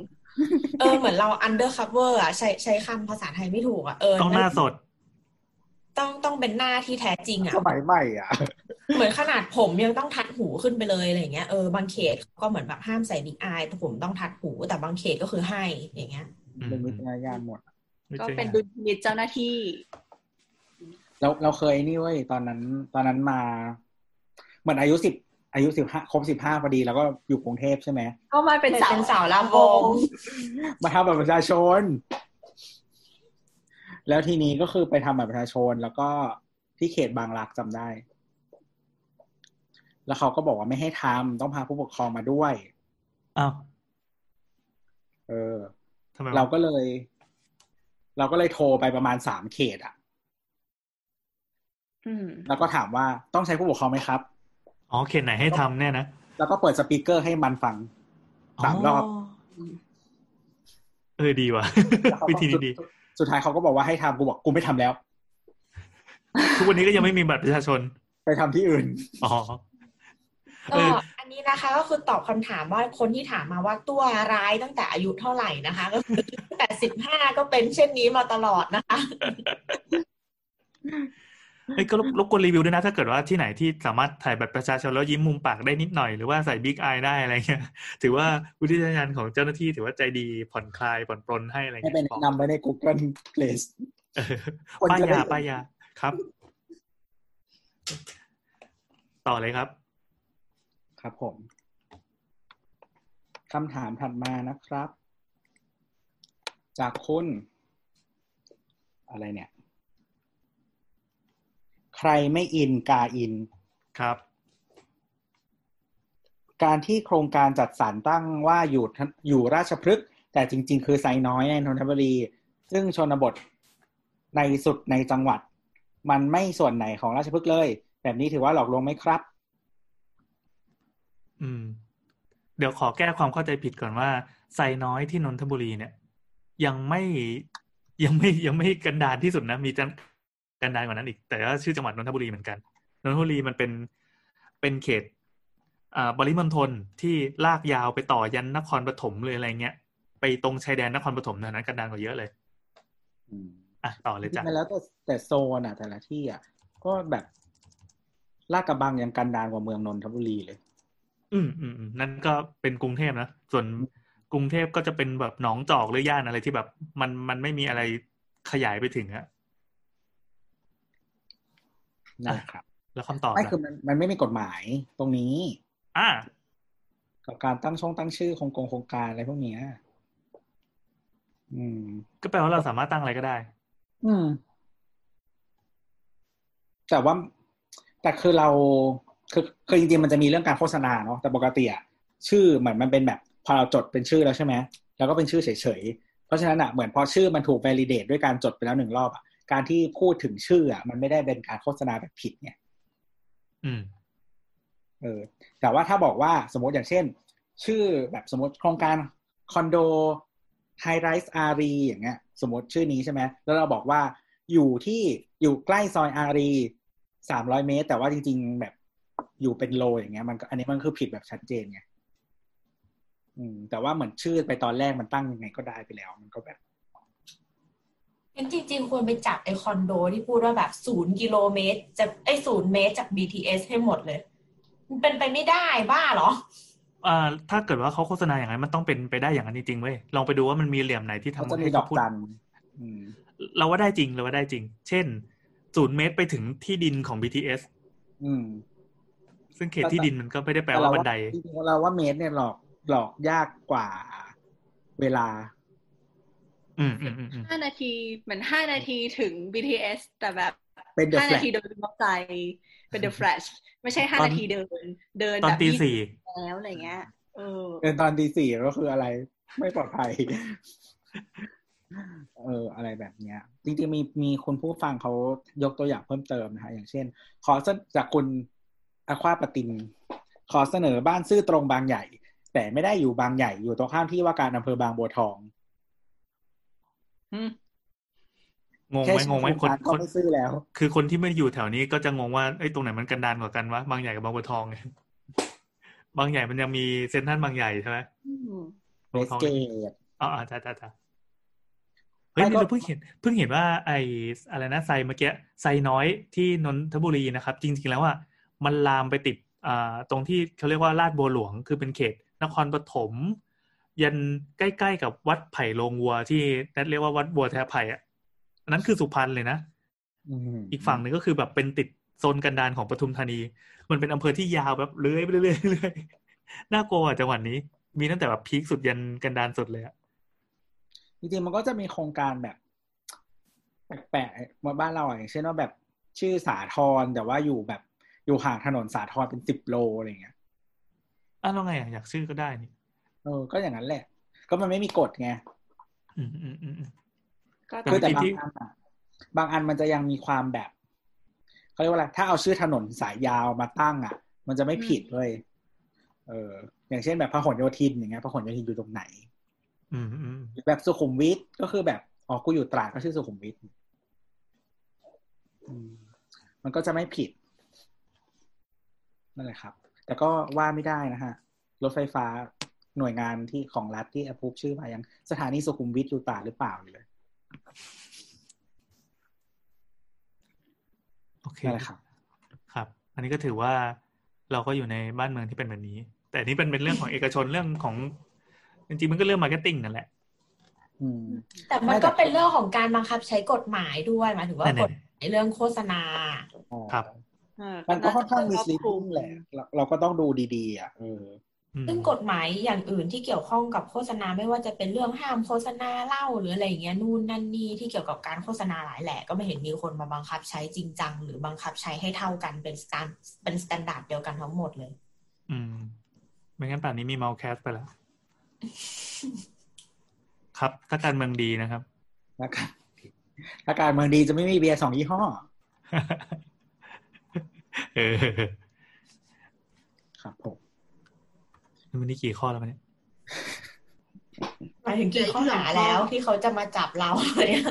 เออเหมือนเรา undercover อะใช้ใช้คำภาษาไทยไม่ถูกอะเออต้องหน้าสด ต้องต้องเป็นหน้าที่แท้จริงอะสมัยใหม่อะเหมือนขนาดผมยังต้องทัดหูขึ้นไปเลยอะไรอย่างเงี้ยเออบางเขตก็เหมือนแบบห้ามใส่บิ๊กไอแต่ผมต้องทัดหู แต่บางเขตก็คือให้อย่างเงี้ยอืมเป็นวิจารณญาณหมดไม่ก็ใช่เป็นดุลพินิจเจ้าหน้าที่ เราเราเคยนี่เว้ยตอนนั้น ตอนนั้นมาเหมือนอายุสิบอายุสิบห้าครบสิบห้าพอดีแล้วก็อยู่กรุงเทพใช่ไหมก็มาเป็นสาวเป็นสาวลำวงมาทำบัตรประชาชน แล้วทีนี้ก็คือไปทำบัตรประชาชน แล้วก็ที่เขตบางรักจำได้ แล้วเขาก็บอกว่าไม่ให้ทำต้องพาผู้ปกครองมาด้วยอ้าวเออทำไมวะเราก็เลย เราก็เลยโทรไปประมาณสามเขตอะอืมแล้วก็ถามว่าต้องใช้ผู้ปกครองไหมครับ อ๋อ เขตไหนให้ทำเนี่ยนะ แล้วก็เปิดสปีกเกอร์ให้มันฟังสามรอบ เออดีว่ะแล้วเขาก็วิธีนี้ดี สุสุดท้ายเขาก็บอกว่าให้ทำกูบอกกูไม่ทำแล้ว ทุกวันนี้ก็ยังไม่มีบัตรประชาชน ไปทำที่อื่น อ๋อเอก็ออันนี้นะคะก็คือตอบคำถามว่าคนที่ถามมาว่าตัวร้ายตั้งแต่อายุเท่าไหร่นะคะ ก็คือตั้งแต่สิบห้าก็เป็นเช่นนี้มาตลอดนะคะ เอ้ยก็รบรบกวนรีวิวด้วยนะ ถ้าเกิดว่าที่ไหนที่สามารถถ่ายบัตรประชาชนแล้วยิ้มมุมปากได้นิดหน่อยหรือว่าใส่บิ๊กอายได้อะไรเงี้ยถือว่าวิทยาการของเจ้าหน้าที่ถือว่าใจดีผ่อนคลายผ่อนปลนให้อะไรให้เงี้ยไปแนะนำไว้ใน Google Place เออคนป้ายจะได้ยาป้ายยาครับ ต่อเลยครับ ครับผมคำถามถัดมานะครับ จากคุณอะไรเนี่ยใค รไม่อินกาอิน ครับ การที่โครงการจัดสรรตั้งว่าอยู่ทอยู่ราชพฤกษ์แต่จริง ๆ คือไซน้อยในนนทบุรี ซึ่งชนบทในสุดในจังหวัด มันไม่ส่วนไหนของราชพฤกษ์เลย แบบนี้ถือว่าหลอกลวงไหมครับ อืม เดี๋ยวขอแก้ความเข้าใจผิดก่อนว่าไซน้อยที่นนทบุรีเนี่ย ยังไม่ยังไม่ยังไม่กันดารที่สุดนะ มีจัง กันดารกว่านั้นอีก แต่ว่าชื่อจังหวัดนนทบุรีเหมือนกันนนทบุรีมันเป็นเป็นเขตอ่าบริมณฑลที่ลากยาวไปต่อยันนครปฐมเลยอะไรเงี้ย ไปตรงชายแดนนครปฐมเท่านั้นกันดารกว่าเยอะเลยอืมอะต่อเลยจ้ะมันแล้วแต่แต่โซนอะ แต่ละที่อะก็แบบลาดกระบังยังกันดารกว่าเมืองนนทบุรีเลยอืมอืมอืมนั่นก็เป็นกรุงเทพนะ ส่วนกรุงเทพก็จะเป็นแบบหนองจอกหรือย่านอะไรที่แบบ มันมันไม่มีอะไรขยายไปถึงอะ นะครับ แล้วคำตอบไม่ล่ะคือมันมันไม่มีกฎหมายตรงนี้ อ่ากับการตั้งช่องตั้งชื่อโครงกงโครงการอะไรพวกเนี้ยอืม ก็แปลว่าเราสามารถตั้งอะไรก็ได้ อืม แต่ว่า แต่คือเราคือคือจริงๆมันจะมีเรื่องการโฆษณาเนาะแต่ปกติอะชื่อเหมือนมันเป็นแบบพอเราจดเป็นชื่อแล้วใช่ไหมแล้วก็เป็นชื่อเฉยๆ เพราะฉะนั้นอะเหมือนพอชื่อมันถูก validate ด้วยการจดไปแล้วหนึ่งรอบอะ การที่พูดถึงชื่ออะมันไม่ได้เป็นการโฆษณาแบบผิดไงอืมเออแต่ว่าถ้าบอกว่าสมมติอย่างเช่น ชื่อแบบสมมติโครงการคอนโดไฮไรส์อารีอย่างเงี้ย สมมติชื่อนี้ใช่ไหมแล้วเราบอกว่าอยู่ที่อยู่ใกล้ซอยอารีสามร้อยเมตร แต่ว่าจริง ๆ แบบอยู่เป็นโลอย่างเงี้ยมันก็อันนี้มันคือผิดแบบชัดเจนไงอืมแต่ว่าเหมือนชื่อไปตอนแรกมันตั้งยังไงก็ได้ไปแล้ว มันก็แบบ งั้นจริง ๆ ควรไปจับไอคอนโดที่พูดว่าแบบศูนย์กิโลเมตรจากไอศูนย์เมตรจาก BTS ให้หมดเลย มันเป็นไปไม่ได้บ้าเหรออ่าถ้าเกิดว่าเขาโฆษณาอย่างนั้นมันต้องเป็นไปได้อย่างนั้นจริงๆเว้ยลองไปดูว่ามันมีเหลี่ยมไหนที่ทำเขาจะมีให้ดอเขากพูดจันอืมเราว่าได้จริงเราว่าได้จริง เช่นศูนย์เมตรไปถึงที่ดินของ BTS อืม ซึ่งเขตที่ดินมันก็ไม่ได้แปลแต่ว่าเรบันไดจริงๆเราว่าเมตรเนี่ยหลอกหลอกยากกว่าเวลาอืมอืมอืมอืม ห้านาทีเหมือนห้านาทีถึง BTS แต่แบบเป็น The ห้านา Flash ทีเดินมอเตอร์ไซค์เป็น The Flash ไม่ใช่ห้าตอนนาทีเดิน เดินตอนแบบตียี่สิบสี่แล้วอะไรเงี้ยเออเดินตอนตีสี่ก็คืออะไร ไม่ปลอดภัย เออ อะไรแบบเนี้ย จริงๆมีมีคุณผู้ฟังเขายกตัวอย่างเพิ่มเติมนะฮะอย่างเช่น ขอเสนจากคุณอควาปติน ขอเสนอบ้านซื่อตรงบางใหญ่ แต่ไม่ได้อยู่บางใหญ่อยู่ตรงข้ามที่ว่าการอำเภอบางบัวทองอืม งงแค่ไหมงงไหมชื่อคนร้านคก็นไม่ซื่อแล้ว คือคนที่ไม่ได้อยู่แถวนี้ก็จะงงว่าไอ้ยตรงไหนมันกันดานกว่ากันวะบางใหญ่กับบางบัวทองไงบางใหญ่มันยังมีเซ็นทรัลบางใหญ่ใช่ไหมอืมบางเวบัวสทองเกตอ๋ออ๋อจ้าจ้าจ้าเฮ้ยไม่นี่ก็เราเพิ่งเห็นเพิ่งเห็นว่าไอ้อะไรนะไซเมื่อกี้ไซน้อยที่นนทบุรีนะครับ จริง ๆ แล้วอะมันลามไปติดอ่าตรงที่เขาเรียกว่าลาดบัวหลวง คือเป็นเขต นครปฐม ยันใกล้ๆกับวัดไผ่โลงวัวที่นัดเรียกว่าวัดบัวแทไผ่อะอันนั้นคือสุพรรณเลยนะอืมอีกฝั่งหนึ่งก็คือแบบเป็นติดโซนกันดารของปทุมธานี มันเป็นอำเภอที่ยาวแบบเลื้อยไปเรื่อยๆเรื่อยๆน่ากลัวอะจังหวัดนี้ มีตั้งแต่แบบพีคสุดยันกันดารสุดเลยอะจริงๆมันก็จะมีโครงการแบบ แปลกๆมาบ้านเราอะอย่างเช่นว่าแบบชื่อสาทรแต่ว่าอยู่แบบอยู่ห่างถนนสาทรเป็นสิบโลอะไรเงี้ยอ้าวแล้วไงอะอยากชื่อก็ได้นี่ เออ ก็อย่างนั้นแหละ ก็มันไม่มีกฎไงอืมอืมอืมอืมก็แต่คือแต่เมื่อกี้บางที่อันอะบางอันมันจะยังมีความแบบเขาเรียกว่าอะไรถ้าเอาชื่อถนนสายยาวมาตั้งอะ มันจะไม่ผิดเลยเออ อย่างเช่นแบบพหลโยธินอย่างเงี้ยพหลโยธินอยู่ตรงไหน อืมอืมหรือแบบสุขุมวิทก็คือแบบอ๋อกูอยู่ตราดก็ชื่อสุขุมวิทอืมมันก็จะไม่ผิดนั่นแหละครับ แต่ก็ว่าไม่ได้นะฮะ รถไฟฟ้า หน่วยงานที่ของรัฐที่แอปพูชื่อมายังสถานีสุขุมวิทอยู่ตราดหรือเปล่าอยู่เลยโอเคนั่นแหละครับ ครับ อันนี้ก็ถือว่าเราก็อยู่ในบ้านเมืองที่เป็นแบบนี้ แต่อันนี้เป็นเป็นเรื่องของเอกชนเรื่องของจริงๆมันก็เรื่อง marketing นั่นแหละอืมแต่มันก็เป็นเรื่องของการบังคับใช้กฎหมายด้วยหมายถึงว่านั่นแหละกฎหมายเรื่องโฆษณาครับเออมันก็ค่อนข้างจะมีครอบสลิปคลุมแหละเราเราก็ต้องดูดีๆ อะเอออืม ซึ่งกฎหมายอย่างอื่นที่เกี่ยวข้องกับโฆษณาไม่ว่าจะเป็นเรื่องห้ามโฆษณาเหล้าหรืออะไรอย่างเงี้ยนู่นนั่นนี่ที่เกี่ยวกับการโฆษณาหลายแหละก็ไม่เห็นมีคนมาบังคับใช้จริงจัง หรือบังคับใช้ให้เท่ากันเป็น stan เป็น standard เดียวกันทั้งหมดเลย อืมไม่งั้นป่านนี้มีเมา cast ไปแล้ว ครับถ้าการเมืองดีนะครับแล้วกันถ้าการเมืองดีจะไม่มีเบียร์สองยี่ห้อเออครับผม วันนี้กี่ข้อแล้ววะเนี่ยหมายถึงกี่ข้อหาแล้วที่เขาจะมาจับเราเลยอะ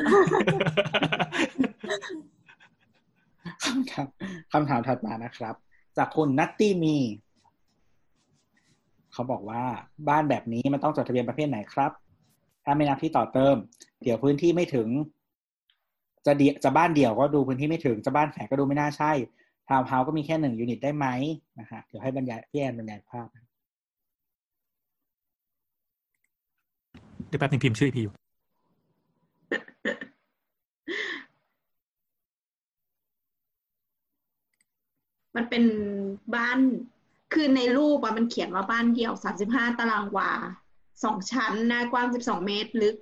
คำถามคำถามถัดมานะครับ จากคุณนัตตี้มี เขาบอกว่าบ้านแบบนี้มันต้องจดทะเบียนประเภทไหนครับ ถ้าไม่นับที่ต่อเติม เดี๋ยวพื้นที่ไม่ถึง จะเดียจะบ้านเดี่ยวก็ดูพื้นที่ไม่ถึง จะบ้านแฝดก็ดูไม่น่าใช่ทาวน์เฮาส์ก็มีแค่หนึ่งยูนิตได้ไหมนะฮะเดี๋ยวให้บรรยายพี่แอนบรรยายภาพเดี๋ยวแป๊บนึงพิมพ์ชื่ออีกทีอยู่มันเป็นบ้าน คือในรูปอะมันเขียนว่าบ้านเดี่ยวสามสิบห้าตารางวาสองชั้น หน้ากว้างสิบสองเมตร ลึก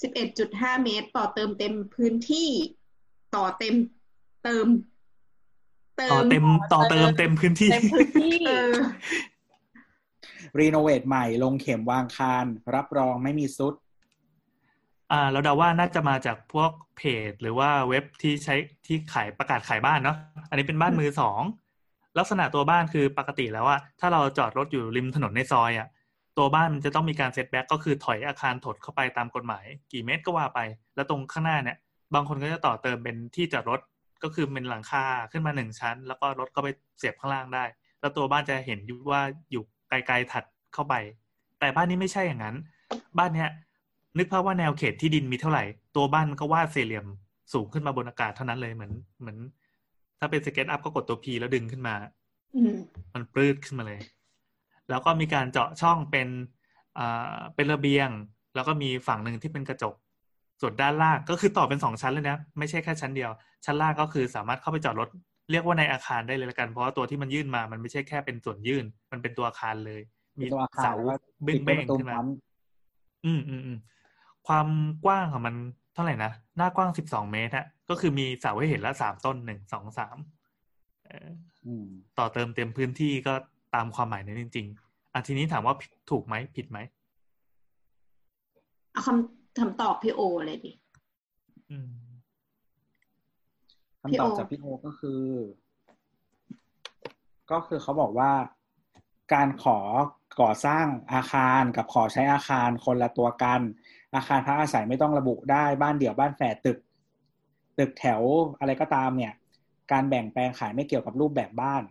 สิบเอ็ดจุดห้าเมตร ต่อเติมเต็มพื้นที่ ต่อเต็มเติมต่อเต็มต่อเติมเต็มพื้นที่เต็มพื้นที่เออ รีโนเวทใหม่ลงเข็มวางคาน รับรองไม่มีซุด อ่าเราเดาว่าน่าจะมาจากพวกเพจ หรือว่าเว็บที่ใช้ที่ขายประกาศขายบ้านเนาะอันนี้เป็นบ้านมือสองลักษณะตัวบ้านคือปกติแล้วอะถ้าเราจอดรถอยู่ริมถนนในซอยอะตัวบ้านมันจะต้องมีการ setback ก็คือถอยอาคารถดเข้าไปตามกฎหมาย กี่เมตรก็ว่าไป แล้วตรงข้างหน้าเนี่ยบางคนก็จะต่อเติมเป็นที่จอดรถก็คือเป็นหลังคาขึ้นมาหนึ่งชั้น แล้วก็รถก็ไปเสียบข้างล่างได้ แล้วตัวบ้านจะเห็นว่าอยู่ ไกลๆถัดเข้าไป แต่บ้านนี้ไม่ใช่อย่างนั้น บ้านเนี้ย นึกภาพว่าแนวเขตที่ดินมีเท่าไหร่ ตัวบ้านมันก็วาดสี่เหลี่ยมสูงขึ้นมาบนอากาศเท่านั้นเลยเหมือนเหมือน ถ้าเป็น SketchUp ก็กดตัว P แล้วดึงขึ้นมาอืมมันปลื้ดขึ้นมาเลย แล้วก็มีการเจาะช่องเป็นอ่าเป็นระเบียง แล้วก็มีฝั่งหนึ่งที่เป็นกระจกส่วนด้านล่างก็คือต่อเป็นสองชั้นเลยนะ ไม่ใช่แค่ชั้นเดียว ชั้นล่างก็คือสามารถเข้าไปจอดรถ เรียกว่าในอาคารได้เลยละกัน เพราะว่าตัวที่มันยื่นมามันไม่ใช่แค่เป็นส่วนยื่น มันเป็นตัวอาคารเลย มีเป็นตัวอาคารเสาแล้วก็เบ้ติงดเบ้ปงระตูขึ้นมาปั๊มอืมอืมอืมความกว้างของมันเท่าไหร่นะ หน้ากว้างสิบสองเมตรฮะก็คือมีเสาให้เห็นละสามต้นหนึ่งสองสามเอ่ออืมต่อเติมเต็มพื้นที่ก็ตามความหมายนั้นจริง ๆอะทีนี้ถามว่าผิดถูกไหมผิดไหมเอาคำคำตอบพี่โอเลยดิอืมพี่ คำตอบโอจากพี่โอก็คือ ก็คือเขาบอกว่าการขอก่อสร้างอาคารกับขอใช้อาคารคนละตัวกัน อาคารพักอาศัยไม่ต้องระบุได้บ้านเดี่ยวบ้านแฝดตึก ตึกแถวอะไรก็ตามเนี่ย การแบ่งแปลงขายไม่เกี่ยวกับรูปแบบบ้าน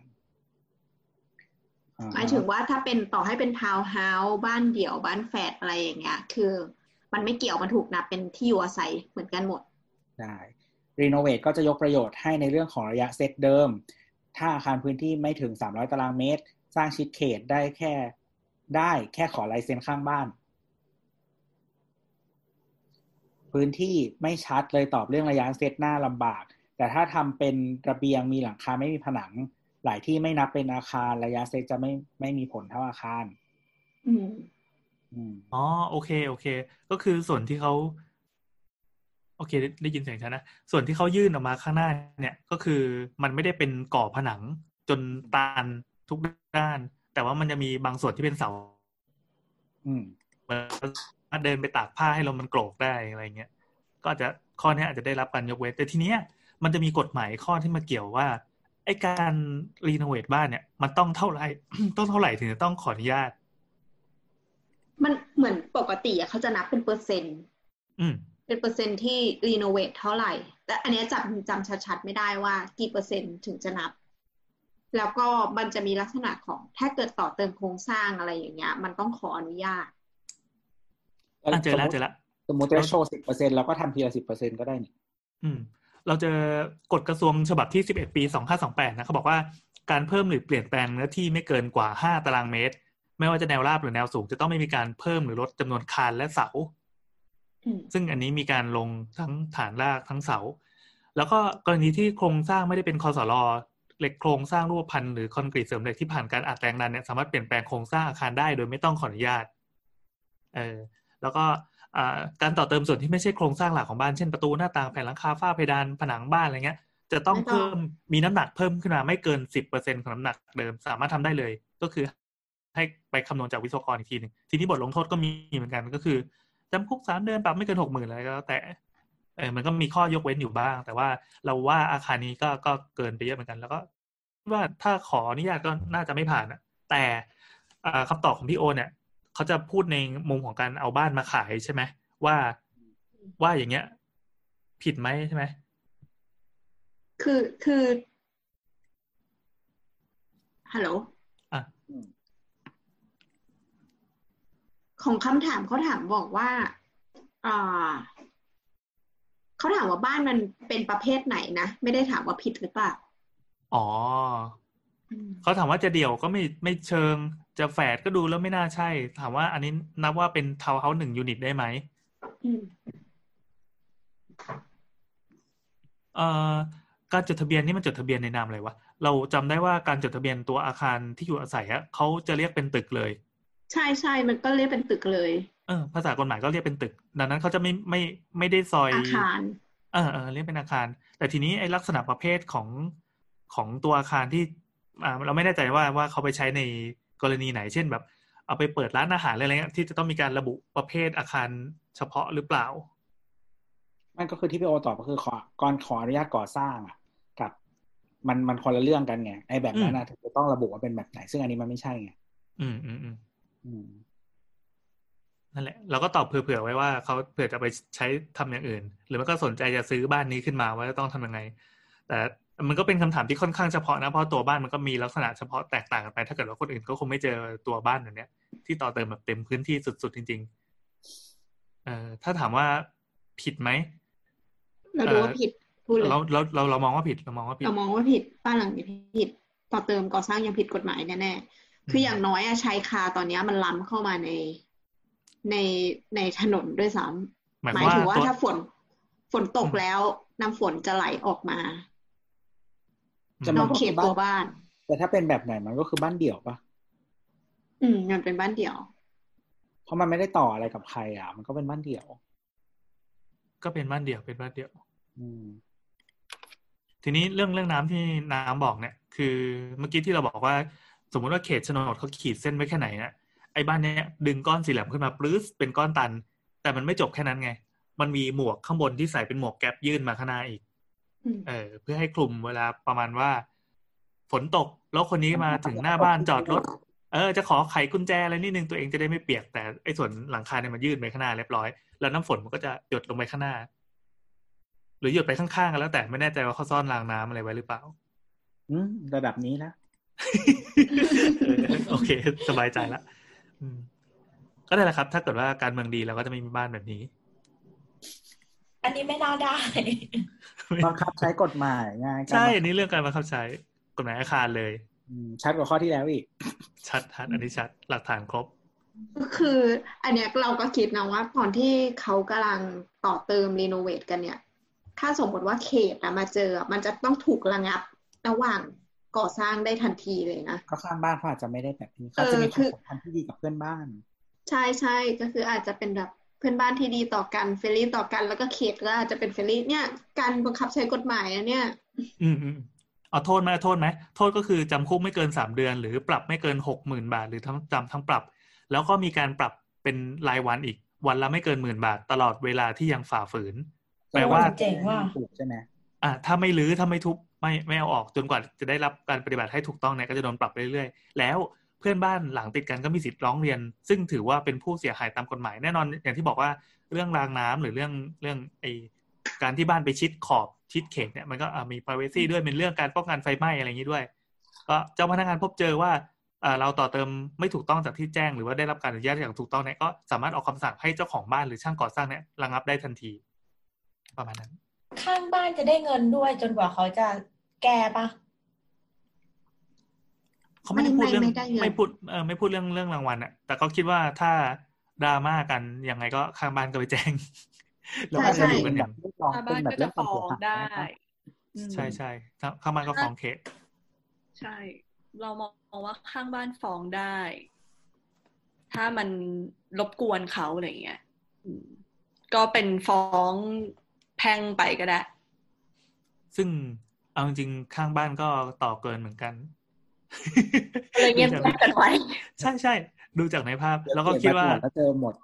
อ่หมายถึงว่าถ้าเป็นต่อให้เป็นทาวน์เฮาส์บ้านเดี่ยวบ้านแฝดอะไรอย่างเงี้ย คือ มันไม่เกี่ยวมันถูกนับเป็นที่อยู่อาศัยเหมือนกันหมด ได้ renovate ก็จะยกประโยชน์ให้ในเรื่องของระยะเซตเดิม ถ้าอาคารพื้นที่ไม่ถึง 300 ตารางเมตร สร้างชิดเขตได้แค่ได้แค่ขอลายเซ็นข้างบ้าน พื้นที่ไม่ชัดเลยตอบเรื่องระยะเซตหน้าลำบาก แต่ถ้าทำเป็นระเบียงมีหลังคาไม่มีผนัง หลายที่ไม่นับเป็นอาคารระยะเซตจะไม่ไม่มีผลเท่าอาคารอืมอืมอ๋อโอเคโอเค ก็คือส่วนที่เขา โอเคได้ได้ยินเสียงฉันนะ ส่วนที่เขายื่นออกมาข้างหน้าเนี่ยก็คือมันไม่ได้เป็นก่อผนังจนตันทุกด้าน แต่ว่ามันจะมีบางส่วนที่เป็นเสาอืมเหมือนสามารถเดินไปตากผ้าให้ลมมันโกรกได้อะไรเงี้ยก็อาจจะข้อนี้อาจจะได้รับการยกเว้นแต่ทีเนี้ยมันจะมีกฎหมายข้อที่มาเกี่ยวว่าไอการ renovate บ้านเนี่ย มันต้องเท่าไหร่ต้องเท่าไหร่ถึงจะต้องขออนุญาต มันเหมือนปกติอะเขาจะนับเป็นเปอร์เซ็นต์ อืม เป็นเปอร์เซ็นต์ที่ renovate เท่าไหร่ แต่อันเนี้ยจำจำชัดๆ ไม่ได้ว่ากี่เปอร์เซ็นต์ถึงจะนับ แล้วก็มันจะมีลักษณะของถ้าเกิดต่อเติมโครงสร้างอะไรอย่างเงี้ย มันต้องขออนุญาตอะเจอแล้วเจอแล้วสมมติจะโชว์สิบเปอร์เซ็นเราก็ทำทีละสิบเปอร์เซ็นก็ได้นี่อืม เราเจอกฎกระทรวงฉบับที่11ปี2528นะเขาบอกว่าการเพิ่มหรือเปลี่ยนแปลงเนื้อที่ไม่เกินกว่า5ตารางเมตร ไม่ว่าจะแนวราบหรือแนวสูง จะต้องไม่มีการเพิ่มหรือลดจำนวนคานและเสาอืม ซึ่งอันนี้มีการลงทั้งฐานรากทั้งเสา แล้วก็กรณีที่โครงสร้างไม่ได้เป็นคอสลอเหล็กโครงสร้างรูปพันธ์หรือคอนกรีตเสริมเหล็กที่ผ่านการอัดแรงดันเนี่ยสามารถเปลี่ยนแปลงโครงสร้างอาคารได้โดยไม่ต้องขออนุญาต เออแล้วก็การต่อเติมส่วนที่ไม่ใช่โครงสร้างหลักของบ้านเช่นประตูหน้าต่างแผ่นหลังคาฝ้าเพดานผนังบ้านอะไรเงี้ย จะต้องเพิ่มมีน้ำหนักเพิ่มขึ้นมาไม่เกินสิบเปอร์เซ็นของน้ำหนักเดิมสามารถทำได้เลย ก็คือ ให้ไปคำนวณจากวิศวกรอีกทีหนึ่งทีนี้บทลงโทษก็มีเหมือนกันก็คือ จำคุกสามเดือนปรับไม่เกินหกหมื่นอะไรก็แล้วแต่เออมันก็มีข้อยกเว้นอยู่บ้าง แต่ว่าเราว่าอาคารนี้ก็ก็เกินไปเยอะเหมือนกัน แล้วก็ว่าถ้าขออนุญาตก็น่าจะไม่ผ่านอะแต่อ่าคำตอบของพี่โอเนี่ยเขาจะพูดในมุมของการเอาบ้านมาขายใช่ไหมว่าว่าอย่างเงี้ย ผิดไหมใช่ไหมคือคือฮัลโหล อะ ของคำถามเขาถามบอกว่าอ่าเขาถามว่าบ้านมันเป็นประเภทไหนนะไม่ได้ถามว่าผิดหรือเปล่าอ๋ออืมเขาถามว่าจะเดี่ยวก็ไม่ไม่เชิง จะแฝดก็ดูแล้วไม่น่าใช่ ถามว่าอันนี้นับว่าเป็นทาวน์เฮาส์หนึ่งยูนิตได้ไหมอืมเอ่อการจดทะเบียนนี่มันจดทะเบียนในนามอะไรวะ เราจำได้ว่าการจดทะเบียนตัวอาคารที่อยู่อาศัยอะเขาจะเรียกเป็นตึกเลย ใช่ใช่มันก็เรียกเป็นตึกเลยเออภาษากฎหมายก็เรียกเป็นตึก ดังนั้นเขาจะไม่ไม่ไม่ได้ซอยอาคารเออเออเรียกเป็นอาคาร แต่ทีนี้ไอ้ลักษณะประเภทของของตัวอาคารที่อ่าเราไม่แน่ใจว่าว่าเขาไปใช้ในกรณีไหน เช่นแบบ เอาไปเปิดร้านอาหารอะไรเงี้ยที่จะต้องมีการระบุประเภทอาคารเฉพาะหรือเปล่ามันก็คือที่พี่โอตอบก็คือขอก่อนขออนุญาตก่อสร้างอะกับ มันมันคนละเรื่องกันไงไอ้แบบนั้นนะถึงจะต้องระบุว่าเป็นแบบไหน ซึ่งอันนี้มันไม่ใช่ไงอืมอืมอืมอืม นั่นแหละ เราก็ตอบเผื่อๆไว้ว่าเขาเผื่อจะไปใช้ทำอย่างอื่น หรือมันก็สนใจจะซื้อบ้านนี้ขึ้นมาว่าจะต้องทำยังไง แต่มันก็เป็นคำถามที่ค่อนข้างเฉพาะนะเพราะตัวบ้านมันก็มีลักษณะเฉพาะแตกต่างกันไป ถ้าเกิดว่าคนอื่นก็คงไม่เจอตัวบ้านแบบเนี้ย ที่ต่อเติมแบบเต็มพื้นที่สุดๆจริง ๆ เอ่อถ้าถามว่าผิดไหมเราดูว่าผิดพูดเลยเราเราเราเรามองว่าผิดเรามองว่าผิดเรามองว่าผิดบ้านหลังนี้ผิด ต่อเติมก่อสร้างยังผิดกฎหมายแน่ๆ คืออย่างน้อยอะชายคาตอนเนี้ยมันล้ำเข้ามาในในในถนนด้วยซ้ำหมายหคมาวมายถึงว่าตัวถ้าฝนฝนตกอืมแล้วน้ำฝนจะไหลออกมาจะนมัอกเขตตัวบ้าน แต่ถ้าเป็นแบบไหนมันก็คือบ้านเดี่ยวปะอืมมันเป็นบ้านเดี่ยว เพราะมันไม่ได้ต่ออะไรกับใครอะ มันก็เป็นบ้านเดี่ยว ก็เป็นบ้านเดี่ยวเป็นบ้านเดี่ยว อืม ทีนี้เรื่องเรื่องน้ำที่น้ำบอกเนี่ย คือเมื่อกี้ที่เราบอกว่า สมมุติว่าเขตโฉนดเขาขีดเส้นไว้แค่ไหนนะไอ้บ้านเนี้ยดึงก้อนสี่เหลี่ยมขึ้นมาปลื้สเป็นก้อนตัน แต่มันไม่จบแค่นั้นไง มันมีหมวกข้างบนที่ใส่เป็นหมวกแก๊ปยื่นมาข้างหน้าอีกอืมเออ เพื่อให้คลุมเวลาประมาณว่า ฝนตกแล้วคนนี้มาถึงหน้าบ้านจอดรถ เออ จะขอไขกุญแจอะไรนิดนึงตัวเองจะได้ไม่เปียกแต่ไอ้ส่วนหลังคาเนี่ยมันยื่นไปข้างหน้าเรียบร้อย แล้วน้ำฝนมันก็จะหยดลงไปข้างหน้า หรือหยดไปข้างๆกันแล้วแต่ไม่แน่ใจว่าเขาซ่อนรางน้ำอะไรไว้หรือเปล่า อืมระดับนี้นะเออ โอเค สบายใจละอืมก็ได้แหละครับ ถ้าเกิดว่าการเมืองดีเราก็จะไม่มีบ้านแบบนี้ อันนี้ไม่น่าได้บังคับใช้กฎหมายไงการใช่บังอันนี้เรื่องการบังคับใช้กฎหมายอาคารเลยอืมชัดกว่าข้อที่แล้วอีก ชัดชัดอันนี้ชัดหลักฐานครบ ก็คือ อันเนี้ยเราก็คิดนะว่าตอนที่เขากำลังต่อเติม renovate กันเนี่ย ถ้าสมมติว่าเขตอะมาเจออะมันจะต้องถูกระงับระหว่าง ก่อสร้างได้ทันทีเลยนะก็ข้างบ้านเขาอาจจะไม่ได้แบบนี้เอเขาอจะมีคคืวามอสัมพันธ์ที่ดีกับเพื่อนบ้าน ใช่ใช่ก็คืออาจจะเป็นแบบเพื่อนบ้านที่ดีต่อกัน friendly ต่อกันแล้วก็เขตก็อาจจะเป็น friendly เนี่ย การบังคับใช้กฎหมายอะเนี่ย อืมอืมเอาโทษไหมเอาโทษไหมโทษก็คือจำคุกไม่เกินสามเดือน หรือปรับไม่เกินหกหมื่นบาท หรือทั้งจำทั้งปรับ แล้วก็มีการปรับเป็นรายวันอีก วันละไม่เกินหมื่นบาท ตลอดเวลาที่ยังฝ่าฝืนแปลว่าเจ๋งว่ะถูกใช่ไหมอะถ้าไม่รื้อถ้าไม่ทุบไม่ไม่เอาออกจนกว่าจะได้รับการปฏิบัติให้ถูกต้องเนี่ยก็จะโดนปรับไปเรื่อยๆ แล้วเพื่อนบ้านหลังติดกันก็มีสิทธิ์ร้องเรียน ซึ่งถือว่าเป็นผู้เสียหายตามกฎหมาย แน่นอนอย่างที่บอกว่าเรื่องรางน้ำหรือเรื่องเรื่องไอการที่บ้านไปชิดขอบชิดเขตเนี่ยมันก็อะมี privacy ด้วยเป็นเรื่องการป้องกันไฟไหม้อะไรอย่างนี้ด้วย ก็เจ้าพนักงานพบเจอว่าอ่าเราต่อเติมไม่ถูกต้องจากที่แจ้งหรือว่าได้รับการอนุญาตอย่างถูกต้องเนี่ยก็สามารถออกคำสั่งให้เจ้าของบ้านหรือช่างก่อสร้างเนี่ยระงับได้ทันที ประมาณนั้น ข้างบ้านจะได้เงินด้วย จนกว่าเขาจะแก้ปะเขาไม่ได้พูดไม่เรื่องไม่ได้เงินไม่พูดเออไม่พูดเรื่องเรื่องรางวัลอะแต่ก็คิดว่าถ้าดราม่ากันยังไงก็ข้างบ้านก็ไปแจ้งแล้วก็ใช่จะอยู่กันอย่างเรียกร้องชาวเป็บ้านนแบบก็เรื่จะองความฟ้อเสียงหายได้นะครับอืมใช่ใช่ถ้าข้างบ้านก็ฟ้องเขตใช่ เรามองว่าข้างบ้านฟ้องได้ ถ้ามันรบกวนเขาอะไรเงี้ยอืมก็เป็นฟ้อง แพ่งไปก็ได้ ซึ่งเอาจริงๆข้างบ้านก็ต่อเกินเหมือนกันเลยเงียบดูจากๆกันไว้ใช่ใช่ดูจากในภาพ แล้วก็คิดว่าเแล้วเจอหมด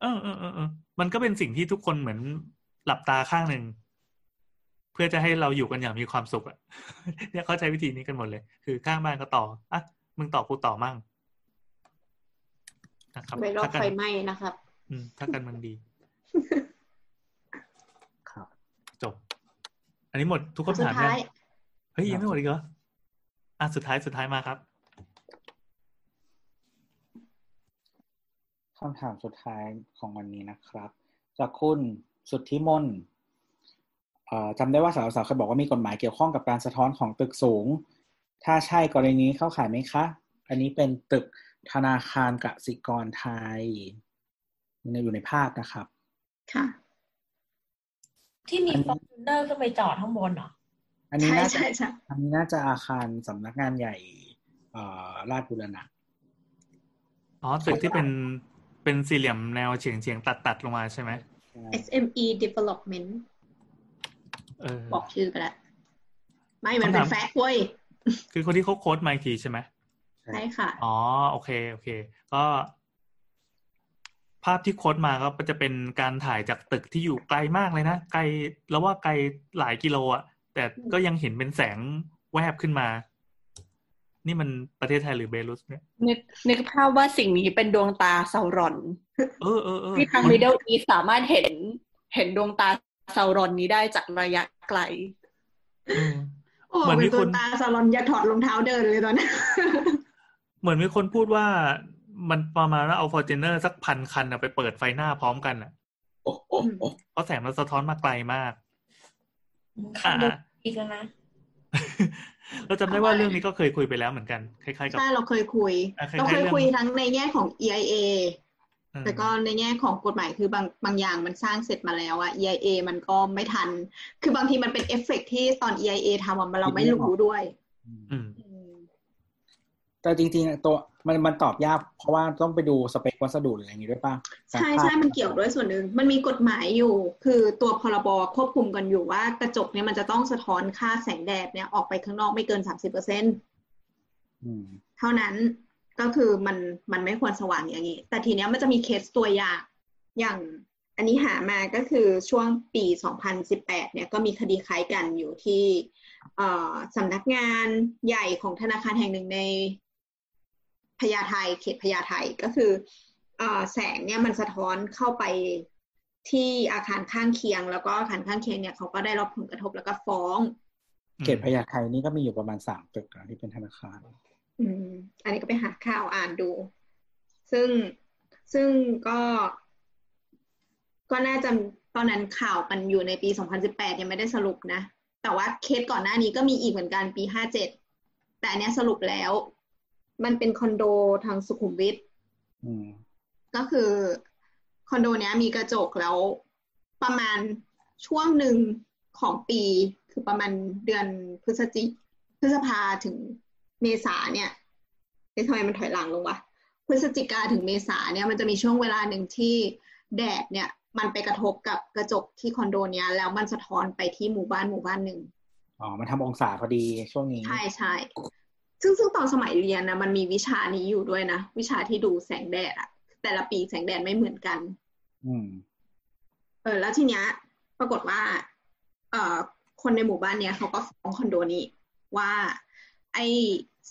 เออเออเออเออมันก็เป็นสิ่งที่ทุกคนเหมือนหลับตาข้างหนึ่งเพื่อจะให้เราอยู่กันอย่างมีความสุขอะเนี่ยเขาใช้วิธีนี้กันหมดเลย คือข้างบ้านก็ต่ออะมึงต่อกูต่อมั่งนะครับไม่รอดถ้ากันไฟไหม้นะครับ อืมถ้ากันมันดี ครับ จบ อั นนี้หมดทุกสุคำถามดท้ายยังเฮ้ยยังไม่หมดอีกเหรออะสุดท้ายสุดท้ายมาครับคำถามสุดท้ายของวันนี้นะครับ จากคุณสุทธิมนเอ่อจำได้ว่าสาวสาวเคยบอกว่ามีกฎหมายเกี่ยวข้องกับการสะท้อนของตึกสูง ถ้าใช่กรณีนี้เข้าข่ายไหมคะ อันนี้เป็นตึกธนาคารกสิกรไทยอยู่ในภาพนะครับ ค่ะ ที่มีอันฟอร์จู เนอร์ขึ้นไปจอดข้างบนเหรอ อันนี้ใช่น่าจะใช่ใช่อันนี้น่าจะอาคารสำนักงานใหญ่เอ่อราชบุรณะ อ๋อตึกที่เป็นเป็นสี่เหลี่ยมแนวเฉียงเฉียงตัดตัดลงมาใช่ไหมใช่ SME Development เออ บอกชื่อไปแล้วไม่มันเป็นคำถาม fact เว้ยคือคนที่เขา quote มาอีกทีใช่ไหม ใช่ค่ะ อ๋อ โอเค โอเค ก็ ภาพที่ quote มาก็จะเป็นการถ่ายจากตึกที่อยู่ไกลมากเลยนะไกลแล้วว่าไกลหลายกิโลอะ แต่ก็ยังเห็นเป็นแสงแวบขึ้นมา นี่มันประเทศไทยหรือเบลุสเนี่ยนึกนึกภาพว่าสิ่งนี้เป็นดวงตาเซารอน เออเออเออที่ทางมัน Middle East สามารถเห็นเห็นดวงตาเซารอนนี้ได้จากระยะไกลเออโอ้เหมือนเป็มีนตัวคนตาซาลอนอย่าถอดรองเท้าเดินเลยตอนนี้เหมือนมีคนพูดว่า มันประมาณว่าเอาฟอร์จูเนอร์สักพันคันอะไปเปิดไฟหน้าพร้อมกันอะโอ้โอ้โอ้เพราะแสงมันสะท้อนมาไกลมากข้างบนอีกแล้วนะเราจำได้ว่าเรื่องนี้ก็เคยคุยไปแล้วเหมือนกันคล้ายๆกับใช่เราเคยคุยอะคล้ายๆเราเคยเรื่องคุยทั้งในแง่ของ EIA อืมแต่ก็ในแง่ของกฎหมายคือบางบางอย่างมันสร้างเสร็จมาแล้วอะ EIA มันก็ไม่ทัน คือบางทีมันเป็นเอฟเฟกต์ที่ตอน EIA ทำอะมันเราไม่รู้ด้วยอืมอืมแต่จริงๆอะตัว มันมันตอบยาก เพราะว่าต้องไปดูสเปควัสดุหรืออะไรอย่างงี้ด้วยป่ะใช่ใช่มันเกี่ยวด้วยส่วนหนึ่งมันมีกฎหมายอยู่ คือตัวพรบควบคุมกันอยู่ว่ากระจกเนี่ยมันจะต้องสะท้อนค่าแสงแดดเนี่ยออกไปข้างนอกไม่เกินสามสิบเปอร์เซ็นอืมเท่านั้นก็คือมันมันไม่ควรสว่างอย่างนี้ แต่ทีเนี้ยมันจะมีเคสตัวอย่างอย่างอันนี้หามาก็คือช่วงปี 2018 เนี่ยก็มีคดีคล้ายกันอยู่ที่เอ่อสำนักงานใหญ่ของธนาคารแห่งหนึ่งใน พญาไทเขตพญาไทก็คือเอ่อแสงเนี่ยมันสะท้อนเข้าไปที่อาคารข้างเคียง แล้วก็อาคารข้างเคียงเนี่ยเขาก็ได้รับผลกระทบแล้วก็ฟ้อง เขตพญาไทนี่ก็มีอยู่ประมาณสามตึกนะที่เป็นธนาคาร อืม อันนี้ก็ไปหาข่าวอ่านดู ซึ่งซึ่งก็ก็น่าจะตอนนั้นข่าวมันอยู่ในปี 2018 ยังไม่ได้สรุปนะ แต่ว่าเคสก่อนหน้านี้ก็มีอีกเหมือนกันปี 57 แต่อันเนี้ยสรุปแล้ว มันเป็นคอนโดทางสุขุมวิทอืมก็คือคอนโดเนี้ยมีกระจกแล้วประมาณช่วงหนึ่งของปีคือประมาณเดือนพฤศจิพฤษภาถึงเมษาเนี่ยเอ๊ะทำไมมันถอยหลังลงวะพฤศจิกาถึงเมษาเนี่ยมันจะมีช่วงเวลาหนึ่งที่แดดเนี่ยมันไปกระทบกับกระจกที่คอนโดเนี้ยแล้วมันสะท้อนไปที่หมู่บ้านหมู่บ้านหนึ่งอ๋อ มันทำองศาพอดีช่วงนี้ ใช่ใช่ ซึ่งซึ่งตอนสมัยเรียนนะมันมีวิชานี้อยู่ด้วยนะ วิชาที่ดูแสงแดดอะแต่ละปีแสงแดดไม่เหมือนกัน อืม เออ แล้วทีเนี้ย ปรากฏว่า เอ่อ คนในหมู่บ้านเนี้ยเขาก็ฟ้องคอนโดนี้ ว่า ไอ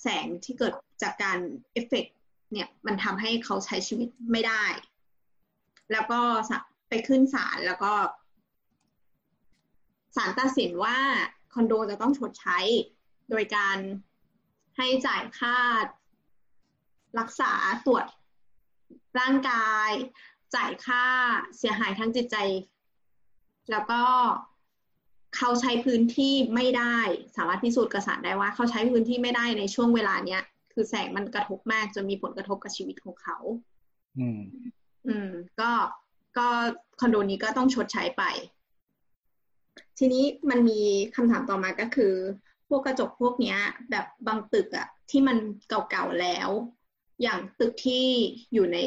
แสงที่เกิดจากการเอฟเฟกต์เนี่ยมันทำให้เขาใช้ชีวิตไม่ได้ แล้วก็สะไปขึ้นศาลแล้วก็ศาลตัดสินว่าคอนโดจะต้องชดใช้โดยการ ให้จ่ายค่ารักษาตรวจร่างกาย จ่ายค่าเสียหายทางจิตใจ แล้วก็เขาใช้พื้นที่ไม่ได้ สามารถพิสูจน์กระสานได้ว่า เขาใช้พื้นที่ไม่ได้ในช่วงเวลาเนี้ย คือแสงมันกระทบมากจนมีผลกระทบกับชีวิตของเขา อืม อืม ก็ก็คอนโดนี้ก็ต้องชดใช้ไป ทีนี้มันมีคำถามต่อมาก็คือ พวกกระจกพวกเนี้ย แบบบางตึกอะที่มันเก่าๆแล้ว อย่างตึกที่อยู่ใน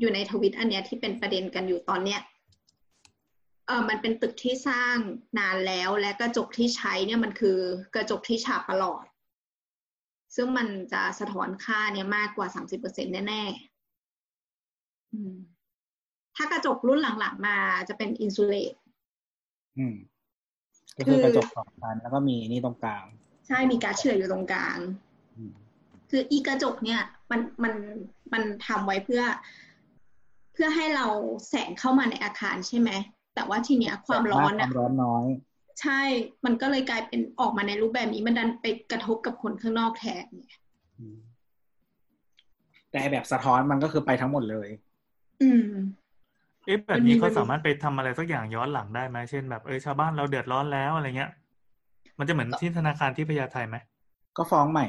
อยู่ในทวิตอันเนี้ยที่เป็นประเด็นกันอยู่ตอนเนี้ยเออมันเป็นตึกที่สร้างนานแล้วและกระจกที่ใช้เนี่ยมันคือกระจกที่ฉาบประหลอด ซึ่งมันจะสะท้อนค่าเนี่ยมากกว่าสามสิบเปอร์เซ็นแน่ๆถ้ากระจกรุ่นหลังๆมาจะเป็นอินซูเลตอืม ก็คือกระจกสองชั้นแล้วก็มีนี่ตรงกลาง ใช่มีการดเฉื่อยอยู่ตรงกลางอืมคืออีกระจกเนี่ย มันมันมันทำไว้เพื่อ เพื่อให้เราแสงเข้ามาในอาคารใช่ไหมแต่ว่าทีเนี้ยความร้อนคอะวามร้อนน้อย ใช่ มันก็เลยกลายเป็นออกมาในรูปแบบนี้มันดันไปกระทบกับคนข้างนอกแทนเนี่ยอืมแต่ไอ้แบบสะท้อนมันก็คือไปทั้งหมดเลย อืม เอ๊ะแบบนี้เขาสามารถไปทำอะไรสักอย่างย้อนหลังได้ไหมเช่นแบบเออชาวบ้านเราเดือดร้อนแล้วอะไรเงี้ย มันจะเหมือนที่ธนาคารที่พญาไทไหมก็ฟ้องใหม่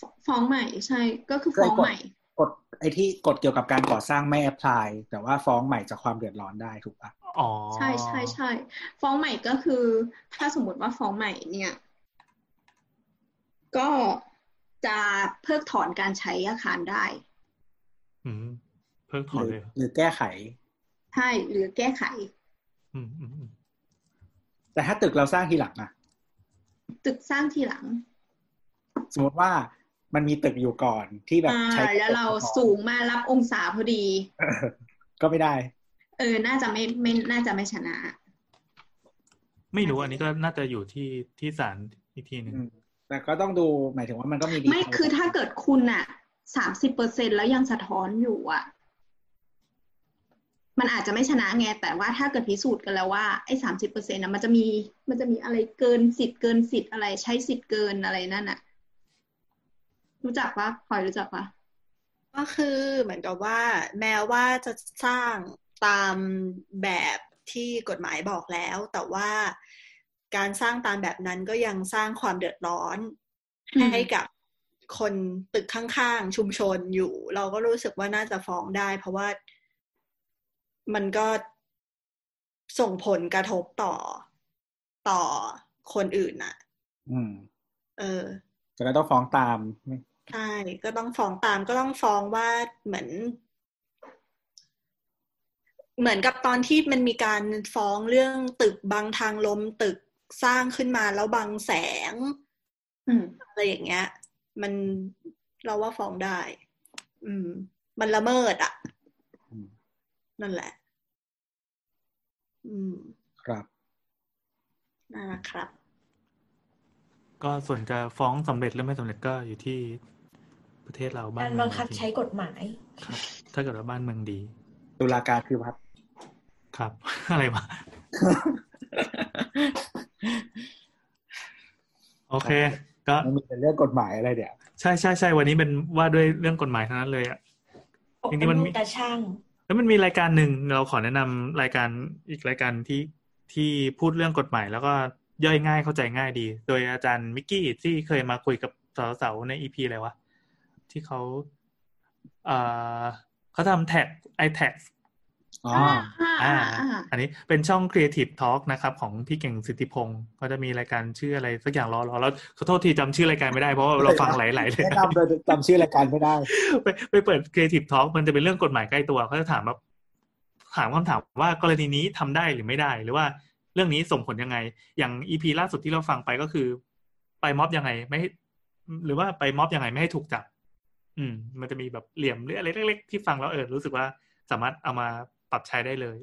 ฟฟ้องใหม่ใช่ก็คือฟ้องใหม่กฎไอ้ที่กฎเกี่ยวกับการก่อสร้างไม่แอพพลายแต่ว่าฟ้องใหม่จากความเดือดร้อนได้ถูกปะอ๋อใช่ใช่ใช่ฟ้องใหม่ก็คือ ถ้าสมมติว่าฟ้องใหม่เนี่ย ก็จะเพิกถอนการใช้อาคารได้ อืมเพิ่งถอนหเลรือยหรือแก้ไข ใช่หรือแก้ไขอืมอืมอืมแต่ถ้าตึกเราสร้างทีหลังอะตึกสร้างทีหลัง สมมติว่ามันมีตึกอยู่ก่อนที่แบบอ่าใช้แล้วเราสูงมารับองศาพอดีเออก็ไม่ได้ เออ น่าจะไม่ไม่น่าจะไม่ชนะ ไม่รู้อันนี้ก็น่าจะอยู่ที่ที่ศาลอีกทีหนึ่งอืมแต่ก็ต้องดูหมายถึงว่ามันก็มีดีไม่คือถ้าเกิดคุณอะสามสิบเปอร์เซ็นแล้วยังสะท้อนอยู่อะ มันอาจจะไม่ชนะไง แต่ว่าถ้าเกิดพิสูจน์กันแล้วว่าไอ้สามสิบเปอร์เซ็นต์นะมันจะมี มันจะมีอะไรเกินสิทธิ์เกินสิทธิ์อะไรใช้สิทธิ์เกินอะไรนั่นอะรู้จักปะพลอยรู้จักปะก็คือเหมือนกับว่า แม้ว่าจะสร้างตามแบบที่กฎหมายบอกแล้ว แต่ว่าการสร้างตามแบบนั้นก็ยังสร้างความเดือดร้อน ให้กับคนตึกข้างๆ ชุมชนอยู่ เราก็รู้สึกว่าน่าจะฟ้องได้ เพราะว่า มันก็ส่งผลกระทบต่อต่อคนอื่นน่ะอืม เออจะได้ต้องฟ้องตามใช่ก็ต้องฟ้องตามก็ต้องฟ้องว่าเหมือน เหมือนกับตอนที่มันมีการฟ้องเรื่องตึกบังทางลมตึกสร้างขึ้นมาแล้วบังแสงอืมอะไรอย่างเงี้ย มันเราว่าฟ้องได้ อืม มันละเมิดอะอืม นั่นแหละ อืม ครับนั่นแหละครับ ก็ส่วนจะฟ้องสำเร็จหรือไม่สำเร็จก็อยู่ที่ประเทศเราบ้านการเมืบัองคับจริงใช้กฎหมายครับ ถ้าเกิดว่าบ้านเมืองดี ตุลาการคือพัดครับ อะไรวะโอเค ก็มันมีแต่เรื่องกฎหมายอะไรเดี๋ยวใช่ใช่ใช่วันนี้เป็นว่าด้วยเรื่องกฎหมายทั้งนั้นเลยอะจริงๆมันมีตาช่าง แล้วมันมีรายการหนึ่งเราขอแนะนำรายการอีกรายการที่ที่พูดเรื่องกฎหมาย แล้วก็ย่อยง่ายเข้าใจง่ายดี โดยอาจารย์มิกกี้ที่เคยมาคุยกับสาวๆในอีพีอะไรวะที่เขาเอ่อเขาทำแท็กไอแท็ก ออ่าอ่าอันนี้เป็นช่อง Creative Talk นะครับของพี่เก่งสิทธิพงศ์ก็จะมีรายการชื่ออะไรสักอย่างรอรอแล้วขอโทษทีจำชื่อรายการไม่ได้เพราะว่าเราฟังหลายๆเลยแนะนำโดยจำชื่อรายการไม่ได้ ไปไปเปิด Creative Talk มันจะเป็นเรื่องกฎหมายใกล้ตัวเขาจะถามแบบถามคำถามว่ากรณีนี้ทำได้หรือไม่ได้หรือว่าเรื่องนี้ส่งผลยังไง อย่าง EP ล่าสุดที่เราฟังไปก็คือ ไปม็อบยังไงไม่ให้หรือว่าไปม็อบยังไงไม่ให้ถูกจับ อืม มันจะมีแบบเหลี่ยมหรืออะไรเล็ก ๆ ที่ฟังแล้วเออรู้สึกว่าสามารถเอามา ปรับใช้ได้เลย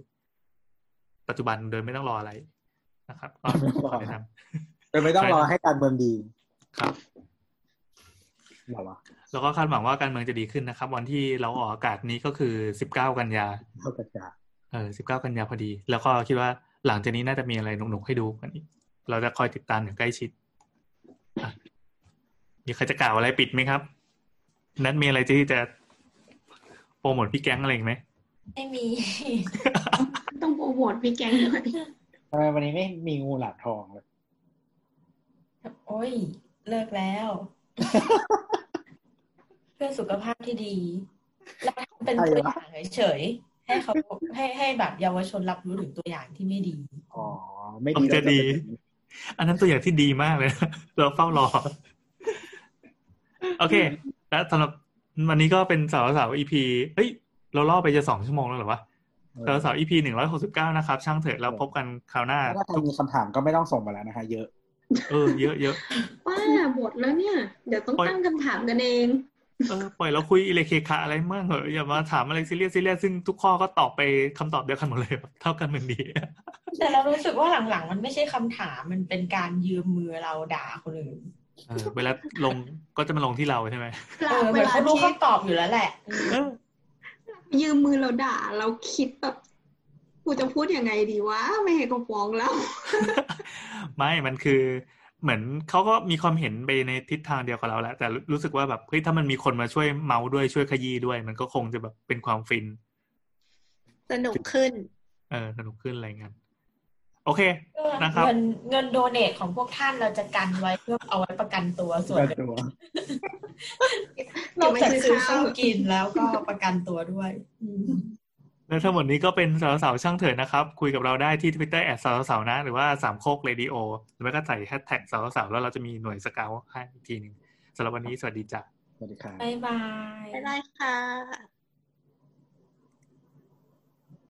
ปัจจุบันโดยไม่ต้องรออะไรนะครับก็ขอแนะนำโดยไม่ต้องรอให้การเมืองดีครับเหรอวะแล้วก็คาดหวังว่าการเมืองจะดีขึ้นนะครับ วันที่เราออกอากาศนี้ก็คือ19กันยาเท่ากันจ้าเออ19กันยาพอดี แล้วก็คิดว่าหลังจากนี้น่าจะมีอะไรหนุกๆให้ดูกันอีก เราจะคอยติดตามอย่างใกล้ชิดอะมีใครจะกล่าวอะไรปิดไหมครับ นัดมีอะไรที่จะโปรโมทพี่แก๊งอะไรอีกไหม ไม่มี ต้องโปรโมทพี่แกงด้วยทำไมวันนี้ไม่มีงูหลามทองเลยโอ้ย เลิกแล้ว เพื่อสุขภาพที่ดี แล้วทำเป็นตัวอย่างเฉยๆให้เขาให้ให้แบบเยาวชนรับรู้ถึงตัวอย่างที่ไม่ดี อ๋อ ไม่ต้อดีงจะดี อันนั้นตัวอย่างที่ดีมากเลยนะเราเฝ้ารอ โอเค แล้วสำหรับวันนี้ก็เป็นสาวสาว EP เฮ้ย เราล่อไปจะสองชั่วโมงแล้วเหรอวะสาวสาว EP หนึ่งร้อยหกสิบเก้านะครับ ช่างเถอะเราพบกันคราวหน้าถ้าใครมีคำถามก็ไม่ต้องส่งมาแล้วนะคะ เยอะ เออ เยอะเยอะว่าหมดแล้วเนี่ย เดี๋ยวต้องตั้งคำถามกันเองเออปล่อยเราคุยอิเลเคคะอะไรเมื่อเหอะอย่ามาถามอะไรซีเรียสซีเรียสซึ่งทุกข้อก็ตอบไปคำตอบเดียวกันหมดเลยเท่ากันเหมือนดี แต่เรารู้สึกว่าหลังๆ มันไม่ใช่คำถามมันเป็นการยืมมือเราด่าคนอื่นเออเวลาลงก็จะมาลงที่เราใช่ไหมเออเหมือนเขารู้คำตอบอยู่แล้วแหละอืมเออ ยืมมือเราด่า เราคิดแบบกูจะพูดยังไงดีวะไม่ให้เขาฟ้องแล้ว ไม่มันคือเหมือนเขาก็มีความเห็นไปในทิศทางเดียวกับเราแหละแต่รู้สึกว่าแบบเฮ้ยถ้ามันมีคนมาช่วยเมาส์ด้วยช่วยขยี้ด้วย มันก็คงจะแบบเป็นความฟิน สนุกขึ้น เออสนุกขึ้นอะไรเงี้ย โอเคนะครับ เงินเงินโดเนทของพวกท่านเราจะกันไว้เพื่อเอาไว้ประกันตัวส่วนตัวนอกจากซื้อข้าวกินแล้วก็ประกันตัวด้วยอืมและทั้งหมดนี้ก็เป็นสาวสาวๆช่างเถิดนะครับ คุยกับเราได้ที่ Twitter แอดสาวสาวๆนะ หรือว่าสามโคกเรดิโอหรือไม่ก็ใส่แฮชแท็กสาวสาวๆแล้วเราจะมีหน่วยสเกลให้อีกทีหนึ่งสำหรับวันนี้สวัสดีจ้ะสวัสดีครับบ๊ายบายไม่ได้ค่ะ